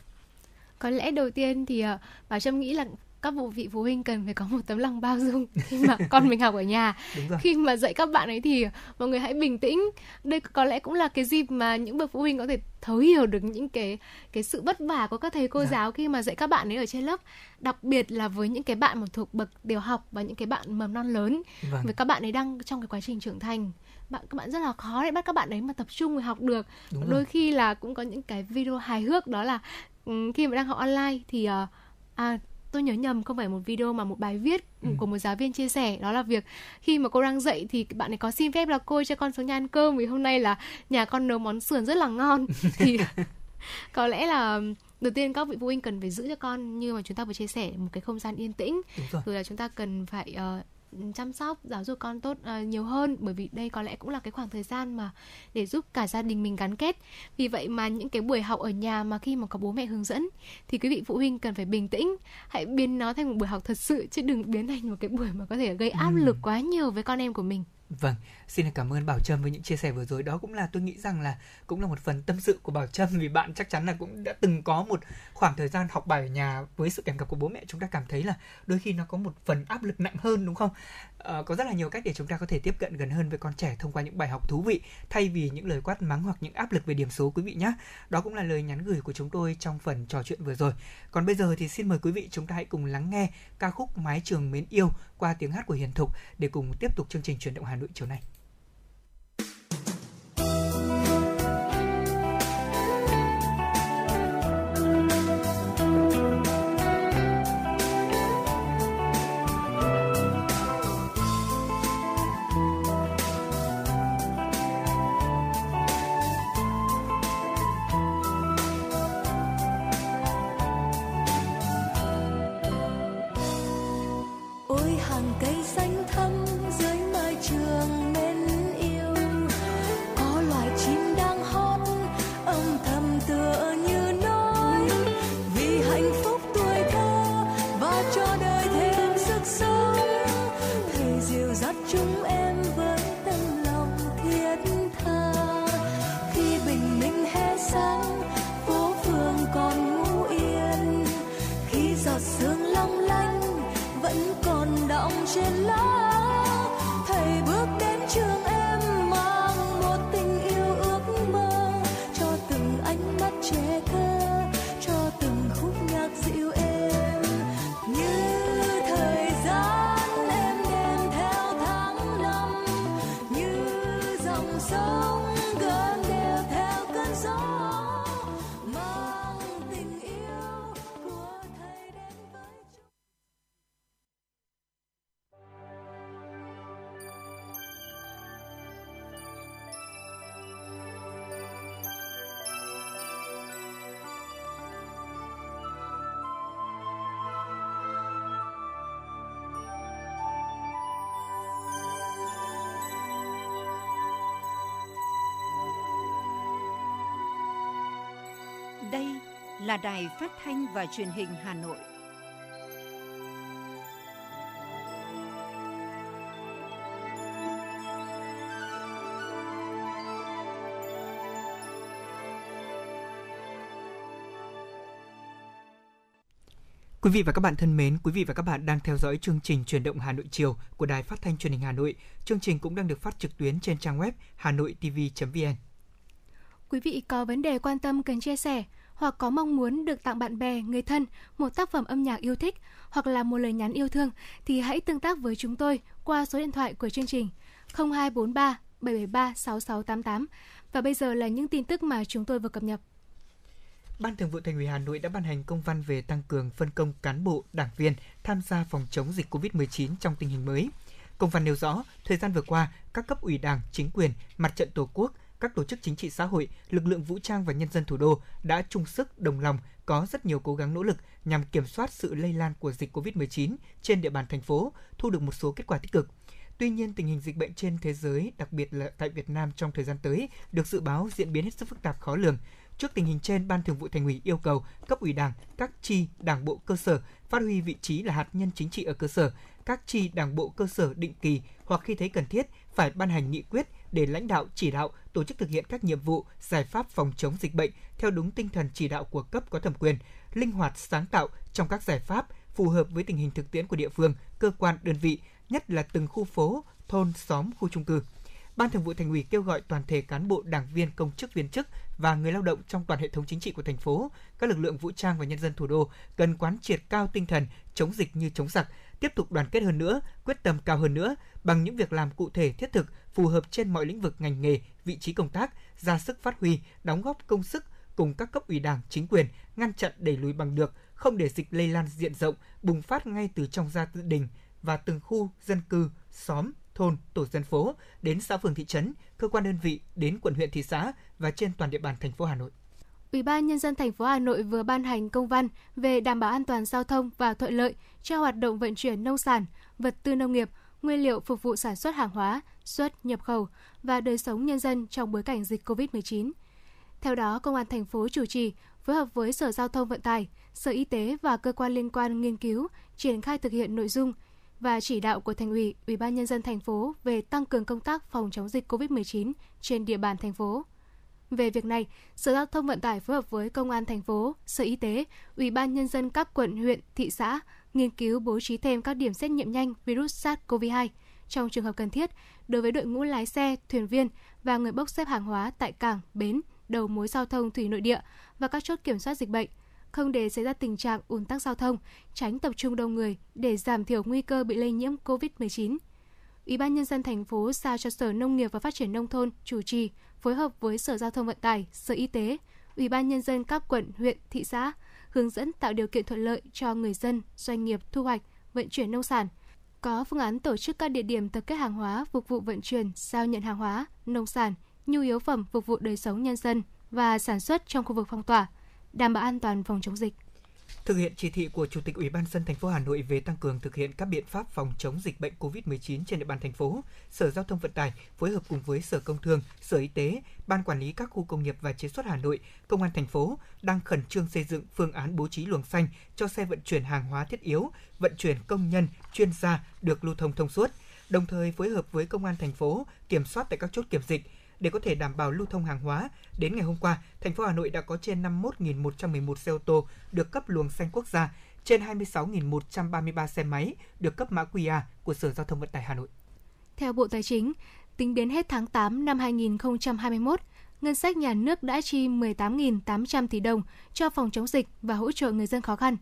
có lẽ đầu tiên thì ờ, bảo trâm nghĩ là các vụ vị phụ huynh cần phải có một tấm lòng bao dung khi mà con mình học ở nhà khi mà dạy các bạn ấy thì mọi người hãy bình tĩnh đây có lẽ cũng là cái dịp mà những bậc phụ huynh có thể thấu hiểu được những cái cái sự vất vả của các thầy cô dạ. giáo khi mà dạy các bạn ấy ở trên lớp đặc biệt là với những cái bạn mà thuộc bậc tiểu học và những cái bạn mầm non lớn vâng. với các bạn ấy đang trong cái quá trình trưởng thành bạn các bạn rất là khó để bắt các bạn ấy mà tập trung để học được Đúng đôi rồi. khi là cũng có những cái video hài hước đó là um, khi mà đang học online thì uh, à, tôi nhớ nhầm không phải một video mà một bài viết ừ. của một giáo viên chia sẻ đó là việc khi mà cô đang dạy thì bạn ấy có xin phép là cô cho con xuống nhà ăn cơm vì hôm nay là nhà con nấu món sườn rất là ngon thì có lẽ là đầu tiên các vị phụ huynh cần phải giữ cho con như mà chúng ta vừa chia sẻ một cái không gian yên tĩnh rồi. rồi là chúng ta cần phải uh, chăm sóc giáo dục con tốt uh, nhiều hơn. Bởi vì đây có lẽ cũng là cái khoảng thời gian mà để giúp cả gia đình mình gắn kết. Vì vậy mà những cái buổi học ở nhà mà khi mà có bố mẹ hướng dẫn thì quý vị phụ huynh cần phải bình tĩnh. Hãy biến nó thành một buổi học thật sự chứ đừng biến thành một cái buổi mà có thể gây áp ừ. lực quá nhiều với con em của mình Vâng, xin cảm ơn Bảo Trâm với những chia sẻ vừa rồi. Đó cũng là tôi nghĩ rằng là cũng là một phần tâm sự của Bảo Trâm vì bạn chắc chắn là cũng đã từng có một khoảng thời gian học bài ở nhà với sự kèm cặp của bố mẹ chúng ta cảm thấy là đôi khi nó có một phần áp lực nặng hơn đúng không? Uh, có rất là nhiều cách để chúng ta có thể tiếp cận gần hơn với con trẻ thông qua những bài học thú vị thay vì những lời quát mắng hoặc những áp lực về điểm số quý vị nhé. Đó cũng là lời nhắn gửi của chúng tôi trong phần trò chuyện vừa rồi. Còn bây giờ thì xin mời quý vị chúng ta hãy cùng lắng nghe ca khúc Mái trường mến yêu qua tiếng hát của Hiền Thục để cùng tiếp tục chương trình truyền động Hà Nội chiều nay. Là Đài Phát thanh và Truyền hình Hà Nội. Quý vị và các bạn thân mến, quý vị và các bạn đang theo dõi chương trình Truyền động Hà Nội chiều của Đài Phát thanh Truyền hình Hà Nội. Chương trình cũng đang được phát trực tuyến trên trang web hanoitv.vn. Quý vị có vấn đề quan tâm cần chia sẻ, hoặc có mong muốn được tặng bạn bè, người thân một tác phẩm âm nhạc yêu thích hoặc là một lời nhắn yêu thương thì hãy tương tác với chúng tôi qua số điện thoại của chương trình 0243 773 6688. Và bây giờ là những tin tức mà chúng tôi vừa cập nhật. Ban Thường vụ Thành ủy Hà Nội đã ban hành công văn về tăng cường phân công cán bộ, đảng viên tham gia phòng chống dịch COVID-19 trong tình hình mới. Công văn nêu rõ, thời gian vừa qua, các cấp ủy Đảng, chính quyền, mặt trận Tổ quốc, các tổ chức chính trị xã hội, lực lượng vũ trang và nhân dân thủ đô đã chung sức đồng lòng có rất nhiều cố gắng nỗ lực nhằm kiểm soát sự lây lan của dịch COVID-19 trên địa bàn thành phố, thu được một số kết quả tích cực. Tuy nhiên, tình hình dịch bệnh trên thế giới, đặc biệt là tại Việt Nam trong thời gian tới, được dự báo diễn biến hết sức phức tạp khó lường. Trước tình hình trên, Ban Thường vụ Thành ủy yêu cầu cấp ủy Đảng, các chi, Đảng bộ cơ sở phát huy vị trí là hạt nhân chính trị ở cơ sở, các chi Đảng bộ cơ sở định kỳ hoặc khi thấy cần thiết phải ban hành nghị quyết để lãnh đạo chỉ đạo tổ chức thực hiện các nhiệm vụ, giải pháp phòng chống dịch bệnh theo đúng tinh thần chỉ đạo của cấp có thẩm quyền, linh hoạt sáng tạo trong các giải pháp phù hợp với tình hình thực tiễn của địa phương, cơ quan, đơn vị, nhất là từng khu phố, thôn, xóm, khu trung cư. Ban Thường vụ Thành ủy kêu gọi toàn thể cán bộ, đảng viên, công chức viên chức và người lao động trong toàn hệ thống chính trị của thành phố, các lực lượng vũ trang và nhân dân thủ đô cần quán triệt cao tinh thần chống dịch như chống giặc, tiếp tục đoàn kết hơn nữa, quyết tâm cao hơn nữa bằng những việc làm cụ thể thiết thực, phù hợp trên mọi lĩnh vực ngành nghề, vị trí công tác, ra sức phát huy, đóng góp công sức cùng các cấp ủy đảng, chính quyền ngăn chặn đẩy lùi bằng được, không để dịch lây lan diện rộng, bùng phát ngay từ trong gia tự đình và từng khu dân cư, xóm, thôn, tổ dân phố đến xã phường thị trấn, cơ quan đơn vị đến quận huyện thị xã và trên toàn địa bàn thành phố Hà Nội. Ủy ban nhân dân thành phố Hà Nội vừa ban hành công văn về đảm bảo an toàn giao thông và thuận lợi cho hoạt động vận chuyển nông sản, vật tư nông nghiệp, nguyên liệu phục vụ sản xuất hàng hóa, xuất nhập khẩu và đời sống nhân dân trong bối cảnh dịch COVID-19. Theo đó, Công an thành phố chủ trì phối hợp với Sở Giao thông Vận tải, Sở Y tế và cơ quan liên quan nghiên cứu, triển khai thực hiện nội dung và chỉ đạo của Thành ủy, Ủy ban nhân dân thành phố về tăng cường công tác phòng chống dịch COVID-19 trên địa bàn thành phố. Về việc này, Sở Giao thông Vận tải phối hợp với Công an thành phố, Sở Y tế, Ủy ban nhân dân các quận, huyện, thị xã nghiên cứu bố trí thêm các điểm xét nghiệm nhanh virus SARS-CoV-2 trong trường hợp cần thiết đối với đội ngũ lái xe, thuyền viên và người bốc xếp hàng hóa tại cảng, bến, đầu mối giao thông thủy nội địa và các chốt kiểm soát dịch bệnh, không để xảy ra tình trạng ùn tắc giao thông, tránh tập trung đông người để giảm thiểu nguy cơ bị lây nhiễm COVID-19. Ủy ban nhân dân thành phố giao cho Sở Nông nghiệp và Phát triển nông thôn chủ trì phối hợp với Sở Giao thông Vận tải, Sở Y tế, Ủy ban nhân dân các quận, huyện, thị xã hướng dẫn tạo điều kiện thuận lợi cho người dân, doanh nghiệp thu hoạch, vận chuyển nông sản. Có phương án tổ chức các địa điểm tập kết hàng hóa phục vụ vận chuyển, giao nhận hàng hóa, nông sản, nhu yếu phẩm phục vụ đời sống nhân dân và sản xuất trong khu vực phong tỏa, đảm bảo an toàn phòng chống dịch. Thực hiện chỉ thị của Chủ tịch Ủy ban dân thành phố Hà Nội về tăng cường thực hiện các biện pháp phòng chống dịch bệnh COVID-19 trên địa bàn thành phố, Sở Giao thông Vận tải phối hợp cùng với Sở Công Thương, Sở Y tế, Ban quản lý các khu công nghiệp và chế xuất Hà Nội, Công an thành phố đang khẩn trương xây dựng phương án bố trí luồng xanh cho xe vận chuyển hàng hóa thiết yếu, vận chuyển công nhân, chuyên gia được lưu thông thông suốt, đồng thời phối hợp với Công an thành phố kiểm soát tại các chốt kiểm dịch, để có thể đảm bảo lưu thông hàng hóa. Đến ngày hôm qua, thành phố Hà Nội đã có trên 51.111 xe ô tô được cấp luồng xanh quốc gia, trên 26.133 xe máy được cấp mã QR của Sở Giao thông Vận tải Hà Nội. Theo Bộ Tài chính, tính đến hết tháng 8 năm 2021, ngân sách nhà nước đã chi 18.800 tỷ đồng cho phòng chống dịch và hỗ trợ người dân khó khăn.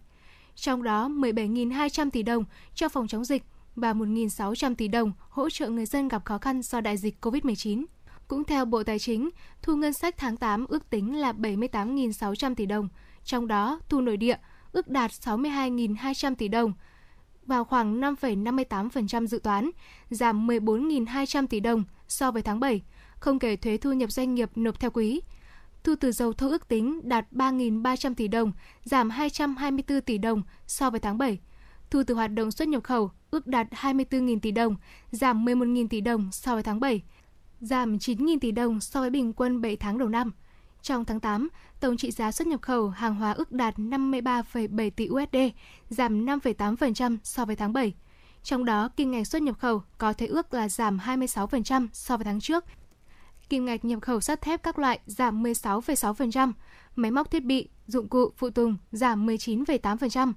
Trong đó, 17.200 tỷ đồng cho phòng chống dịch và 1.600 tỷ đồng hỗ trợ người dân gặp khó khăn do đại dịch COVID-19. Cũng theo Bộ Tài chính, thu ngân sách tháng 8 ước tính là 78.600 tỷ đồng, trong đó thu nội địa ước đạt 62.200 tỷ đồng, vào khoảng 5,58% dự toán, giảm 14.200 tỷ đồng so với tháng 7, không kể thuế thu nhập doanh nghiệp nộp theo quý. Thu từ dầu thô ước tính đạt 3.300 tỷ đồng, giảm 224 tỷ đồng so với tháng 7. Thu từ hoạt động xuất nhập khẩu ước đạt 24.000 tỷ đồng, giảm 11.000 tỷ đồng so với tháng 7, giảm 9.000 tỷ đồng so với bình quân 7 tháng đầu năm. Trong tháng 8, tổng trị giá xuất nhập khẩu hàng hóa ước đạt 53,7 tỷ USD, giảm 5,8% so với tháng 7. Trong đó, kim ngạch xuất nhập khẩu có thể ước là giảm 26% so với tháng trước. Kim ngạch nhập khẩu sắt thép các loại giảm 16,6%, máy móc thiết bị, dụng cụ, phụ tùng giảm 19,8%,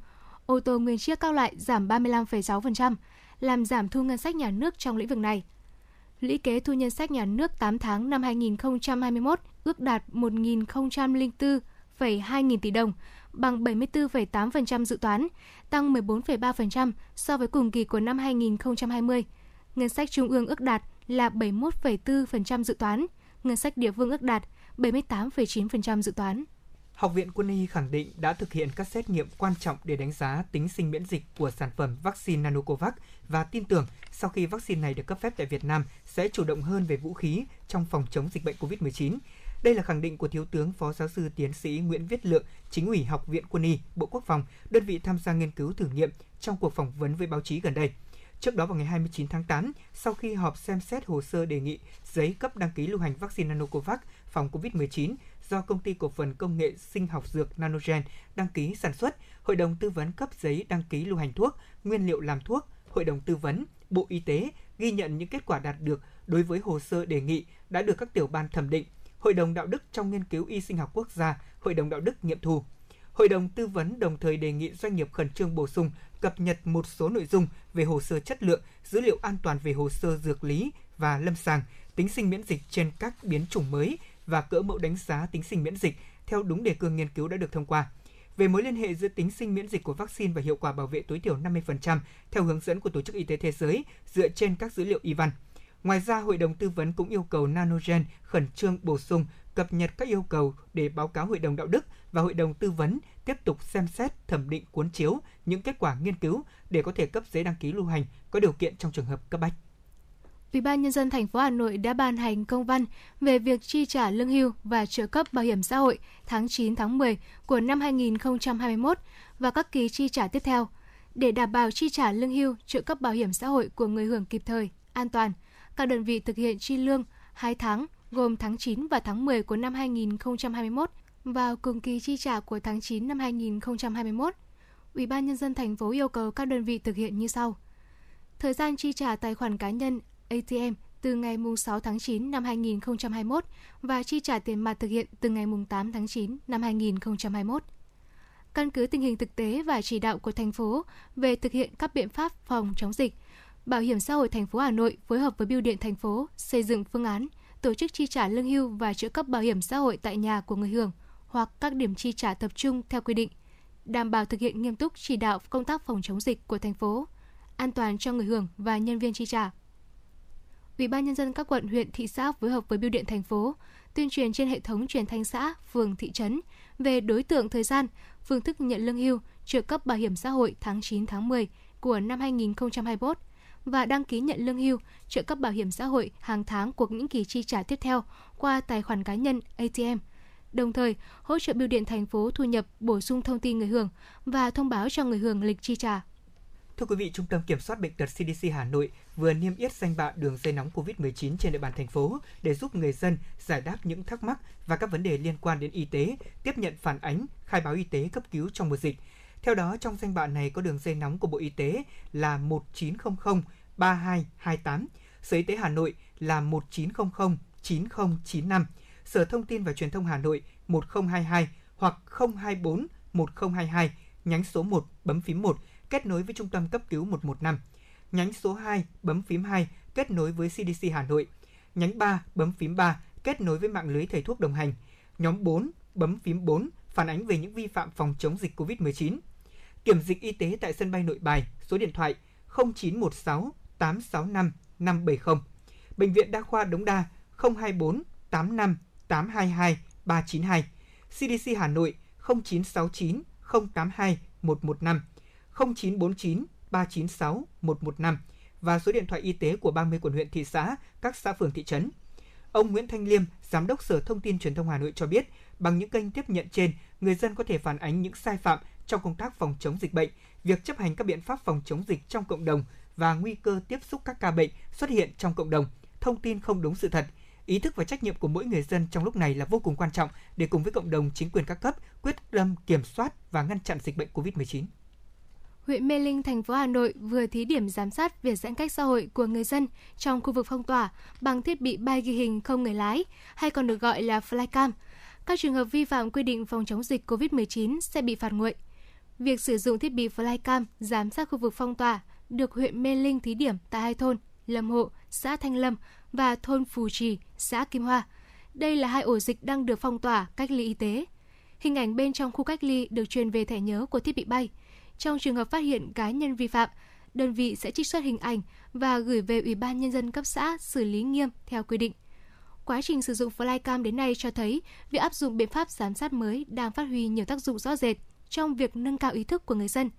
ô tô nguyên chiếc các loại giảm 35,6%, làm giảm thu ngân sách nhà nước trong lĩnh vực này – lũy kế thu ngân sách nhà nước 8 tháng năm 2021 ước đạt 1.004,2 nghìn tỷ đồng, bằng 74,8% dự toán, tăng 14,3% so với cùng kỳ của năm 2020. Ngân sách trung ương ước đạt là 71,4% dự toán, ngân sách địa phương ước đạt 78,9% dự toán. Học viện Quân y khẳng định đã thực hiện các xét nghiệm quan trọng để đánh giá tính sinh miễn dịch của sản phẩm vaccine Nanocovax và tin tưởng sau khi vaccine này được cấp phép tại Việt Nam sẽ chủ động hơn về vũ khí trong phòng chống dịch bệnh COVID-19. Đây là khẳng định của Thiếu tướng Phó Giáo sư Tiến sĩ Nguyễn Viết Lượng, Chính ủy Học viện Quân y, Bộ Quốc phòng, đơn vị tham gia nghiên cứu thử nghiệm trong cuộc phỏng vấn với báo chí gần đây. Trước đó vào ngày 29 tháng 8, sau khi họp xem xét hồ sơ đề nghị giấy cấp đăng ký lưu hành vaccine Nanocovax phòng COVID-19 do công ty cổ phần công nghệ sinh học dược Nanogen đăng ký sản xuất, Hội đồng tư vấn cấp giấy đăng ký lưu hành thuốc, nguyên liệu làm thuốc, Hội đồng tư vấn, Bộ Y tế ghi nhận những kết quả đạt được đối với hồ sơ đề nghị đã được các tiểu ban thẩm định, Hội đồng đạo đức trong nghiên cứu y sinh học quốc gia, Hội đồng đạo đức nghiệm thu. Hội đồng tư vấn đồng thời đề nghị doanh nghiệp khẩn trương bổ sung, cập nhật một số nội dung về hồ sơ chất lượng, dữ liệu an toàn về hồ sơ dược lý và lâm sàng, tính sinh miễn dịch trên các biến chủng mới và cỡ mẫu đánh giá tính sinh miễn dịch theo đúng đề cương nghiên cứu đã được thông qua. Về mối liên hệ giữa tính sinh miễn dịch của vaccine và hiệu quả bảo vệ tối thiểu 50% theo hướng dẫn của Tổ chức Y tế Thế giới dựa trên các dữ liệu IVAN. Ngoài ra, Hội đồng tư vấn cũng yêu cầu Nanogen khẩn trương bổ sung, cập nhật các yêu cầu để báo cáo Hội đồng đạo đức và Hội đồng tư vấn tiếp tục xem xét thẩm định cuốn chiếu những kết quả nghiên cứu để có thể cấp giấy đăng ký lưu hành có điều kiện trong trường hợp cấp bách. Ủy ban nhân dân thành phố Hà Nội đã ban hành công văn về việc chi trả lương hưu và trợ cấp bảo hiểm xã hội tháng 9 tháng 10 của năm 2021 và các kỳ chi trả tiếp theo để đảm bảo chi trả lương hưu, trợ cấp bảo hiểm xã hội của người hưởng kịp thời, an toàn. Các đơn vị thực hiện chi lương 2 tháng gồm tháng 9 và tháng 10 của năm 2021 vào cùng kỳ chi trả của tháng 9 năm 2021. Ủy ban nhân dân thành phố yêu cầu các đơn vị thực hiện như sau: Thời gian chi trả tài khoản cá nhân ATM từ ngày 6 tháng 9 năm 2021 và chi trả tiền mặt thực hiện từ ngày 8 tháng 9 năm 2021. Căn cứ tình hình thực tế và chỉ đạo của thành phố về thực hiện các biện pháp phòng chống dịch, Bảo hiểm xã hội thành phố Hà Nội phối hợp với Bưu điện thành phố xây dựng phương án tổ chức chi trả lương hưu và trợ cấp bảo hiểm xã hội tại nhà của người hưởng hoặc các điểm chi trả tập trung theo quy định, đảm bảo thực hiện nghiêm túc chỉ đạo công tác phòng chống dịch của thành phố, an toàn cho người hưởng và nhân viên chi trả. Ủy ban nhân dân các quận, huyện, thị xã phối hợp với Bưu điện thành phố tuyên truyền trên hệ thống truyền thanh xã, phường, thị trấn về đối tượng thời gian, phương thức nhận lương hưu, trợ cấp bảo hiểm xã hội tháng 9 tháng 10 của năm 2021 và đăng ký nhận lương hưu, trợ cấp bảo hiểm xã hội hàng tháng của những kỳ chi trả tiếp theo qua tài khoản cá nhân ATM. Đồng thời, hỗ trợ bưu điện thành phố thu nhập bổ sung thông tin người hưởng và thông báo cho người hưởng lịch chi trả. Thưa quý vị, Trung tâm Kiểm soát Bệnh tật CDC Hà Nội vừa niêm yết danh bạ đường dây nóng COVID-19 trên địa bàn thành phố để giúp người dân giải đáp những thắc mắc và các vấn đề liên quan đến y tế, tiếp nhận phản ánh, khai báo y tế cấp cứu trong mùa dịch. Theo đó, trong danh bạ này có đường dây nóng của Bộ Y tế là 1900 3228, Sở Y tế Hà Nội là 1900 9095, Sở Thông tin và Truyền thông Hà Nội 1022 hoặc 024 1022, nhánh số 1 bấm phím 1 kết nối với Trung tâm cấp cứu 115. Nhánh số 2 bấm phím 2 kết nối với CDC Hà Nội. Nhánh 3 bấm phím 3 kết nối với mạng lưới thầy thuốc đồng hành. Nhóm 4 bấm phím 4 phản ánh về những vi phạm phòng chống dịch COVID-19. Kiểm dịch y tế tại sân bay Nội Bài, số điện thoại 0916 865 570. Bệnh viện Đa khoa Đống Đa 024 85 822 392. CDC Hà Nội 0969 082 115 0949 396 115 và số điện thoại y tế của 30 quận huyện thị xã, các xã phường thị trấn. Ông Nguyễn Thanh Liêm, Giám đốc Sở Thông tin Truyền thông Hà Nội cho biết, bằng những kênh tiếp nhận trên, người dân có thể phản ánh những sai phạm trong công tác phòng chống dịch bệnh, việc chấp hành các biện pháp phòng chống dịch trong cộng đồng và nguy cơ tiếp xúc các ca bệnh xuất hiện trong cộng đồng, thông tin không đúng sự thật. Ý thức và trách nhiệm của mỗi người dân trong lúc này là vô cùng quan trọng để cùng với cộng đồng chính quyền các cấp quyết tâm kiểm soát và ngăn chặn dịch bệnh COVID-19 huyện Mê Linh, thành phố Hà Nội vừa thí điểm giám sát việc giãn cách xã hội của người dân trong khu vực phong tỏa bằng thiết bị bay ghi hình không người lái, hay còn được gọi là flycam. Các trường hợp vi phạm quy định phòng chống dịch COVID-19 sẽ bị phạt nguội. Việc sử dụng thiết bị flycam giám sát khu vực phong tỏa được huyện Mê Linh thí điểm tại hai thôn Lâm Hộ, xã Thanh Lâm và thôn Phù Trì, xã Kim Hoa. Đây là hai ổ dịch đang được phong tỏa cách ly y tế. Hình ảnh bên trong khu cách ly được truyền về thẻ nhớ của thiết bị bay – trong trường hợp phát hiện cá nhân vi phạm, đơn vị sẽ trích xuất hình ảnh và gửi về Ủy ban Nhân dân cấp xã xử lý nghiêm theo quy định. Quá trình sử dụng flycam đến nay cho thấy việc áp dụng biện pháp giám sát mới đang phát huy nhiều tác dụng rõ rệt trong việc nâng cao ý thức của người dân,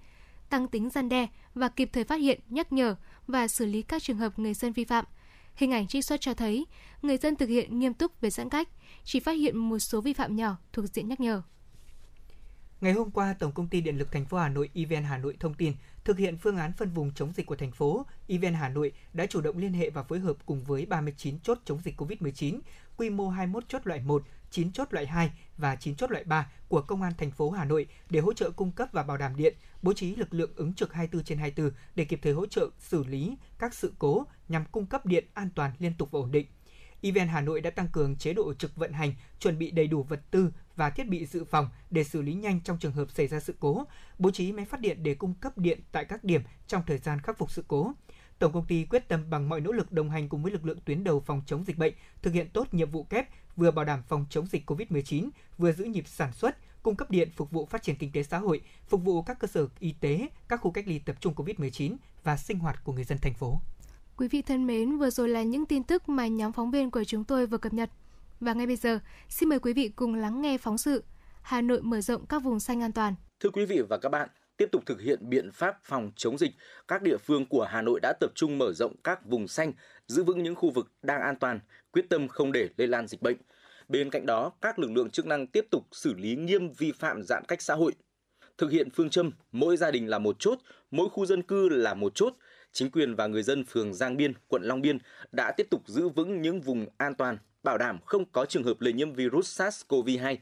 tăng tính gian đe và kịp thời phát hiện, nhắc nhở và xử lý các trường hợp người dân vi phạm. Hình ảnh trích xuất cho thấy người dân thực hiện nghiêm túc về giãn cách, chỉ phát hiện một số vi phạm nhỏ thuộc diện nhắc nhở. Ngày hôm qua, Tổng công ty Điện lực thành phố Hà Nội EVN Hà Nội thông tin, thực hiện phương án phân vùng chống dịch của thành phố, EVN Hà Nội đã chủ động liên hệ và phối hợp cùng với 39 chốt chống dịch COVID-19, quy mô 21 chốt loại 1, 9 chốt loại 2 và 9 chốt loại 3 của Công an thành phố Hà Nội để hỗ trợ cung cấp và bảo đảm điện, bố trí lực lượng ứng trực 24 trên 24 để kịp thời hỗ trợ xử lý các sự cố nhằm cung cấp điện an toàn liên tục và ổn định. EVN Hà Nội đã tăng cường chế độ trực vận hành, chuẩn bị đầy đủ vật tư và thiết bị dự phòng để xử lý nhanh trong trường hợp xảy ra sự cố, bố trí máy phát điện để cung cấp điện tại các điểm trong thời gian khắc phục sự cố. Tổng công ty quyết tâm bằng mọi nỗ lực đồng hành cùng với lực lượng tuyến đầu phòng chống dịch bệnh, thực hiện tốt nhiệm vụ kép, vừa bảo đảm phòng chống dịch COVID-19, vừa giữ nhịp sản xuất, cung cấp điện phục vụ phát triển kinh tế xã hội, phục vụ các cơ sở y tế, các khu cách ly tập trung COVID-19 và sinh hoạt của người dân thành phố. Quý vị thân mến, vừa rồi là những tin tức mà nhóm phóng viên của chúng tôi vừa cập nhật. Và ngay bây giờ, xin mời quý vị cùng lắng nghe phóng sự Hà Nội mở rộng các vùng xanh an toàn. Thưa quý vị và các bạn, tiếp tục thực hiện biện pháp phòng chống dịch, các địa phương của Hà Nội đã tập trung mở rộng các vùng xanh, giữ vững những khu vực đang an toàn, quyết tâm không để lây lan dịch bệnh. Bên cạnh đó, các lực lượng chức năng tiếp tục xử lý nghiêm vi phạm giãn cách xã hội. Thực hiện phương châm mỗi gia đình là một chốt, mỗi khu dân cư là một chốt, chính quyền và người dân phường Giang Biên, quận Long Biên đã tiếp tục giữ vững những vùng an toàn, bảo đảm không có trường hợp lây nhiễm virus SARS-CoV-2.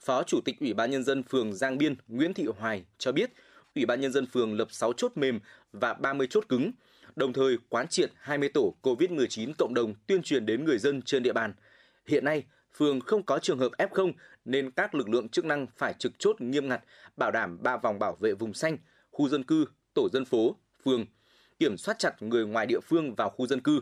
Phó Chủ tịch Ủy ban Nhân dân phường Giang Biên Nguyễn Thị Hoài cho biết, Ủy ban Nhân dân phường lập 6 chốt mềm và 30 chốt cứng, đồng thời quán triệt 20 tổ COVID-19 cộng đồng tuyên truyền đến người dân trên địa bàn. Hiện nay, phường không có trường hợp F0 nên các lực lượng chức năng phải trực chốt nghiêm ngặt, bảo đảm ba vòng bảo vệ vùng xanh, khu dân cư, tổ dân phố, phường, kiểm soát chặt người ngoài địa phương vào khu dân cư.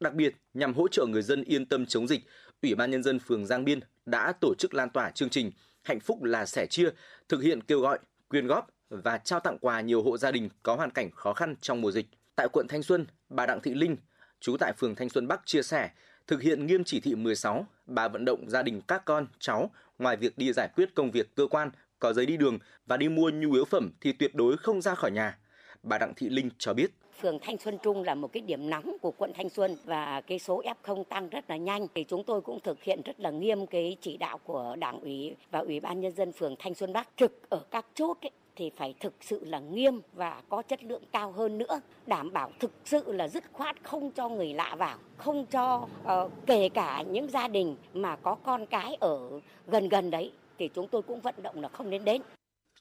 Đặc biệt, nhằm hỗ trợ người dân yên tâm chống dịch, Ủy ban Nhân dân phường Giang Biên đã tổ chức lan tỏa chương trình Hạnh phúc là sẻ chia, thực hiện kêu gọi, quyên góp và trao tặng quà nhiều hộ gia đình có hoàn cảnh khó khăn trong mùa dịch. Tại quận Thanh Xuân, bà Đặng Thị Linh, trú tại phường Thanh Xuân Bắc chia sẻ, thực hiện nghiêm chỉ thị 16, bà vận động gia đình các con, cháu ngoài việc đi giải quyết công việc cơ quan, có giấy đi đường và đi mua nhu yếu phẩm thì tuyệt đối không ra khỏi nhà. Bà Đặng Thị Linh cho biết phường Thanh Xuân Trung là một cái điểm nóng của quận Thanh Xuân và cái số F0 tăng rất là nhanh. Thì chúng tôi cũng thực hiện rất là nghiêm cái chỉ đạo của Đảng ủy và Ủy ban nhân dân phường Thanh Xuân Bắc. Trực ở các chốt ấy, thì phải thực sự là nghiêm và có chất lượng cao hơn nữa đảm bảo thực sự là dứt khoát không cho người lạ vào không cho uh, kể cả những gia đình mà có con cái ở gần gần đấy. Thì chúng tôi cũng vận động là không nên đến.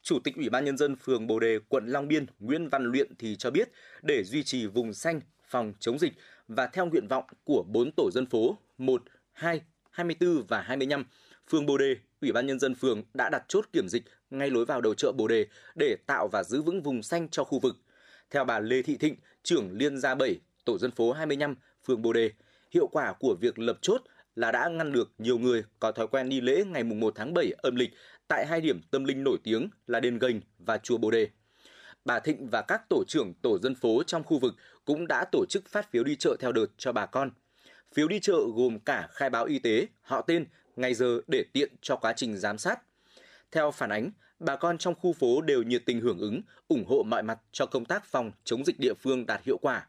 Chủ tịch Ủy ban Nhân dân phường Bồ Đề, quận Long Biên, Nguyễn Văn Luyện thì cho biết để duy trì vùng xanh phòng chống dịch và theo nguyện vọng của 4 tổ dân phố 1, 2, 24 và 25, phường Bồ Đề, Ủy ban Nhân dân phường đã đặt chốt kiểm dịch ngay lối vào đầu chợ Bồ Đề để tạo và giữ vững vùng xanh cho khu vực. Theo bà Lê Thị Thịnh, trưởng Liên gia 7, tổ dân phố 25, phường Bồ Đề, hiệu quả của việc lập chốt là đã ngăn được nhiều người có thói quen đi lễ ngày mùng 1 tháng 7 âm lịch tại hai điểm tâm linh nổi tiếng là đền Gành và chùa Bồ Đề. Bà Thịnh và các tổ trưởng tổ dân phố trong khu vực cũng đã tổ chức phát phiếu đi chợ theo đợt cho bà con. Phiếu đi chợ gồm cả khai báo y tế, họ tên, ngày giờ để tiện cho quá trình giám sát. Theo phản ánh, bà con trong khu phố đều nhiệt tình hưởng ứng, ủng hộ mọi mặt cho công tác phòng chống dịch địa phương đạt hiệu quả.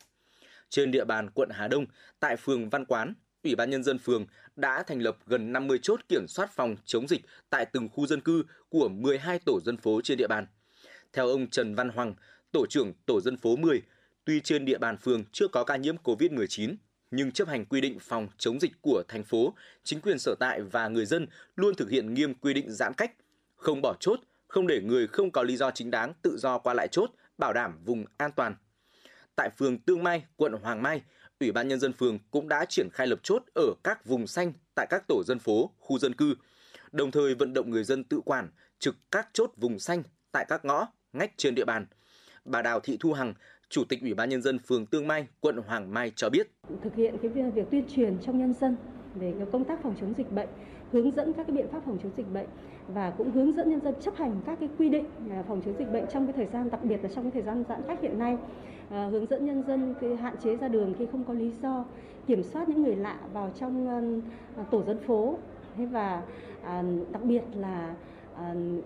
Trên địa bàn quận Hà Đông, tại phường Văn Quán, Ủy ban Nhân dân phường đã thành lập gần 50 chốt kiểm soát phòng chống dịch tại từng khu dân cư của 12 tổ dân phố trên địa bàn. Theo ông Trần Văn Hoàng, tổ trưởng tổ dân phố 10, tuy trên địa bàn phường chưa có ca nhiễm COVID-19, nhưng chấp hành quy định phòng chống dịch của thành phố, chính quyền sở tại và người dân luôn thực hiện nghiêm quy định giãn cách, không bỏ chốt, không để người không có lý do chính đáng tự do qua lại chốt, bảo đảm vùng an toàn. Tại phường Tương Mai, quận Hoàng Mai, Ủy ban Nhân dân phường cũng đã triển khai lập chốt ở các vùng xanh tại các tổ dân phố, khu dân cư, đồng thời vận động người dân tự quản, trực các chốt vùng xanh tại các ngõ, ngách trên địa bàn. Bà Đào Thị Thu Hằng, Chủ tịch Ủy ban Nhân dân phường Tương Mai, quận Hoàng Mai cho biết. Thực hiện cái việc tuyên truyền trong nhân dân về cái công tác phòng chống dịch bệnh, hướng dẫn các cái biện pháp phòng chống dịch bệnh và cũng hướng dẫn nhân dân chấp hành các cái quy định à, phòng chống dịch bệnh trong cái thời gian đặc biệt là trong cái thời gian giãn cách hiện nay. Ờ, hướng dẫn nhân dân hạn chế ra đường khi không có lý do, kiểm soát những người lạ vào trong ờ, tổ dân phố và ờ, đặc biệt là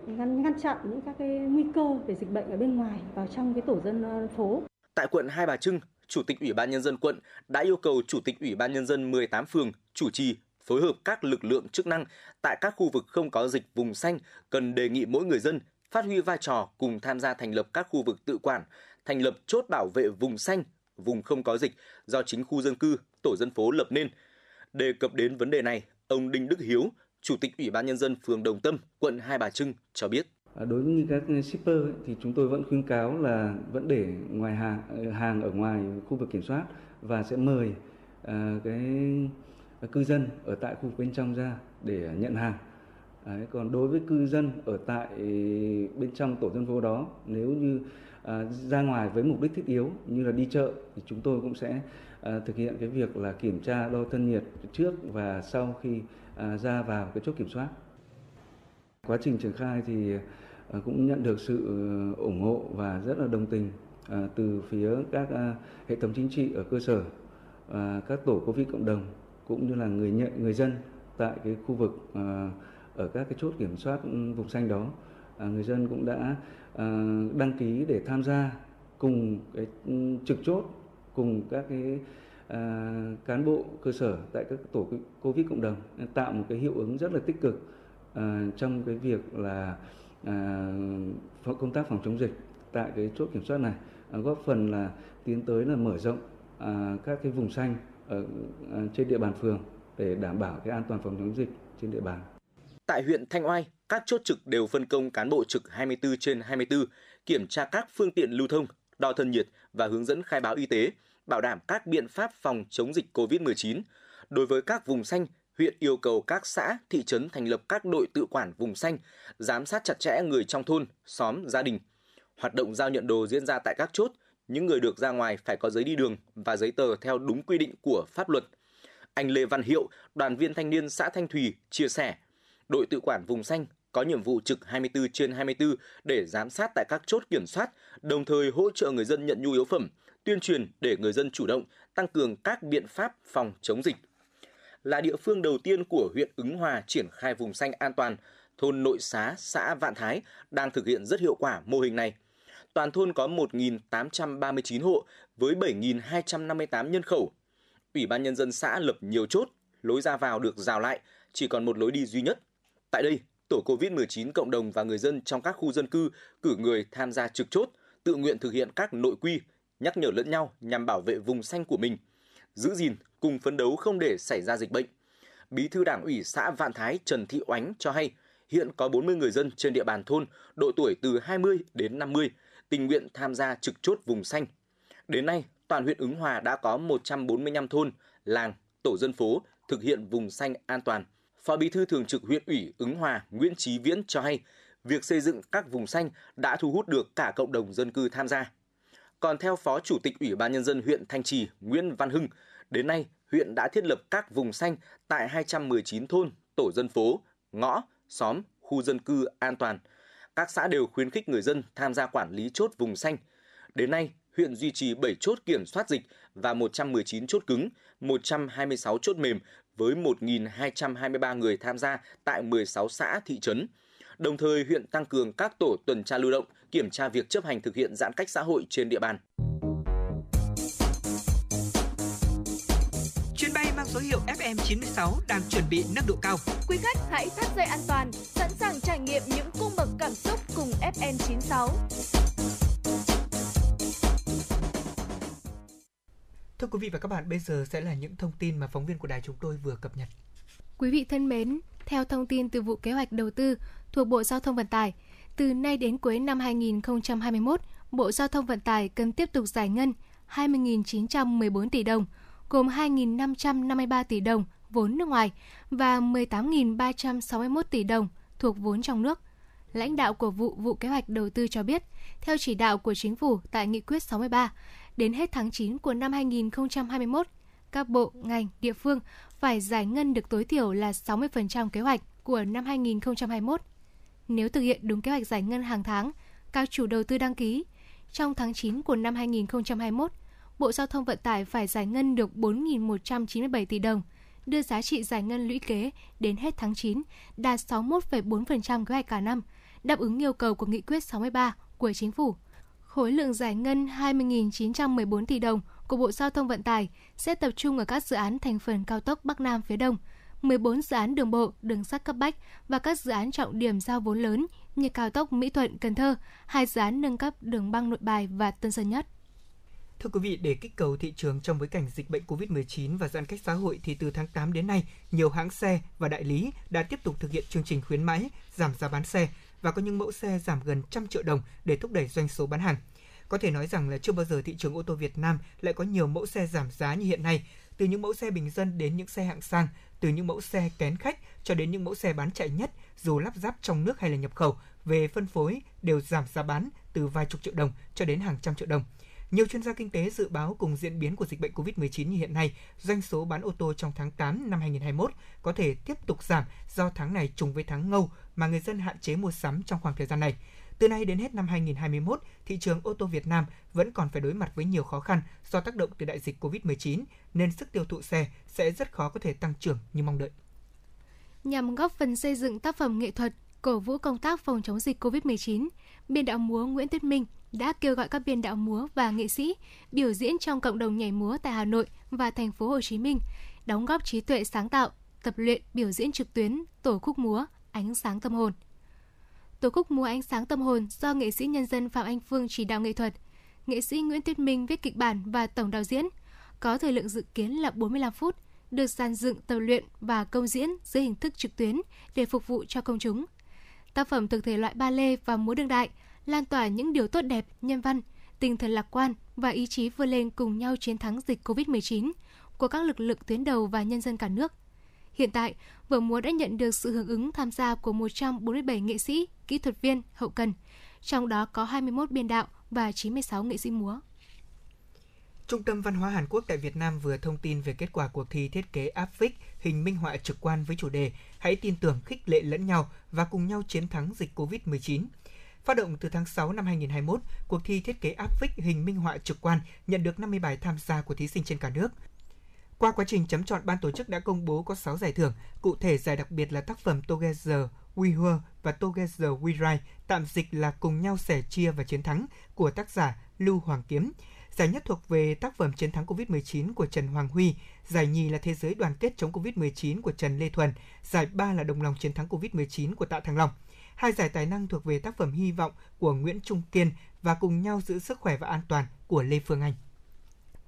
ngăn ngăn chặn những các cái nguy cơ về dịch bệnh ở bên ngoài vào trong cái tổ dân phố. Tại quận Hai Bà Trưng, Chủ tịch Ủy ban Nhân dân quận đã yêu cầu Chủ tịch Ủy ban Nhân dân 18 phường chủ trì phối hợp các lực lượng chức năng tại các khu vực không có dịch vùng xanh cần đề nghị mỗi người dân phát huy vai trò cùng tham gia thành lập các khu vực tự quản, thành lập chốt bảo vệ vùng xanh, vùng không có dịch do chính khu dân cư, tổ dân phố lập nên. Đề cập đến vấn đề này, ông Đinh Đức Hiếu, Chủ tịch Ủy ban Nhân dân phường Đồng Tâm, quận Hai Bà Trưng cho biết. À, đối với các shipper ấy, thì chúng tôi vẫn khuyến cáo là vẫn để ngoài hàng ờ, hàng ở ngoài khu vực kiểm soát và sẽ mời à, cái à, cư dân ở tại khu vực bên trong ra để nhận hàng. Đấy, còn đối với cư dân ở tại bên trong tổ dân phố đó nếu như Ờ, ra ngoài với mục đích thiết yếu như là đi chợ thì chúng tôi cũng sẽ ờ, thực hiện cái việc là kiểm tra đo thân nhiệt trước và sau khi ờ, ra vào cái chốt kiểm soát. Quá trình triển khai thì cũng nhận được sự ủng hộ và rất là đồng tình từ phía các hệ thống chính trị ở cơ sở, các tổ covid cộng đồng cũng như là người nhận người dân tại cái khu vực ở các cái chốt kiểm soát ừ, vùng xanh đó người dân cũng đã Ờ, đăng ký để tham gia cùng cái ừ, trực chốt cùng các cái à, cán bộ cơ sở tại các tổ covid cộng đồng tạo một cái hiệu ứng rất là tích cực à, trong cái việc là à, công tác phòng chống dịch tại cái chốt kiểm soát này à, góp phần là tiến tới là mở rộng à, các cái vùng xanh ở à, trên địa bàn phường để đảm bảo cái an toàn phòng chống dịch trên địa bàn. Tại huyện Thanh Oai, các chốt trực đều phân công cán bộ trực 24 trên 24, kiểm tra các phương tiện lưu thông, đo thân nhiệt và hướng dẫn khai báo y tế, bảo đảm các biện pháp phòng chống dịch COVID-19. Đối với các vùng xanh, huyện yêu cầu các xã, thị trấn thành lập các đội tự quản vùng xanh, giám sát chặt chẽ người trong thôn, xóm, gia đình. Hoạt động giao nhận đồ diễn ra tại các chốt, những người được ra ngoài phải có giấy đi đường và giấy tờ theo đúng quy định của pháp luật. Anh Lê Văn Hiệu, đoàn viên thanh niên xã Thanh Thủy chia sẻ, đội tự quản vùng xanh có nhiệm vụ trực 24 trên 24 để giám sát tại các chốt kiểm soát, đồng thời hỗ trợ người dân nhận nhu yếu phẩm, tuyên truyền để người dân chủ động, tăng cường các biện pháp phòng chống dịch. Là địa phương đầu tiên của huyện Ứng Hòa triển khai vùng xanh an toàn, thôn Nội Xá, xã Vạn Thái đang thực hiện rất hiệu quả mô hình này. Toàn thôn có 1.839 hộ với 7.258 nhân khẩu. Ủy ban nhân dân xã lập nhiều chốt, lối ra vào được rào lại, chỉ còn một lối đi duy nhất. Tại đây, tổ COVID-19 cộng đồng và người dân trong các khu dân cư cử người tham gia trực chốt, tự nguyện thực hiện các nội quy, nhắc nhở lẫn nhau nhằm bảo vệ vùng xanh của mình, giữ gìn cùng phấn đấu không để xảy ra dịch bệnh. Bí thư Đảng ủy xã Vạn Thái Trần Thị Oánh cho hay, hiện có 40 người dân trên địa bàn thôn, độ tuổi từ 20 đến 50, tình nguyện tham gia trực chốt vùng xanh. Đến nay, toàn huyện Ứng Hòa đã có 145 thôn, làng, tổ dân phố thực hiện vùng xanh an toàn. Phó Bí thư Thường trực huyện ủy Ứng Hòa Nguyễn Chí Viễn cho hay, việc xây dựng các vùng xanh đã thu hút được cả cộng đồng dân cư tham gia. Còn theo Phó Chủ tịch Ủy ban Nhân dân huyện Thanh Trì Nguyễn Văn Hưng, đến nay huyện đã thiết lập các vùng xanh tại 219 thôn, tổ dân phố, ngõ, xóm, khu dân cư an toàn. Các xã đều khuyến khích người dân tham gia quản lý chốt vùng xanh. Đến nay, huyện duy trì 7 chốt kiểm soát dịch và 119 chốt cứng, 126 chốt mềm với 1.223 người tham gia tại 16 xã, thị trấn. Đồng thời, huyện tăng cường các tổ tuần tra lưu động, kiểm tra việc chấp hành thực hiện giãn cách xã hội trên địa bàn. Chuyến bay mang số hiệu FM96 đang chuẩn bị nâng độ cao. Quý khách hãy thắt dây an toàn, sẵn sàng trải nghiệm những cung bậc cảm xúc cùng FM96. Thưa quý vị và các bạn, bây giờ sẽ là những thông tin mà phóng viên của đài chúng tôi vừa cập nhật. Quý vị thân mến, theo thông tin từ vụ kế hoạch đầu tư thuộc Bộ Giao thông Vận tải, từ nay đến cuối năm 2021, Bộ Giao thông Vận tải cần tiếp tục giải ngân 20.914 tỷ đồng, gồm 2.553 tỷ đồng vốn nước ngoài và 18.361 tỷ đồng thuộc vốn trong nước. Lãnh đạo của vụ vụ kế hoạch đầu tư cho biết, theo chỉ đạo của chính phủ tại nghị quyết 63, đến hết tháng 9 của năm 2021, các bộ, ngành, địa phương phải giải ngân được tối thiểu là 60% kế hoạch của năm 2021. Nếu thực hiện đúng kế hoạch giải ngân hàng tháng, các chủ đầu tư đăng ký, trong tháng 9 của năm 2021, Bộ Giao thông Vận tải phải giải ngân được 4.197 tỷ đồng, đưa giá trị giải ngân lũy kế đến hết tháng 9 đạt 61,4% kế hoạch cả năm, đáp ứng yêu cầu của Nghị quyết 63 của Chính phủ. Khối lượng giải ngân 20.914 tỷ đồng của Bộ Giao thông Vận tải sẽ tập trung ở các dự án thành phần cao tốc Bắc Nam phía Đông, 14 dự án đường bộ, đường sắt cấp bách và các dự án trọng điểm giao vốn lớn như cao tốc Mỹ Thuận, Cần Thơ, hai dự án nâng cấp đường băng Nội Bài và Tân Sơn Nhất. Thưa quý vị, để kích cầu thị trường trong bối cảnh dịch bệnh COVID-19 và giãn cách xã hội thì từ tháng 8 đến nay, nhiều hãng xe và đại lý đã tiếp tục thực hiện chương trình khuyến mãi, giảm giá bán xe và có những mẫu xe giảm gần trăm triệu đồng để thúc đẩy doanh số bán hàng. Có thể nói rằng là chưa bao giờ thị trường ô tô Việt Nam lại có nhiều mẫu xe giảm giá như hiện nay, từ những mẫu xe bình dân đến những xe hạng sang, từ những mẫu xe kén khách cho đến những mẫu xe bán chạy nhất dù lắp ráp trong nước hay là nhập khẩu về phân phối đều giảm giá bán từ vài chục triệu đồng cho đến hàng trăm triệu đồng. Nhiều chuyên gia kinh tế dự báo cùng diễn biến của dịch bệnh COVID-19 như hiện nay, doanh số bán ô tô trong tháng 8 năm 2021 có thể tiếp tục giảm do tháng này trùng với tháng ngâu mà người dân hạn chế mua sắm trong khoảng thời gian này. Từ nay đến hết năm 2021, thị trường ô tô Việt Nam vẫn còn phải đối mặt với nhiều khó khăn do tác động từ đại dịch COVID-19, nên sức tiêu thụ xe sẽ rất khó có thể tăng trưởng như mong đợi. Nhằm góp phần xây dựng tác phẩm nghệ thuật, cổ vũ công tác phòng chống dịch COVID-19, biên đạo múa Nguyễn Tuyết Minh đã kêu gọi các biên đạo múa và nghệ sĩ biểu diễn trong cộng đồng nhảy múa tại Hà Nội và thành phố Hồ Chí Minh, đóng góp trí tuệ sáng tạo, tập luyện biểu diễn trực tuyến tổ khúc múa Ánh sáng tâm hồn. Tổ khúc múa Ánh sáng tâm hồn do nghệ sĩ nhân dân Phạm Anh Phương chỉ đạo nghệ thuật, nghệ sĩ Nguyễn Tuyết Minh viết kịch bản và tổng đạo diễn, có thời lượng dự kiến là 45 phút, được dàn dựng tập luyện và công diễn dưới hình thức trực tuyến để phục vụ cho công chúng. Tác phẩm thực thể loại ba lê và múa đương đại – lan tỏa những điều tốt đẹp, nhân văn, tinh thần lạc quan và ý chí vươn lên cùng nhau chiến thắng dịch COVID-19 của các lực lượng tuyến đầu và nhân dân cả nước. Hiện tại, vở múa đã nhận được sự hưởng ứng tham gia của 147 nghệ sĩ, kỹ thuật viên, hậu cần, trong đó có 21 biên đạo và 96 nghệ sĩ múa. Trung tâm Văn hóa Hàn Quốc tại Việt Nam vừa thông tin về kết quả cuộc thi thiết kế áp phích hình minh họa trực quan với chủ đề Hãy tin tưởng khích lệ lẫn nhau và cùng nhau chiến thắng dịch COVID-19. Phát động từ tháng 6 năm 2021, cuộc thi thiết kế áp phích hình minh họa trực quan nhận được 50 bài tham gia của thí sinh trên cả nước. Qua quá trình chấm chọn, ban tổ chức đã công bố có 6 giải thưởng, cụ thể giải đặc biệt là tác phẩm Together We Were và Together We Rise, tạm dịch là cùng nhau sẻ chia và chiến thắng của tác giả Lưu Hoàng Kiếm. Giải nhất thuộc về tác phẩm Chiến thắng Covid-19 của Trần Hoàng Huy, giải nhì là Thế giới đoàn kết chống Covid-19 của Trần Lê Thuần, giải ba là Đồng lòng chiến thắng Covid-19 của Tạ Thăng Long. Hai giải tài năng thuộc về tác phẩm Hy vọng của Nguyễn Trung Kiên và Cùng nhau giữ sức khỏe và an toàn của Lê Phương Anh.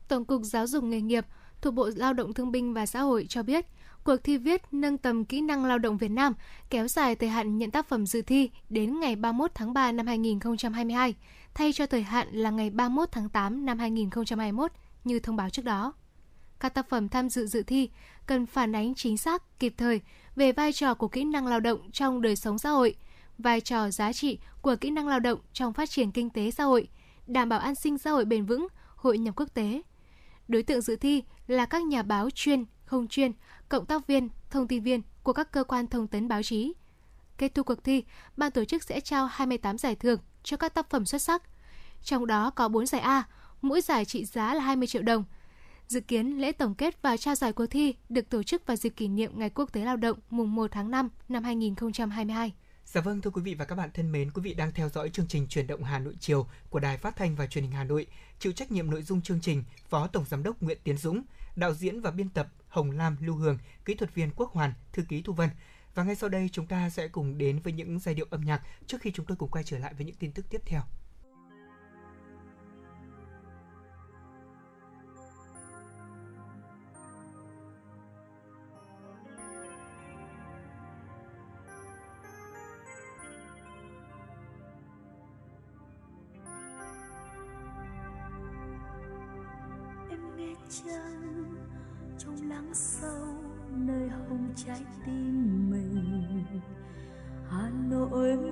Tổng cục Giáo dục nghề nghiệp thuộc Bộ Lao động Thương binh và Xã hội cho biết, cuộc thi viết nâng tầm kỹ năng lao động Việt Nam kéo dài thời hạn nhận tác phẩm dự thi đến ngày 31 tháng 3 năm 2022, thay cho thời hạn là ngày 31 tháng 8 năm 2021 như thông báo trước đó. Các tác phẩm tham dự dự thi cần phản ánh chính xác, kịp thời về vai trò của kỹ năng lao động trong đời sống xã hội, vai trò giá trị của kỹ năng lao động trong phát triển kinh tế xã hội, đảm bảo an sinh xã hội bền vững, hội nhập quốc tế. Đối tượng dự thi là các nhà báo chuyên, không chuyên, cộng tác viên, thông tin viên của các cơ quan thông tấn báo chí. Kết thúc cuộc thi, ban tổ chức sẽ trao 28 giải thưởng cho các tác phẩm xuất sắc. Trong đó có 4 giải A, mỗi giải trị giá là 20 triệu đồng. Dự kiến lễ tổng kết và trao giải cuộc thi được tổ chức vào dịp kỷ niệm Ngày Quốc tế Lao động mùng 1 tháng 5 năm 2022. Dạ vâng thưa quý vị và các bạn thân mến, quý vị đang theo dõi chương trình truyền động Hà Nội chiều của Đài Phát thanh và Truyền hình Hà Nội. Chịu trách nhiệm nội dung chương trình Phó Tổng giám đốc Nguyễn Tiến Dũng, đạo diễn và biên tập Hồng Lam Lưu Hương, kỹ thuật viên Quốc Hoàn, thư ký Thu Vân. Và ngay sau đây chúng ta sẽ cùng đến với những giai điệu âm nhạc trước khi chúng tôi cùng quay trở lại với những tin tức tiếp theo.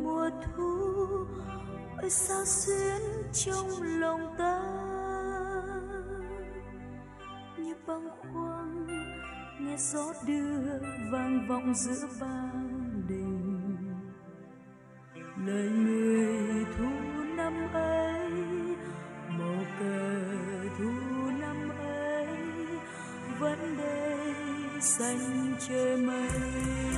mùa thu, ơi, sao xuyến trong lòng ta? Như băng khoang nghe gió đưa vang vọng giữa bang đình lời người thu năm ấy, màu cờ thu năm ấy, vẫn đây xanh trời mây.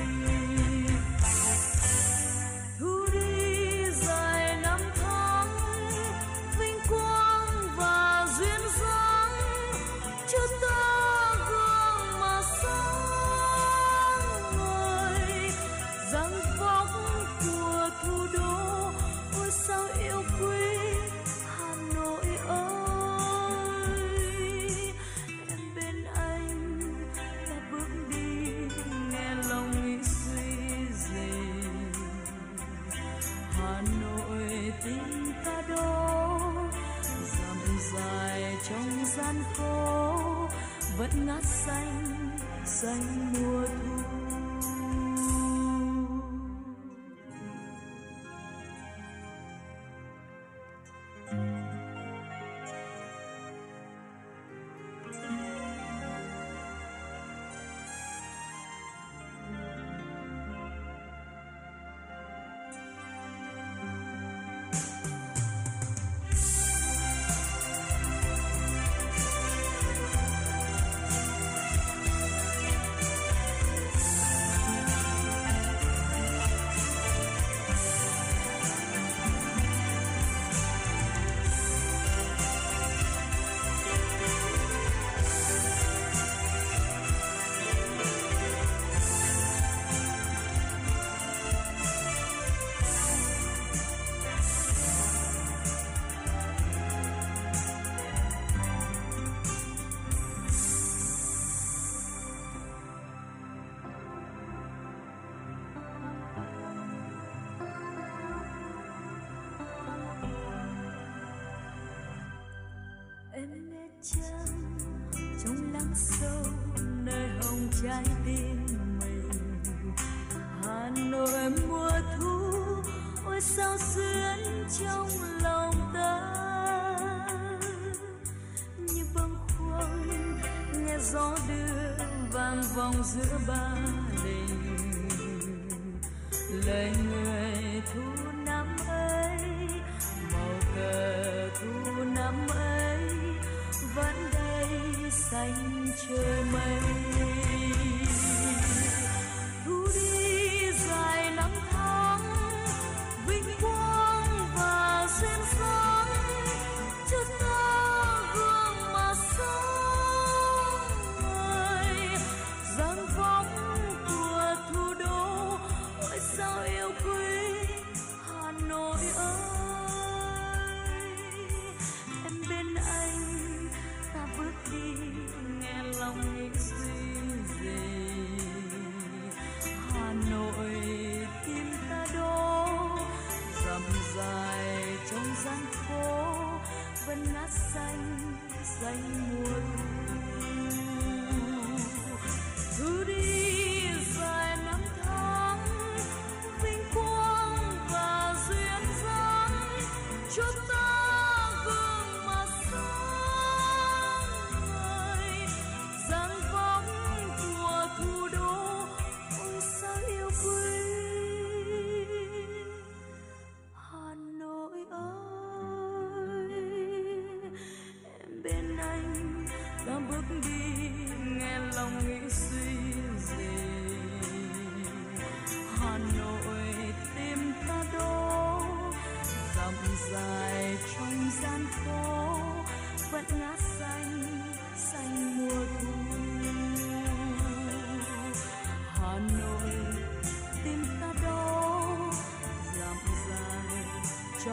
passerby.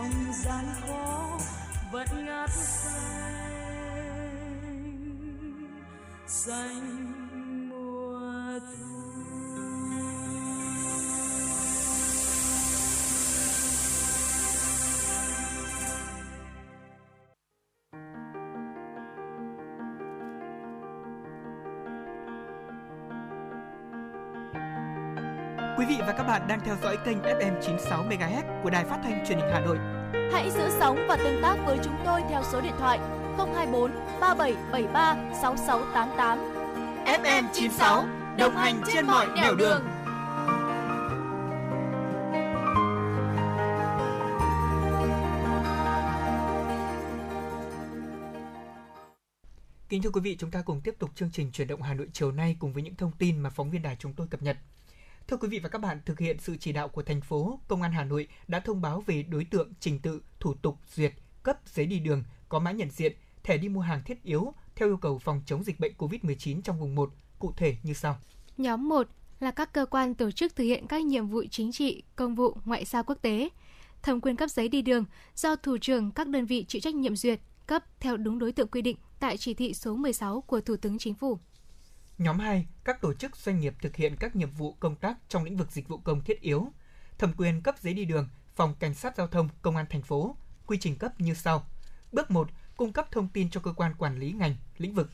trong gian khó vị và các bạn đang theo dõi kênh FM 96 MHz của đài phát thanh truyền hình Hà Nội. Hãy giữ sóng và tương tác với chúng tôi theo số điện thoại 024 3773 6688. FM 96 đồng hành trên mọi nẻo đường. đường. Kính thưa quý vị, chúng ta cùng tiếp tục chương trình chuyển động Hà Nội chiều nay cùng với những thông tin mà phóng viên đài chúng tôi cập nhật. Thưa quý vị và các bạn, thực hiện sự chỉ đạo của thành phố, Công an Hà Nội đã thông báo về đối tượng trình tự, thủ tục duyệt, cấp giấy đi đường có mã nhận diện, thẻ đi mua hàng thiết yếu theo yêu cầu phòng chống dịch bệnh COVID-19 trong vùng 1, cụ thể như sau. Nhóm 1 là các cơ quan tổ chức thực hiện các nhiệm vụ chính trị, công vụ, ngoại giao quốc tế. Thẩm quyền cấp giấy đi đường do thủ trưởng các đơn vị chịu trách nhiệm duyệt, cấp theo đúng đối tượng quy định tại chỉ thị số 16 của Thủ tướng Chính phủ. Nhóm 2, các tổ chức doanh nghiệp thực hiện các nhiệm vụ công tác trong lĩnh vực dịch vụ công thiết yếu. Thẩm quyền cấp giấy đi đường, phòng cảnh sát giao thông, công an thành phố, quy trình cấp như sau. Bước 1, cung cấp thông tin cho cơ quan quản lý ngành, lĩnh vực.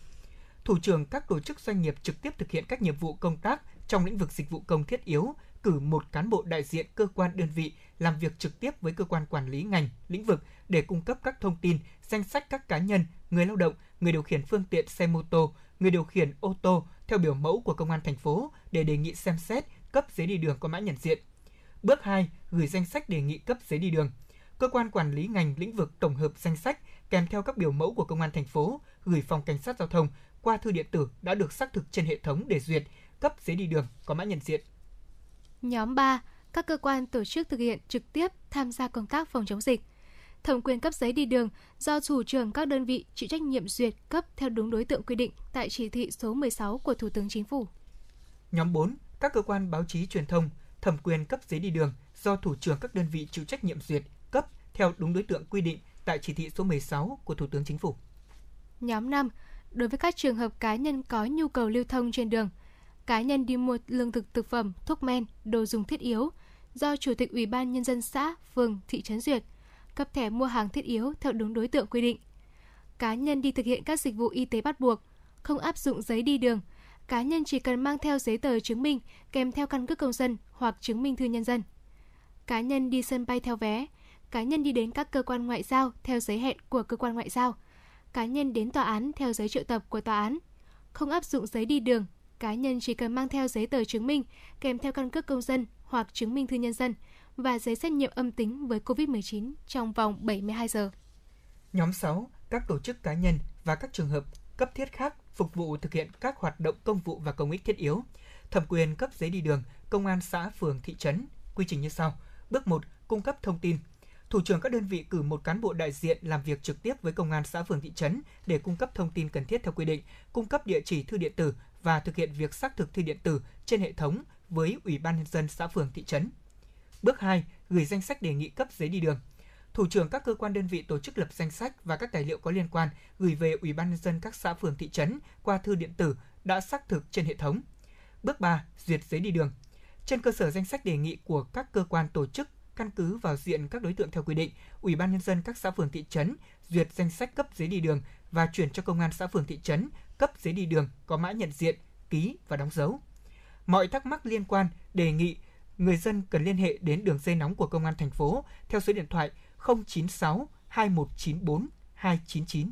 Thủ trưởng các tổ chức doanh nghiệp trực tiếp thực hiện các nhiệm vụ công tác trong lĩnh vực dịch vụ công thiết yếu, cử một cán bộ đại diện cơ quan đơn vị làm việc trực tiếp với cơ quan quản lý ngành, lĩnh vực để cung cấp các thông tin, danh sách các cá nhân, người lao động, người điều khiển phương tiện xe mô tô, người điều khiển ô tô theo biểu mẫu của công an thành phố để đề nghị xem xét cấp giấy đi đường có mã nhận diện. Bước 2, gửi danh sách đề nghị cấp giấy đi đường. Cơ quan quản lý ngành lĩnh vực tổng hợp danh sách kèm theo các biểu mẫu của công an thành phố gửi phòng cảnh sát giao thông qua thư điện tử đã được xác thực trên hệ thống để duyệt cấp giấy đi đường có mã nhận diện. Nhóm 3, các cơ quan tổ chức thực hiện trực tiếp tham gia công tác phòng chống dịch. Thẩm quyền cấp giấy đi đường do thủ trưởng các đơn vị chịu trách nhiệm duyệt cấp theo đúng đối tượng quy định tại chỉ thị số 16 của Thủ tướng Chính phủ. Nhóm 4, các cơ quan báo chí truyền thông thẩm quyền cấp giấy đi đường do thủ trưởng các đơn vị chịu trách nhiệm duyệt cấp theo đúng đối tượng quy định tại chỉ thị số 16 của Thủ tướng Chính phủ. Nhóm 5, đối với các trường hợp cá nhân có nhu cầu lưu thông trên đường, cá nhân đi mua lương thực thực phẩm, thuốc men, đồ dùng thiết yếu do Chủ tịch Ủy ban Nhân dân xã, phường, thị trấn duyệt, cấp thẻ mua hàng thiết yếu theo đúng đối tượng quy định. Cá nhân đi thực hiện các dịch vụ y tế bắt buộc, không áp dụng giấy đi đường, cá nhân chỉ cần mang theo giấy tờ chứng minh kèm theo căn cước công dân hoặc chứng minh thư nhân dân. Cá nhân đi sân bay theo vé, cá nhân đi đến các cơ quan ngoại giao theo giấy hẹn của cơ quan ngoại giao, cá nhân đến tòa án theo giấy triệu tập của tòa án. Không áp dụng giấy đi đường, cá nhân chỉ cần mang theo giấy tờ chứng minh kèm theo căn cước công dân hoặc chứng minh thư nhân dân và giấy xét nghiệm âm tính với COVID-19 trong vòng 72 giờ. Nhóm 6, các tổ chức cá nhân và các trường hợp cấp thiết khác phục vụ thực hiện các hoạt động công vụ và công ích thiết yếu. Thẩm quyền cấp giấy đi đường, công an xã, phường, thị trấn. Quy trình như sau. Bước 1, cung cấp thông tin. Thủ trưởng các đơn vị cử một cán bộ đại diện làm việc trực tiếp với công an xã phường thị trấn để cung cấp thông tin cần thiết theo quy định, cung cấp địa chỉ thư điện tử và thực hiện việc xác thực thư điện tử trên hệ thống với Ủy ban nhân dân xã phường thị trấn. Bước 2, gửi danh sách đề nghị cấp giấy đi đường. Thủ trưởng các cơ quan đơn vị tổ chức lập danh sách và các tài liệu có liên quan gửi về Ủy ban nhân dân các xã phường thị trấn qua thư điện tử đã xác thực trên hệ thống. Bước 3, duyệt giấy đi đường. Trên cơ sở danh sách đề nghị của các cơ quan tổ chức căn cứ vào diện các đối tượng theo quy định, Ủy ban nhân dân các xã phường thị trấn duyệt danh sách cấp giấy đi đường và chuyển cho công an xã phường thị trấn cấp giấy đi đường có mã nhận diện, ký và đóng dấu. Mọi thắc mắc liên quan đề nghị người dân cần liên hệ đến đường dây nóng của công an thành phố theo số điện thoại 096 2194 299.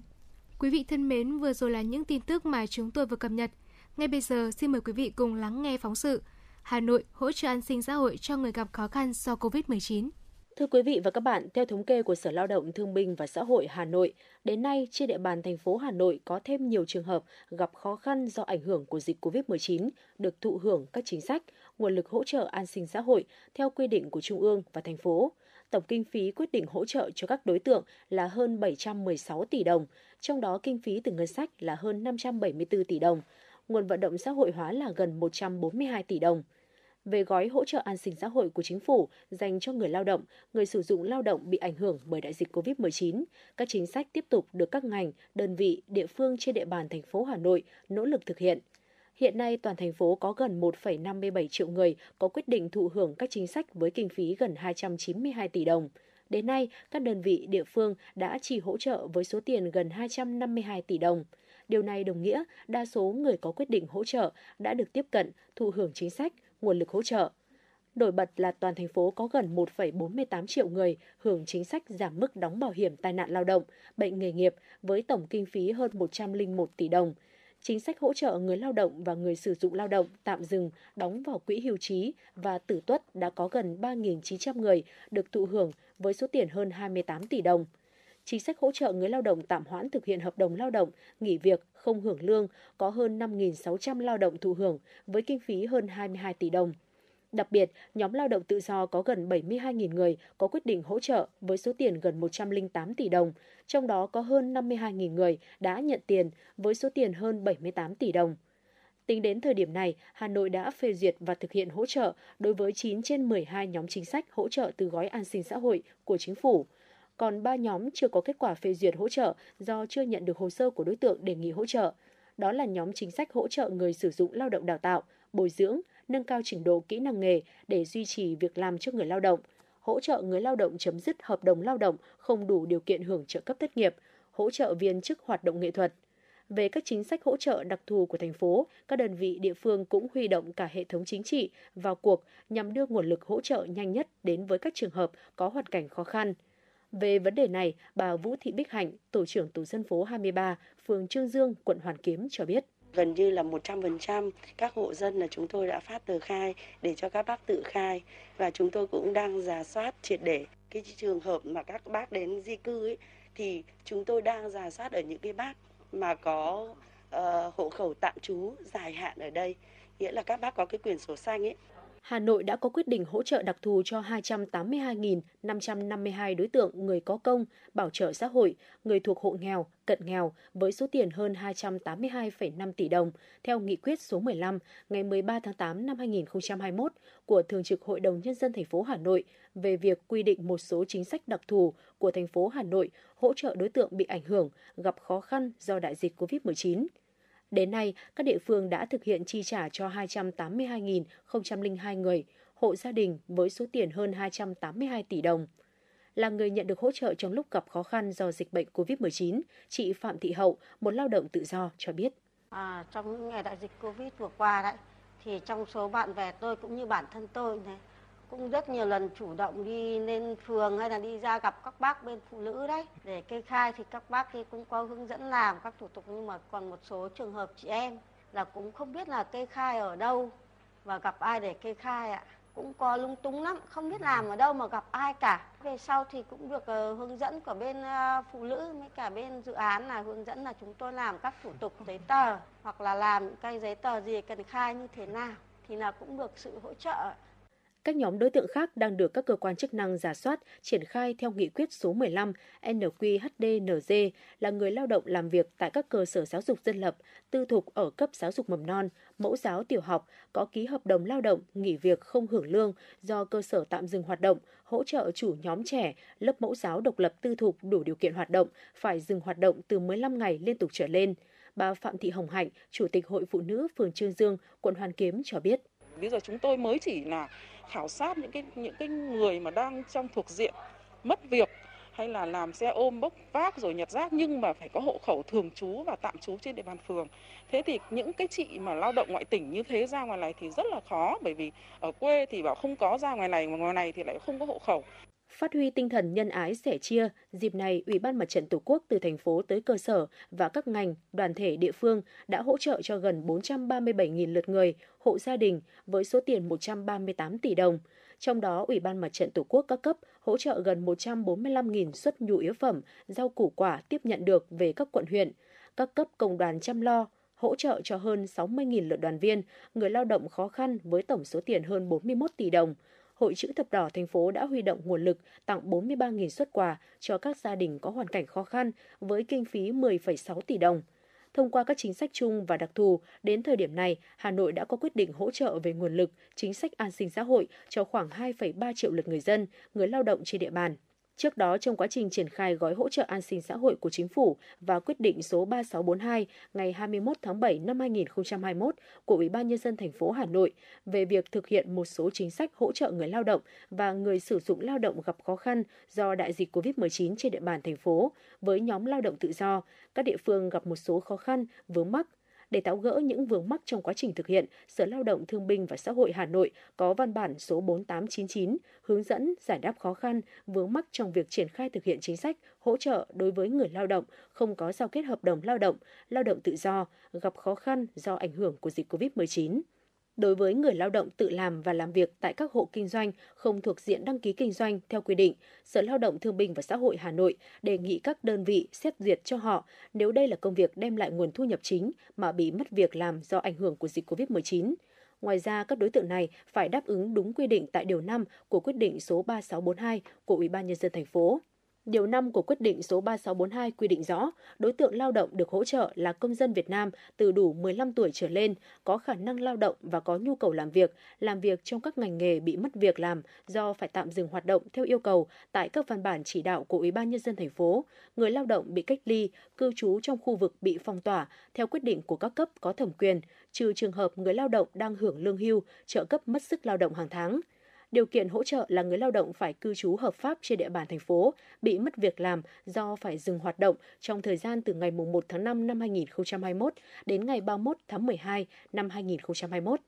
Quý vị thân mến, vừa rồi là những tin tức mà chúng tôi vừa cập nhật. Ngay bây giờ, xin mời quý vị cùng lắng nghe phóng sự Hà Nội hỗ trợ an sinh xã hội cho người gặp khó khăn do COVID-19. Thưa quý vị và các bạn, theo thống kê của Sở Lao động Thương binh và Xã hội Hà Nội, đến nay trên địa bàn thành phố Hà Nội có thêm nhiều trường hợp gặp khó khăn do ảnh hưởng của dịch COVID-19 được thụ hưởng các chính sách, nguồn lực hỗ trợ an sinh xã hội theo quy định của Trung ương và thành phố. Tổng kinh phí quyết định hỗ trợ cho các đối tượng là hơn 716 tỷ đồng, trong đó kinh phí từ ngân sách là hơn 574 tỷ đồng, nguồn vận động xã hội hóa là gần 142 tỷ đồng về gói hỗ trợ an sinh xã hội của chính phủ dành cho người lao động, người sử dụng lao động bị ảnh hưởng bởi đại dịch COVID-19. Các chính sách tiếp tục được các ngành, đơn vị, địa phương trên địa bàn thành phố Hà Nội nỗ lực thực hiện. Hiện nay, toàn thành phố có gần 1,57 triệu người có quyết định thụ hưởng các chính sách với kinh phí gần 292 tỷ đồng. Đến nay, các đơn vị địa phương đã chỉ hỗ trợ với số tiền gần 252 tỷ đồng. Điều này đồng nghĩa đa số người có quyết định hỗ trợ đã được tiếp cận, thụ hưởng chính sách, nguồn lực hỗ trợ. Nổi bật là toàn thành phố có gần 1,48 triệu người hưởng chính sách giảm mức đóng bảo hiểm tai nạn lao động, bệnh nghề nghiệp với tổng kinh phí hơn 101 tỷ đồng chính sách hỗ trợ người lao động và người sử dụng lao động tạm dừng đóng vào quỹ hưu trí và tử tuất đã có gần 3.900 người được thụ hưởng với số tiền hơn 28 tỷ đồng. Chính sách hỗ trợ người lao động tạm hoãn thực hiện hợp đồng lao động, nghỉ việc, không hưởng lương có hơn 5.600 lao động thụ hưởng với kinh phí hơn 22 tỷ đồng. Đặc biệt, nhóm lao động tự do có gần 72.000 người có quyết định hỗ trợ với số tiền gần 108 tỷ đồng, trong đó có hơn 52.000 người đã nhận tiền với số tiền hơn 78 tỷ đồng. Tính đến thời điểm này, Hà Nội đã phê duyệt và thực hiện hỗ trợ đối với 9 trên 12 nhóm chính sách hỗ trợ từ gói an sinh xã hội của chính phủ. Còn 3 nhóm chưa có kết quả phê duyệt hỗ trợ do chưa nhận được hồ sơ của đối tượng đề nghị hỗ trợ. Đó là nhóm chính sách hỗ trợ người sử dụng lao động đào tạo, bồi dưỡng, nâng cao trình độ kỹ năng nghề để duy trì việc làm cho người lao động, hỗ trợ người lao động chấm dứt hợp đồng lao động không đủ điều kiện hưởng trợ cấp thất nghiệp, hỗ trợ viên chức hoạt động nghệ thuật. Về các chính sách hỗ trợ đặc thù của thành phố, các đơn vị địa phương cũng huy động cả hệ thống chính trị vào cuộc nhằm đưa nguồn lực hỗ trợ nhanh nhất đến với các trường hợp có hoàn cảnh khó khăn. Về vấn đề này, bà Vũ Thị Bích Hạnh, tổ trưởng tổ dân phố 23, phường Trương Dương, quận Hoàn Kiếm cho biết gần như là 100% các hộ dân là chúng tôi đã phát tờ khai để cho các bác tự khai. Và chúng tôi cũng đang giả soát triệt để cái trường hợp mà các bác đến di cư ấy thì chúng tôi đang giả soát ở những cái bác mà có uh, hộ khẩu tạm trú dài hạn ở đây. Nghĩa là các bác có cái quyền sổ xanh ấy Hà Nội đã có quyết định hỗ trợ đặc thù cho 282.552 đối tượng người có công, bảo trợ xã hội, người thuộc hộ nghèo, cận nghèo với số tiền hơn 282,5 tỷ đồng theo nghị quyết số 15 ngày 13 tháng 8 năm 2021 của Thường trực Hội đồng Nhân dân thành phố Hà Nội về việc quy định một số chính sách đặc thù của thành phố Hà Nội hỗ trợ đối tượng bị ảnh hưởng, gặp khó khăn do đại dịch COVID-19. Đến nay, các địa phương đã thực hiện chi trả cho 282.002 người, hộ gia đình với số tiền hơn 282 tỷ đồng. Là người nhận được hỗ trợ trong lúc gặp khó khăn do dịch bệnh COVID-19, chị Phạm Thị Hậu, một lao động tự do, cho biết. À, trong những ngày đại dịch COVID vừa qua đấy, thì trong số bạn bè tôi cũng như bản thân tôi này, cũng rất nhiều lần chủ động đi lên phường hay là đi ra gặp các bác bên phụ nữ đấy. Để kê khai thì các bác thì cũng có hướng dẫn làm các thủ tục nhưng mà còn một số trường hợp chị em là cũng không biết là kê khai ở đâu và gặp ai để kê khai ạ. Cũng có lung túng lắm không biết làm ở đâu mà gặp ai cả. Về sau thì cũng được uh, hướng dẫn của bên uh, phụ nữ với cả bên dự án là hướng dẫn là chúng tôi làm các thủ tục giấy tờ hoặc là làm những cái giấy tờ gì cần khai như thế nào thì là cũng được sự hỗ trợ các nhóm đối tượng khác đang được các cơ quan chức năng giả soát, triển khai theo nghị quyết số 15 NQHDNG là người lao động làm việc tại các cơ sở giáo dục dân lập, tư thục ở cấp giáo dục mầm non, mẫu giáo tiểu học có ký hợp đồng lao động nghỉ việc không hưởng lương do cơ sở tạm dừng hoạt động, hỗ trợ chủ nhóm trẻ, lớp mẫu giáo độc lập tư thục đủ điều kiện hoạt động phải dừng hoạt động từ 15 ngày liên tục trở lên. Bà Phạm Thị Hồng Hạnh, Chủ tịch Hội Phụ nữ phường Trương Dương, quận Hoàn Kiếm cho biết. Bây giờ chúng tôi mới chỉ là khảo sát những cái những cái người mà đang trong thuộc diện mất việc hay là làm xe ôm bốc vác rồi nhặt rác nhưng mà phải có hộ khẩu thường trú và tạm trú trên địa bàn phường. Thế thì những cái chị mà lao động ngoại tỉnh như thế ra ngoài này thì rất là khó, bởi vì ở quê thì bảo không có ra ngoài này mà ngoài này thì lại không có hộ khẩu. Phát huy tinh thần nhân ái sẻ chia, dịp này Ủy ban Mặt trận Tổ quốc từ thành phố tới cơ sở và các ngành, đoàn thể địa phương đã hỗ trợ cho gần 437.000 lượt người, hộ gia đình với số tiền 138 tỷ đồng. Trong đó, Ủy ban Mặt trận Tổ quốc các cấp hỗ trợ gần 145.000 suất nhu yếu phẩm, rau củ quả tiếp nhận được về các quận huyện. Các cấp công đoàn chăm lo, hỗ trợ cho hơn 60.000 lượt đoàn viên, người lao động khó khăn với tổng số tiền hơn 41 tỷ đồng. Hội chữ thập đỏ thành phố đã huy động nguồn lực tặng 43.000 xuất quà cho các gia đình có hoàn cảnh khó khăn với kinh phí 10,6 tỷ đồng. Thông qua các chính sách chung và đặc thù, đến thời điểm này, Hà Nội đã có quyết định hỗ trợ về nguồn lực, chính sách an sinh xã hội cho khoảng 2,3 triệu lượt người dân, người lao động trên địa bàn. Trước đó, trong quá trình triển khai gói hỗ trợ an sinh xã hội của chính phủ và quyết định số 3642 ngày 21 tháng 7 năm 2021 của Ủy ban nhân dân thành phố Hà Nội về việc thực hiện một số chính sách hỗ trợ người lao động và người sử dụng lao động gặp khó khăn do đại dịch COVID-19 trên địa bàn thành phố với nhóm lao động tự do, các địa phương gặp một số khó khăn, vướng mắc để tháo gỡ những vướng mắc trong quá trình thực hiện, Sở Lao động Thương binh và Xã hội Hà Nội có văn bản số 4899 hướng dẫn giải đáp khó khăn, vướng mắc trong việc triển khai thực hiện chính sách hỗ trợ đối với người lao động không có giao kết hợp đồng lao động, lao động tự do, gặp khó khăn do ảnh hưởng của dịch COVID-19. Đối với người lao động tự làm và làm việc tại các hộ kinh doanh không thuộc diện đăng ký kinh doanh theo quy định, Sở Lao động Thương binh và Xã hội Hà Nội đề nghị các đơn vị xét duyệt cho họ nếu đây là công việc đem lại nguồn thu nhập chính mà bị mất việc làm do ảnh hưởng của dịch COVID-19. Ngoài ra, các đối tượng này phải đáp ứng đúng quy định tại điều 5 của quyết định số 3642 của Ủy ban nhân dân thành phố. Điều 5 của quyết định số 3642 quy định rõ, đối tượng lao động được hỗ trợ là công dân Việt Nam từ đủ 15 tuổi trở lên, có khả năng lao động và có nhu cầu làm việc, làm việc trong các ngành nghề bị mất việc làm do phải tạm dừng hoạt động theo yêu cầu tại các văn bản chỉ đạo của Ủy ban nhân dân thành phố, người lao động bị cách ly, cư trú trong khu vực bị phong tỏa theo quyết định của các cấp có thẩm quyền, trừ trường hợp người lao động đang hưởng lương hưu, trợ cấp mất sức lao động hàng tháng. Điều kiện hỗ trợ là người lao động phải cư trú hợp pháp trên địa bàn thành phố, bị mất việc làm do phải dừng hoạt động trong thời gian từ ngày 1 tháng 5 năm 2021 đến ngày 31 tháng 12 năm 2021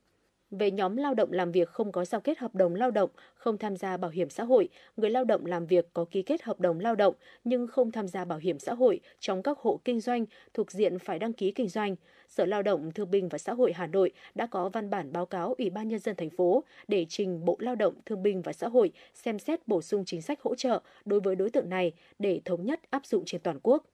về nhóm lao động làm việc không có giao kết hợp đồng lao động, không tham gia bảo hiểm xã hội, người lao động làm việc có ký kết hợp đồng lao động nhưng không tham gia bảo hiểm xã hội trong các hộ kinh doanh thuộc diện phải đăng ký kinh doanh. Sở Lao động Thương binh và Xã hội Hà Nội đã có văn bản báo cáo Ủy ban nhân dân thành phố để trình Bộ Lao động Thương binh và Xã hội xem xét bổ sung chính sách hỗ trợ đối với đối tượng này để thống nhất áp dụng trên toàn quốc.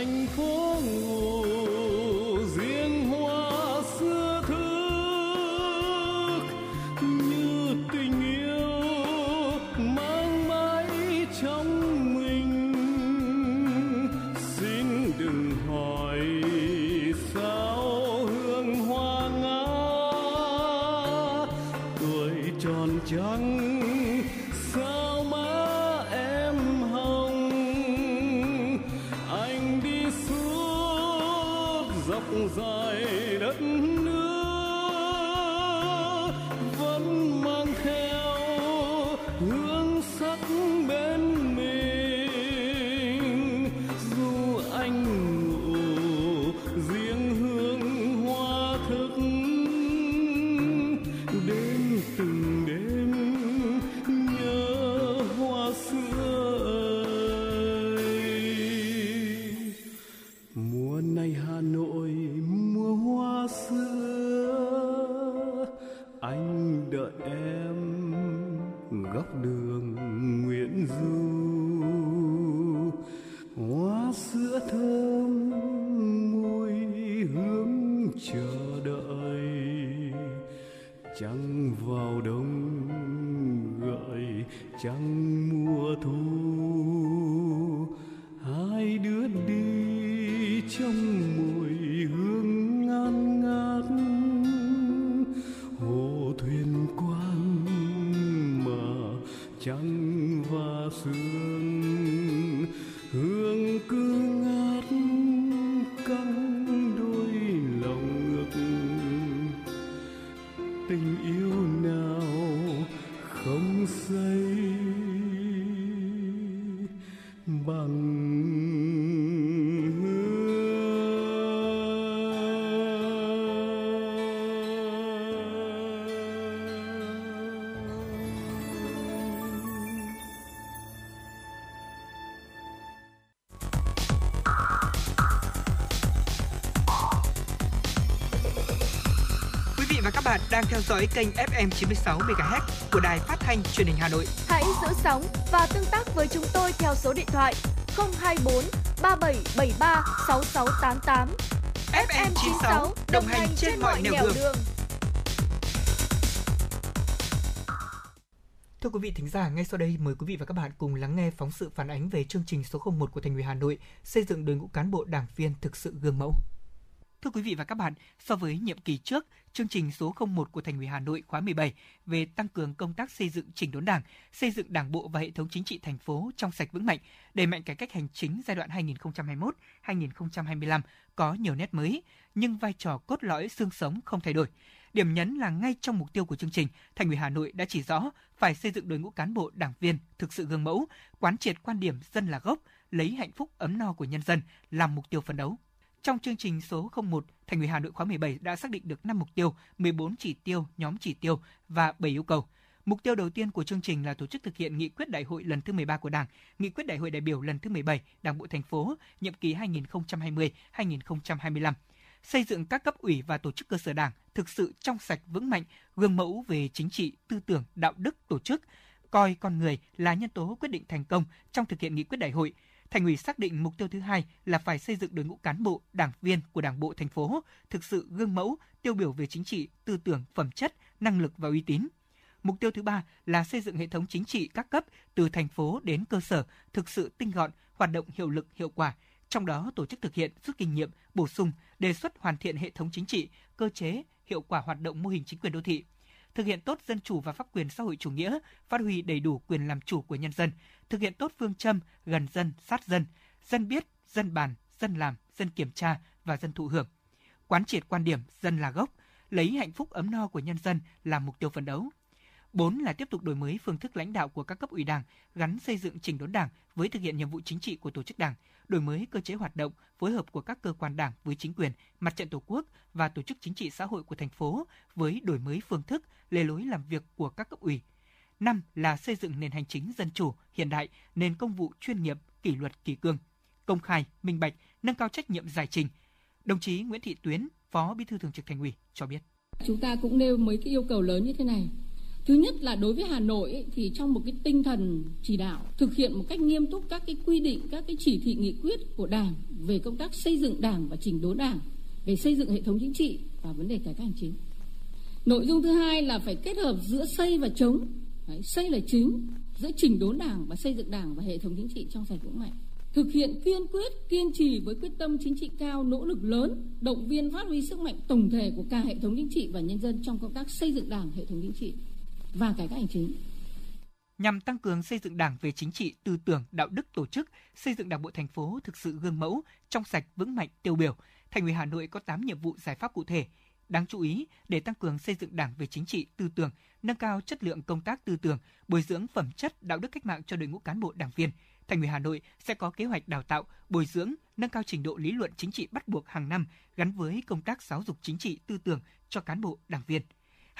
Thành phố bạn đang theo dõi kênh FM 96 MHz của đài phát thanh truyền hình Hà Nội. Hãy giữ sóng và tương tác với chúng tôi theo số điện thoại 024 3773 6688. FM 96 đồng hành trên mọi nẻo đường. Thưa quý vị thính giả, ngay sau đây mời quý vị và các bạn cùng lắng nghe phóng sự phản ánh về chương trình số 01 của Thành ủy Hà Nội xây dựng đội ngũ cán bộ đảng viên thực sự gương mẫu. Thưa quý vị và các bạn, so với nhiệm kỳ trước, chương trình số 01 của Thành ủy Hà Nội khóa 17 về tăng cường công tác xây dựng chỉnh đốn Đảng, xây dựng Đảng bộ và hệ thống chính trị thành phố trong sạch vững mạnh, đẩy mạnh cải cách hành chính giai đoạn 2021-2025 có nhiều nét mới, nhưng vai trò cốt lõi xương sống không thay đổi. Điểm nhấn là ngay trong mục tiêu của chương trình, Thành ủy Hà Nội đã chỉ rõ phải xây dựng đội ngũ cán bộ đảng viên thực sự gương mẫu, quán triệt quan điểm dân là gốc, lấy hạnh phúc ấm no của nhân dân làm mục tiêu phấn đấu. Trong chương trình số 01, Thành ủy Hà Nội khóa 17 đã xác định được 5 mục tiêu, 14 chỉ tiêu, nhóm chỉ tiêu và 7 yêu cầu. Mục tiêu đầu tiên của chương trình là tổ chức thực hiện nghị quyết đại hội lần thứ 13 của Đảng, nghị quyết đại hội đại biểu lần thứ 17 Đảng bộ thành phố, nhiệm kỳ 2020-2025. Xây dựng các cấp ủy và tổ chức cơ sở Đảng thực sự trong sạch vững mạnh, gương mẫu về chính trị, tư tưởng, đạo đức, tổ chức, coi con người là nhân tố quyết định thành công trong thực hiện nghị quyết đại hội, Thành ủy xác định mục tiêu thứ hai là phải xây dựng đội ngũ cán bộ, đảng viên của Đảng bộ thành phố thực sự gương mẫu, tiêu biểu về chính trị, tư tưởng, phẩm chất, năng lực và uy tín. Mục tiêu thứ ba là xây dựng hệ thống chính trị các cấp từ thành phố đến cơ sở thực sự tinh gọn, hoạt động hiệu lực hiệu quả, trong đó tổ chức thực hiện rút kinh nghiệm, bổ sung, đề xuất hoàn thiện hệ thống chính trị, cơ chế, hiệu quả hoạt động mô hình chính quyền đô thị thực hiện tốt dân chủ và pháp quyền xã hội chủ nghĩa, phát huy đầy đủ quyền làm chủ của nhân dân, thực hiện tốt phương châm gần dân, sát dân, dân biết, dân bàn, dân làm, dân kiểm tra và dân thụ hưởng. Quán triệt quan điểm dân là gốc, lấy hạnh phúc ấm no của nhân dân làm mục tiêu phấn đấu. 4 là tiếp tục đổi mới phương thức lãnh đạo của các cấp ủy Đảng, gắn xây dựng chỉnh đốn Đảng với thực hiện nhiệm vụ chính trị của tổ chức Đảng, đổi mới cơ chế hoạt động, phối hợp của các cơ quan Đảng với chính quyền, mặt trận Tổ quốc và tổ chức chính trị xã hội của thành phố với đổi mới phương thức, lề lối làm việc của các cấp ủy. Năm là xây dựng nền hành chính dân chủ, hiện đại, nền công vụ chuyên nghiệp, kỷ luật kỷ cương, công khai, minh bạch, nâng cao trách nhiệm giải trình. Đồng chí Nguyễn Thị Tuyến, Phó Bí thư Thường trực Thành ủy cho biết. Chúng ta cũng nêu mấy cái yêu cầu lớn như thế này. Thứ nhất là đối với Hà Nội ấy, thì trong một cái tinh thần chỉ đạo thực hiện một cách nghiêm túc các cái quy định, các cái chỉ thị nghị quyết của Đảng về công tác xây dựng Đảng và chỉnh đốn Đảng, về xây dựng hệ thống chính trị và vấn đề cải cách hành chính. Nội dung thứ hai là phải kết hợp giữa xây và chống. Đấy, xây là chính, giữa chỉnh đốn Đảng và xây dựng Đảng và hệ thống chính trị trong sạch vững mạnh thực hiện kiên quyết, kiên trì với quyết tâm chính trị cao, nỗ lực lớn, động viên phát huy sức mạnh tổng thể của cả hệ thống chính trị và nhân dân trong công tác xây dựng Đảng, hệ thống chính trị và cải cách hành chính. Nhằm tăng cường xây dựng Đảng về chính trị, tư tưởng, đạo đức tổ chức, xây dựng Đảng bộ thành phố thực sự gương mẫu, trong sạch, vững mạnh, tiêu biểu, Thành ủy Hà Nội có 8 nhiệm vụ giải pháp cụ thể. Đáng chú ý, để tăng cường xây dựng Đảng về chính trị, tư tưởng, nâng cao chất lượng công tác tư tưởng, bồi dưỡng phẩm chất, đạo đức cách mạng cho đội ngũ cán bộ đảng viên – Thành ủy Hà Nội sẽ có kế hoạch đào tạo, bồi dưỡng, nâng cao trình độ lý luận chính trị bắt buộc hàng năm gắn với công tác giáo dục chính trị tư tưởng cho cán bộ, đảng viên.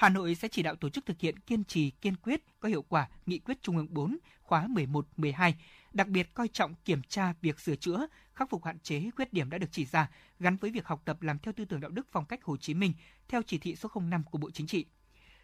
Hà Nội sẽ chỉ đạo tổ chức thực hiện kiên trì, kiên quyết, có hiệu quả nghị quyết Trung ương 4 khóa 11, 12, đặc biệt coi trọng kiểm tra việc sửa chữa, khắc phục hạn chế khuyết điểm đã được chỉ ra gắn với việc học tập làm theo tư tưởng đạo đức phong cách Hồ Chí Minh theo chỉ thị số 05 của Bộ Chính trị.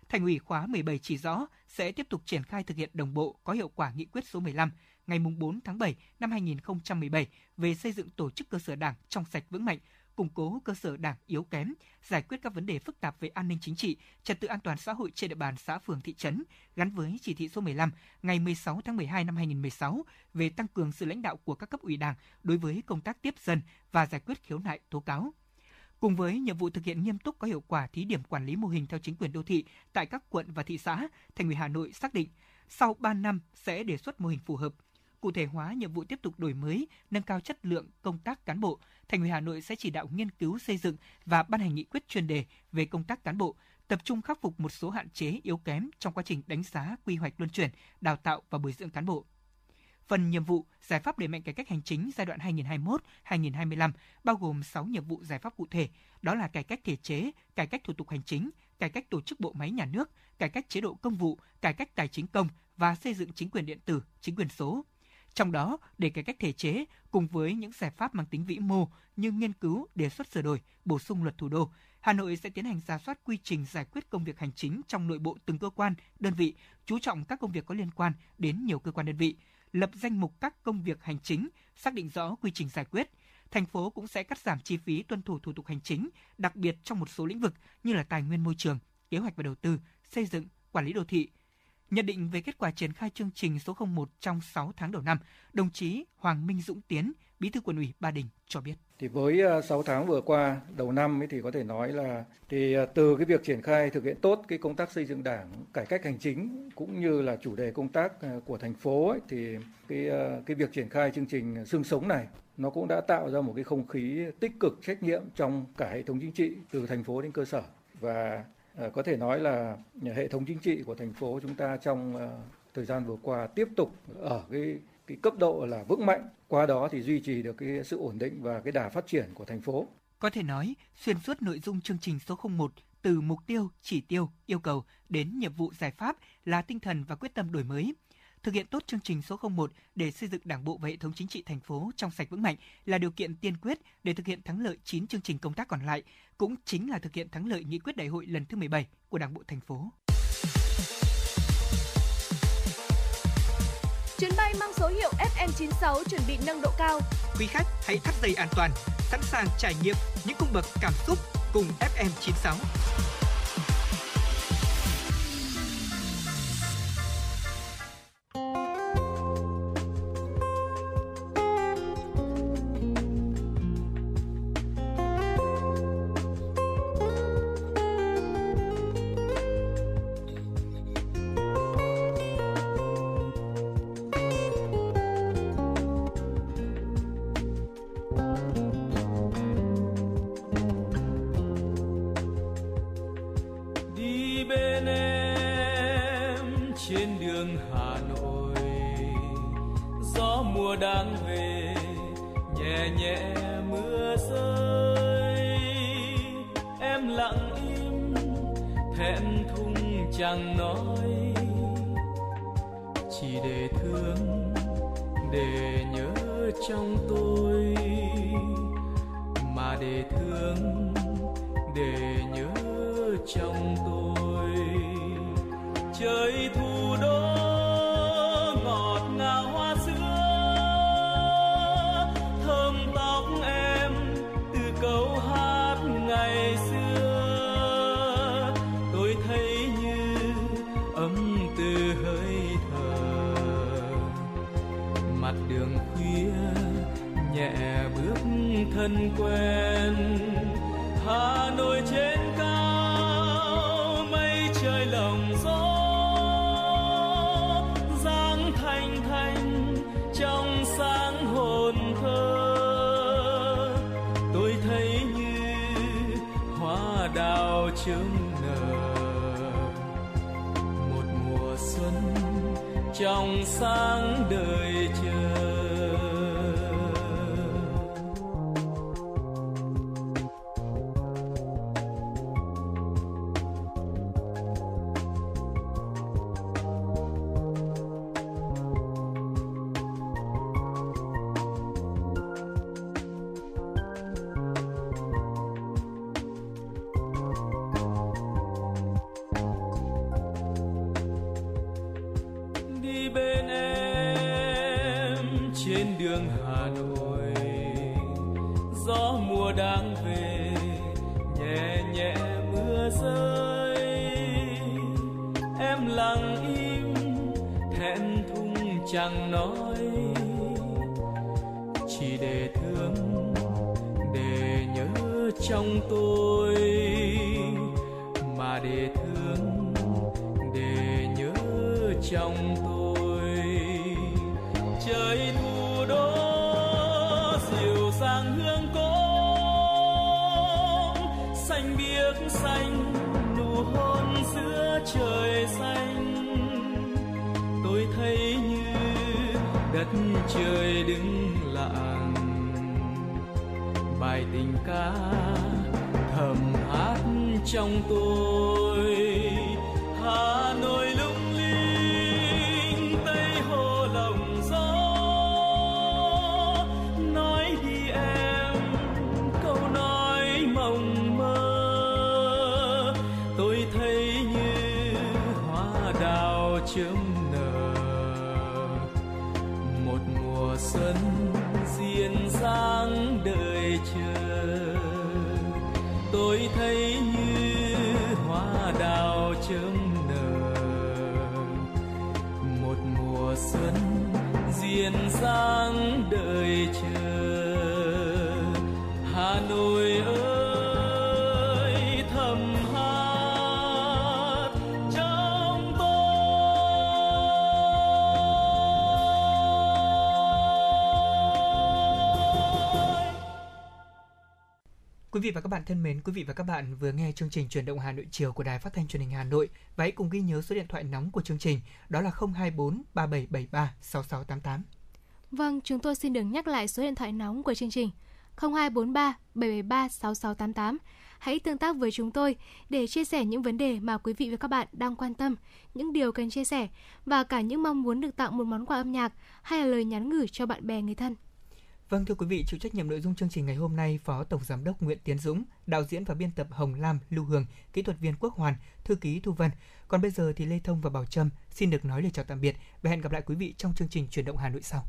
Thành ủy khóa 17 chỉ rõ sẽ tiếp tục triển khai thực hiện đồng bộ có hiệu quả nghị quyết số 15 ngày 4 tháng 7 năm 2017 về xây dựng tổ chức cơ sở đảng trong sạch vững mạnh, củng cố cơ sở đảng yếu kém, giải quyết các vấn đề phức tạp về an ninh chính trị, trật tự an toàn xã hội trên địa bàn xã phường thị trấn gắn với chỉ thị số 15 ngày 16 tháng 12 năm 2016 về tăng cường sự lãnh đạo của các cấp ủy đảng đối với công tác tiếp dân và giải quyết khiếu nại tố cáo. Cùng với nhiệm vụ thực hiện nghiêm túc có hiệu quả thí điểm quản lý mô hình theo chính quyền đô thị tại các quận và thị xã, Thành ủy Hà Nội xác định sau 3 năm sẽ đề xuất mô hình phù hợp, cụ thể hóa nhiệm vụ tiếp tục đổi mới, nâng cao chất lượng công tác cán bộ, Thành ủy Hà Nội sẽ chỉ đạo nghiên cứu xây dựng và ban hành nghị quyết chuyên đề về công tác cán bộ, tập trung khắc phục một số hạn chế yếu kém trong quá trình đánh giá, quy hoạch luân chuyển, đào tạo và bồi dưỡng cán bộ. Phần nhiệm vụ giải pháp đẩy mạnh cải cách hành chính giai đoạn 2021-2025 bao gồm 6 nhiệm vụ giải pháp cụ thể, đó là cải cách thể chế, cải cách thủ tục hành chính, cải cách tổ chức bộ máy nhà nước, cải cách chế độ công vụ, cải cách tài chính công và xây dựng chính quyền điện tử, chính quyền số. Trong đó, để cải cách thể chế cùng với những giải pháp mang tính vĩ mô như nghiên cứu, đề xuất sửa đổi, bổ sung luật thủ đô, Hà Nội sẽ tiến hành ra soát quy trình giải quyết công việc hành chính trong nội bộ từng cơ quan, đơn vị, chú trọng các công việc có liên quan đến nhiều cơ quan đơn vị, lập danh mục các công việc hành chính, xác định rõ quy trình giải quyết. Thành phố cũng sẽ cắt giảm chi phí tuân thủ thủ tục hành chính, đặc biệt trong một số lĩnh vực như là tài nguyên môi trường, kế hoạch và đầu tư, xây dựng, quản lý đô thị, Nhận định về kết quả triển khai chương trình số 01 trong 6 tháng đầu năm, đồng chí Hoàng Minh Dũng Tiến, Bí thư Quận ủy Ba Đình cho biết. Thì với ờ, 6 tháng vừa qua đầu năm ấy thì có thể nói là thì ờ, từ cái việc triển khai thực hiện tốt cái công tác xây dựng đảng, cải cách hành chính cũng như là chủ đề công tác ờ, của thành phố ấy, thì cái cái việc triển khai chương trình xương sống này nó cũng đã tạo ra một cái không khí tích cực trách nhiệm trong cả hệ thống chính trị từ thành phố đến cơ sở và Ờ, có thể nói là hệ thống chính trị của thành phố chúng ta trong ờ, thời gian vừa qua tiếp tục ở cái cái cấp độ là vững mạnh, qua đó thì duy trì được cái sự ổn định và cái đà phát triển của thành phố. Có thể nói, xuyên suốt nội dung chương trình số 01 từ mục tiêu, chỉ tiêu, yêu cầu đến nhiệm vụ giải pháp là tinh thần và quyết tâm đổi mới – Thực hiện tốt chương trình số 01 để xây dựng Đảng bộ và hệ thống chính trị thành phố trong sạch vững mạnh là điều kiện tiên quyết để thực hiện thắng lợi 9 chương trình công tác còn lại, cũng chính là thực hiện thắng lợi nghị quyết đại hội lần thứ 17 của Đảng bộ thành phố. Chuyến bay mang số hiệu FM96 chuẩn bị nâng độ cao. Quý khách hãy thắt dây an toàn, sẵn sàng trải nghiệm những cung bậc cảm xúc cùng FM96. Thân Quý vị và các bạn thân mến, quý vị và các bạn vừa nghe chương trình truyền động Hà Nội chiều của Đài Phát thanh Truyền hình Hà Nội và hãy cùng ghi nhớ số điện thoại nóng của chương trình đó là 024 3773 6688. Vâng, chúng tôi xin được nhắc lại số điện thoại nóng của chương trình 0243 773 6688. Hãy tương tác với chúng tôi để chia sẻ những vấn đề mà quý vị và các bạn đang quan tâm, những điều cần chia sẻ và cả những mong muốn được tặng một món quà âm nhạc hay là lời nhắn gửi cho bạn bè người thân. Vâng thưa quý vị, chịu trách nhiệm nội dung chương trình ngày hôm nay Phó Tổng Giám đốc Nguyễn Tiến Dũng, đạo diễn và biên tập Hồng Lam, Lưu Hương, kỹ thuật viên Quốc Hoàn, thư ký Thu Vân. Còn bây giờ thì Lê Thông và Bảo Trâm xin được nói lời chào tạm biệt và hẹn gặp lại quý vị trong chương trình chuyển động Hà Nội sau.